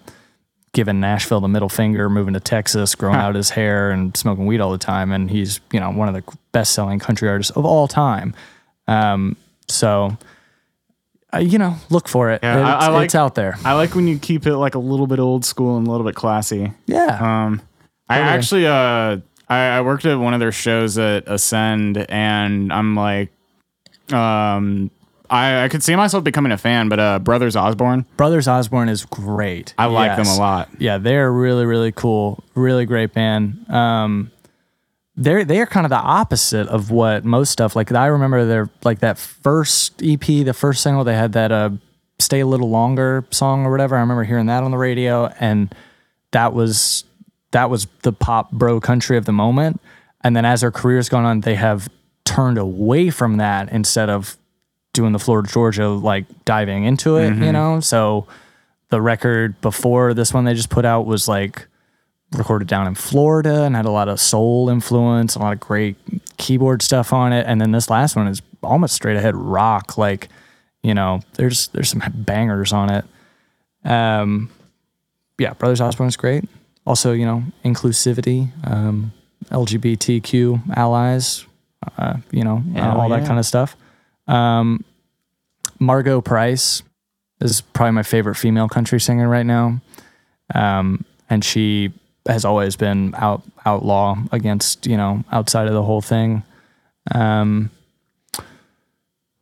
S1: giving Nashville the middle finger, moving to Texas, growing out his hair and smoking weed all the time. And he's, you know, one of the best selling country artists of all time. Um, so, uh, you know, look for it.
S2: Yeah, I-
S1: it's,
S2: I like-
S1: it's out there.
S2: I like when you keep it like a little bit old school and a little bit classy.
S1: Yeah.
S2: Um, I
S1: Totally.
S2: actually uh I, I worked at one of their shows at Ascend, and I'm like, um, I I could see myself becoming a fan, but uh, Brothers Osborne,
S1: Brothers Osborne is great.
S2: I like them a lot.
S1: Yeah, they're really really cool, really great band. Um, they're they are kind of the opposite of what most stuff. Like I remember their like that first EP, the first single they had that uh, "Stay a Little Longer" song or whatever. I remember hearing that on the radio, and that was that was the pop bro country of the moment. And then as their careers gone on, they have turned away from that instead of doing the Florida Georgia like diving into it. You know, so the record before this one they just put out was like recorded down in Florida and had a lot of soul influence, a lot of great keyboard stuff on it. And then this last one is almost straight ahead rock. Like, you know, there's there's some bangers on it. Um, yeah, Brothers Osborne is great. Also, you know, inclusivity, um, LGBTQ allies, uh, you know, uh, all that kind of stuff. Um, Margo Price is probably my favorite female country singer right now. Um, and she has always been out outlaw against, you know, outside of the whole thing. Um,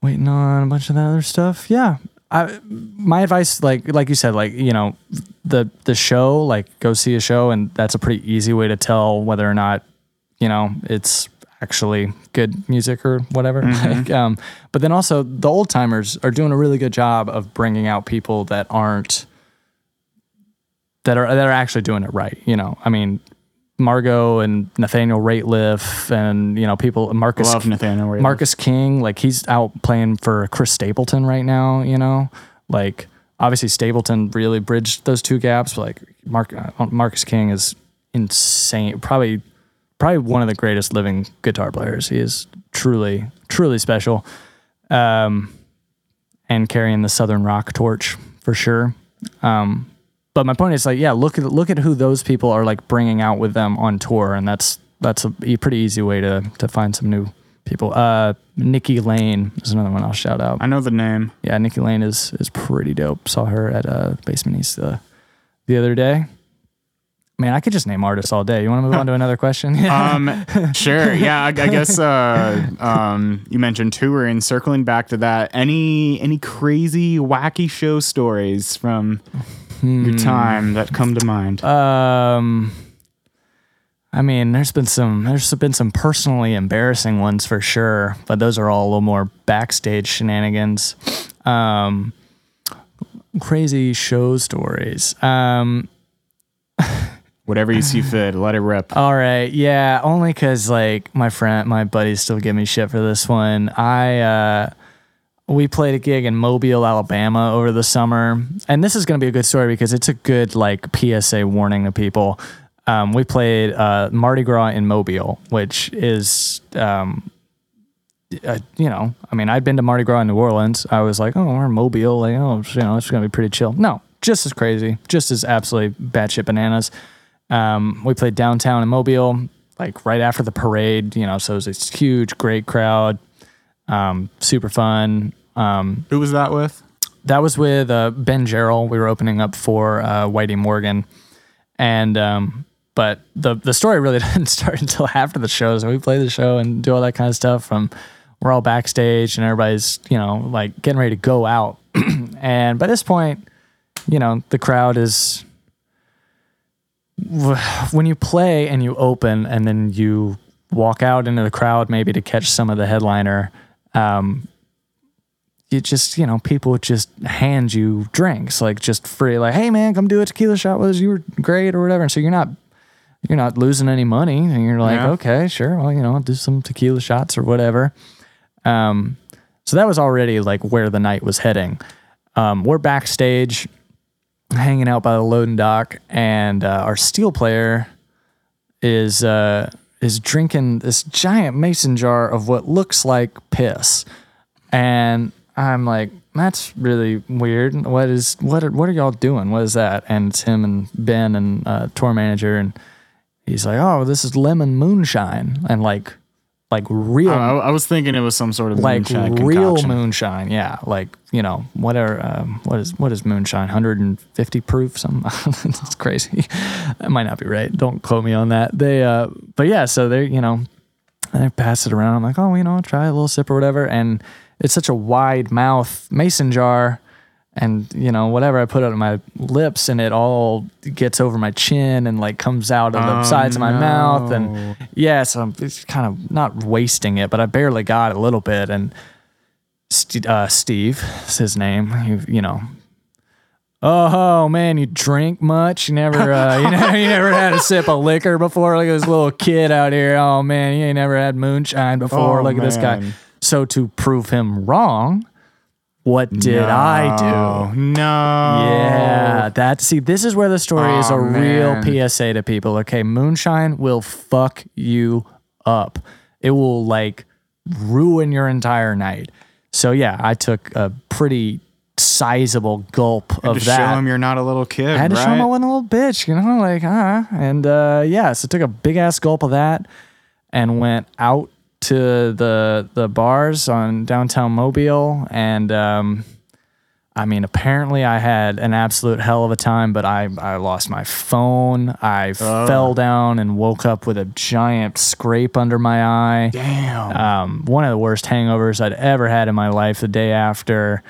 S1: waiting on a bunch of that other stuff. Yeah. I, my advice, like, like you said, like, you know, the, the show, like go see a show and that's a pretty easy way to tell whether or not, you know, it's actually good music or whatever. <laughs> Like, um, but then also the old timers are doing a really good job of bringing out people that aren't that are that are actually doing it right. You know, I mean, Margo and Nathaniel Rateliff and you know people Marcus
S2: Love Nathaniel Rateliff.
S1: Marcus King, like he's out playing for Chris Stapleton right now. You know, like obviously Stapleton really bridged those two gaps. Like Mark uh, Marcus King is insane. Probably probably one of the greatest living guitar players. He is truly truly special. Um, and carrying the Southern rock torch for sure. Um, but my point is like, yeah, look at look at who those people are like bringing out with them on tour, and that's that's a pretty easy way to to find some new people. Uh, Nikki Lane is another one I'll shout out.
S2: I know the name.
S1: Yeah, Nikki Lane is is pretty dope. Saw her at uh, Basement East uh, the other day. Man, I could just name artists all day. You want to move on to <laughs> another question? <laughs>
S2: Um, sure. Yeah, I, I guess uh, um, you mentioned touring. Circling back to that, any any crazy, wacky show stories from
S1: Hmm.
S2: your time that come to mind?
S1: Um, I mean, there's been some there's been some personally embarrassing ones for sure, but those are all a little more backstage shenanigans. Um, crazy show stories. Um, <laughs>
S2: Whatever you see fit, let it rip.
S1: all right, yeah, only because like my friend, my buddies still give me shit for this one. I uh, we played a gig in Mobile, Alabama over the summer, and this is gonna be a good story because it's a good like PSA warning to people. um, we played uh, Mardi Gras in Mobile, which is, um, uh, you know, I mean, I'd been to Mardi Gras in New Orleans. I was like, oh, we're in Mobile, like, oh, you know, it's gonna be pretty chill. No, just as crazy, just as absolutely batshit bananas. Um, we played downtown in Mobile, like right after the parade, you know, so it was this huge, great crowd, um, super fun. Um,
S2: Who was that with?
S1: that was with uh, Ben Jarrell. We were opening up for uh, Whitey Morgan, and um, but the the story really <laughs> didn't start until after the show. So we play the show and do all that kind of stuff. From we're all backstage and everybody's you know like getting ready to go out, <clears throat> and by this point, you know the crowd is <sighs> when you play and you open and then you walk out into the crowd maybe to catch some of the headliner. Um, you just you know people would just hand you drinks like just free like hey man come do a tequila shot with us. You were great or whatever. And so you're not you're not losing any money. And you're like
S2: Yeah.
S1: okay sure well you know I'll do some tequila shots or whatever. Um so that was already like where the night was heading. Um we're backstage hanging out by the loading dock and uh, our steel player is uh is drinking this giant mason jar of what looks like piss and I'm like, that's really weird. What is what are what are y'all doing? What is that? And it's him and Ben and uh, tour manager, and he's like, oh, this is lemon moonshine, and like like real
S2: I, I was thinking it was some sort of
S1: like
S2: moonshine
S1: real
S2: concoction.
S1: moonshine. Yeah, like you know whatever. Um, what is what is moonshine? 150 proof? Some <laughs> it's crazy. That might not be right. Don't quote me on that. They uh, but yeah. So they you know they pass it around. I'm like, oh, you know, try a little sip or whatever. And it's such a wide mouth mason jar. And, you know, whatever I put on my lips and it all gets over my chin and like comes out of the
S2: Oh,
S1: sides of my mouth. And yeah, so I'm it's kind of not wasting it, but I barely got a little bit. And St- uh, Steve is his name. You, you know, oh man, you drink much? You never, uh, you, <laughs> never, you never had a sip of liquor before? Look at this little kid out here. Oh man, you ain't never had moonshine before.
S2: Oh,
S1: Look at this guy. So to prove him wrong, what did I do?
S2: No.
S1: Yeah, that see, this is where the story is a
S2: Oh,
S1: real. PSA to people. Okay, moonshine will fuck you up. It will like ruin your entire night. So yeah, I took a pretty sizable gulp of
S2: to
S1: that.
S2: show him you're not a little kid.
S1: I had to
S2: right?
S1: show him I wasn't a little bitch, you know, like ah, and uh, yeah, so took a big ass gulp of that and went out to the the bars on downtown Mobile, and um, I mean, apparently I had an absolute hell of a time, but I I lost my phone. I fell down and woke up with a giant scrape under my eye
S2: Damn.
S1: um, one of the worst hangovers I'd ever had in my life the day after.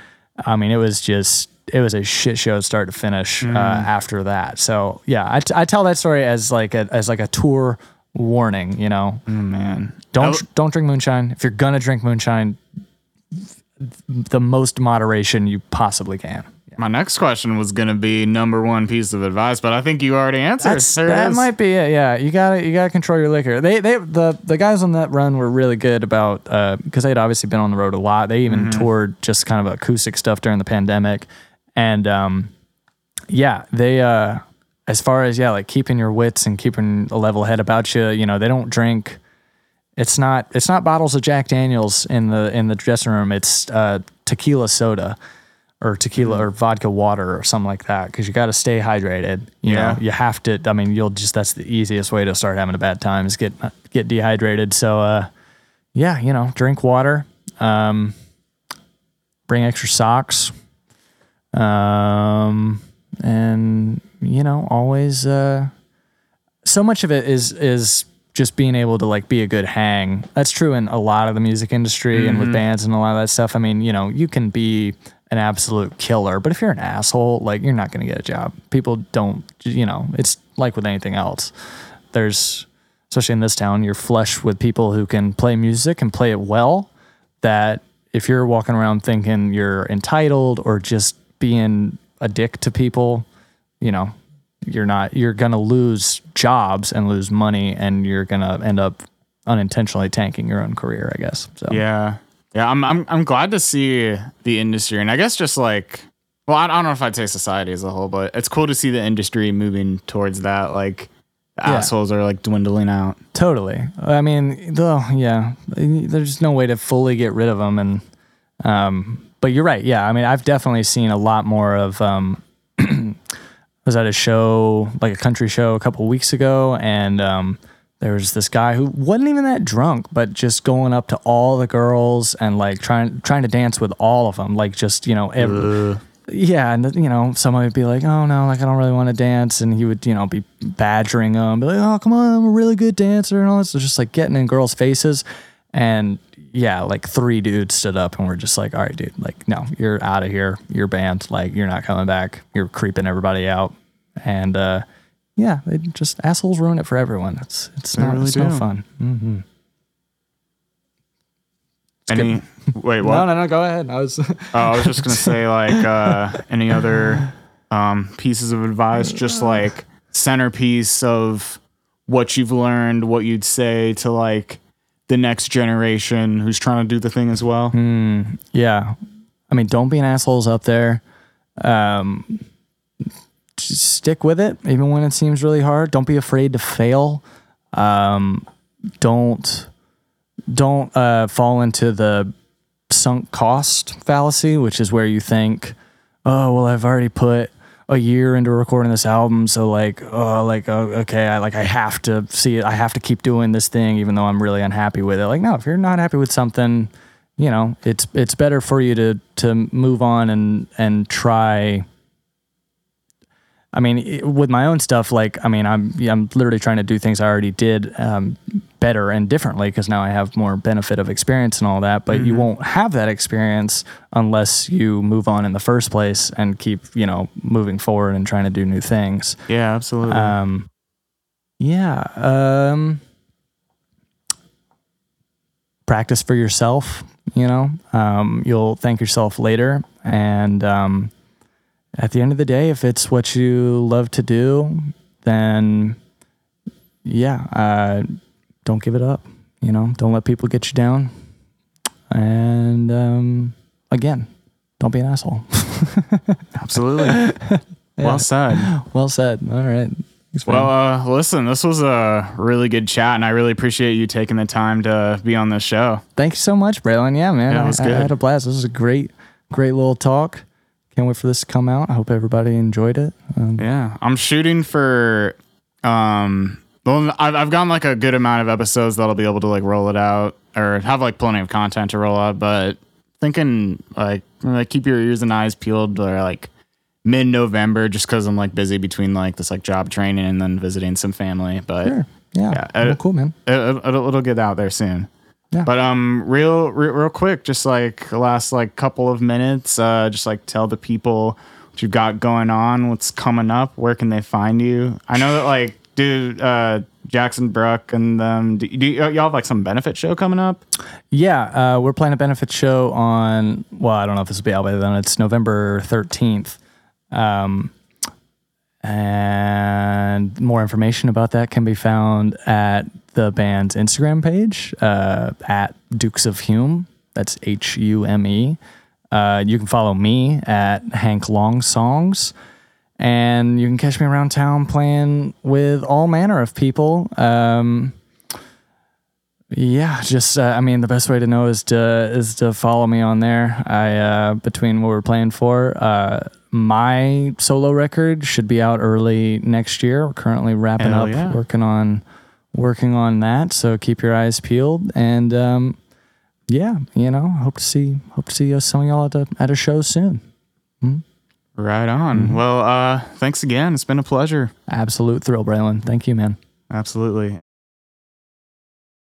S1: I mean, it was just, it was a shit show start to finish uh, after that. So yeah, I, t- I tell that story as like a, as like a tour warning, you know,
S2: man.
S1: don't,
S2: Oh.
S1: don't drink moonshine. If you're to drink moonshine, the most moderation you possibly can.
S2: My next question was to be number one piece of advice, but I think you already answered.
S1: That's,
S2: There it
S1: that
S2: is.
S1: might be it. Yeah, you gotta you gotta control your liquor. They they the the guys on that run were really good about uh, because they'd obviously been on the road a lot. They even
S2: Mm-hmm.
S1: toured just kind of acoustic stuff during the pandemic, and um, yeah, they uh, as far as yeah, like keeping your wits and keeping a level head about you. You know, they don't drink. It's not it's not bottles of Jack Daniels in the in the dressing room. It's uh, tequila soda or tequila or vodka water or something like that because you got to stay hydrated. You
S2: Yeah.
S1: know, you have to. I mean, you'll just that's the easiest way to start having a bad time is get get dehydrated. So, uh, yeah, you know, drink water. Um, bring extra socks. Um, and you know, always. Uh, so much of it is is just being able to like be a good hang. That's true in a lot of the music industry and with bands and a lot of that stuff. I mean, you know, you can be an absolute killer, but if you're an asshole, like you're not going to get a job. People don't, you know, it's like with anything else. There's especially in this town, you're flush with people who can play music and play it well that if you're walking around thinking you're entitled or just being a dick to people, you know, you're not you're going to lose jobs and lose money and you're going to end up unintentionally tanking your own career, I guess. So
S2: Yeah. Yeah, I'm I'm I'm glad to see the industry and I guess just like well, I don't know if I'd say society as a whole, but it's cool to see the industry moving towards that like the assholes are like dwindling out.
S1: Totally. I mean, though, yeah, there's no way to fully get rid of them. And, um, but you're right. Yeah. I mean, I've definitely seen a lot more of, um, <clears throat> was at a show, like a country show a couple weeks ago, and, um, there was this guy who wasn't even that drunk, but just going up to all the girls and like trying trying to dance with all of them, like just you know every, yeah, and you know, someone would be like, "Oh no, like I don't really want to dance," and he would, you know, be badgering them, be like, "Oh come on, I'm a really good dancer," and all this, so just like getting in girls' faces, and yeah, like three dudes stood up and were just like, "All right, dude, like no, you're out of here, you're banned, like you're not coming back, you're creeping everybody out," and uh, yeah, they just assholes ruin it for everyone. It's it's not
S2: really
S1: it's no
S2: do.
S1: fun. hmm
S2: Any <laughs> wait, what?
S1: No, no, no, go ahead. I was <laughs> <laughs>
S2: Oh, I was just gonna say like uh, any other um, pieces of advice, just like centerpiece of what you've learned, what you'd say to like the next generation who's trying to do the thing as well.
S1: Yeah. I mean, don't be an assholes up there. Um, stick with it, even when it seems really hard. Don't be afraid to fail. Um, don't don't uh, fall into the sunk cost fallacy, which is where you think, oh well, I've already put a year into recording this album, so like, oh, like, oh, okay, I like, I have to see it. I have to keep doing this thing, even though I'm really unhappy with it. Like, no, if you're not happy with something, you know, it's it's better for you to to move on and and try. I mean, it- with my own stuff, like, I mean, I'm I'm literally trying to do things I already did um, better and differently because now I have more benefit of experience and all that. But you won't have that experience unless you move on in the first place and keep, you know, moving forward and trying to do new things.
S2: Yeah, absolutely.
S1: Um, yeah. Um, practice for yourself. You know, um, you'll thank yourself later. And um, at the end of the day, if it's what you love to do, then yeah, uh, don't give it up. You know, don't let people get you down. And um, again, don't be an asshole. <laughs>
S2: absolutely. <laughs> Well said.
S1: well said. All right. Thanks.
S2: Well, uh, listen, this was a really good chat, and I really appreciate you taking the time to be on this show.
S1: Thank you so much, Braylon. Yeah, man.
S2: Yeah, it
S1: I-
S2: was
S1: I,
S2: good.
S1: had a blast. This was a great, great little talk. Can't wait for this to come out. I hope everybody enjoyed it. Um,
S2: Yeah, I'm shooting for. Um, well, I've I've gotten like a good amount of episodes that'll be able to like roll it out or have like plenty of content to roll out. But thinking like like keep your ears and eyes peeled or like mid November, just because I'm like busy between like this like job training and then visiting some family. But
S1: sure. Yeah.
S2: Yeah,
S1: well,
S2: uh,
S1: cool, man.
S2: it, it'll, it'll get out there soon.
S1: Yeah.
S2: But um, real, real, real quick, just like the last like couple of minutes, uh, just like tell the people what you've got going on, what's coming up, where can they find you? I know that like, <laughs> dude, uh, Jackson Bruck and them. Do, do y'all have like some benefit show coming up?
S1: Yeah, uh, we're playing a benefit show on. Well, I don't know if this will be out by then. It's November thirteenth, um, and more information about that can be found at the band's Instagram page uh, at Dukes of Hume. That's H U M E. Uh, you can follow me at Hank Long Songs, and you can catch me around town playing with all manner of people. Um, yeah, just uh, I mean the best way to know is to is to follow me on there. I uh, between what we're playing for, uh, my solo record should be out early next year. We're currently wrapping
S2: Hell
S1: up,
S2: yeah.
S1: working on working on that. So keep your eyes peeled, and um, yeah, you know, hope to see hope to see uh, some of y'all at a at a show soon.
S2: Right on. Well, uh, thanks again. It's been a pleasure.
S1: Absolute thrill, Braylon. Thank you, man.
S2: Absolutely.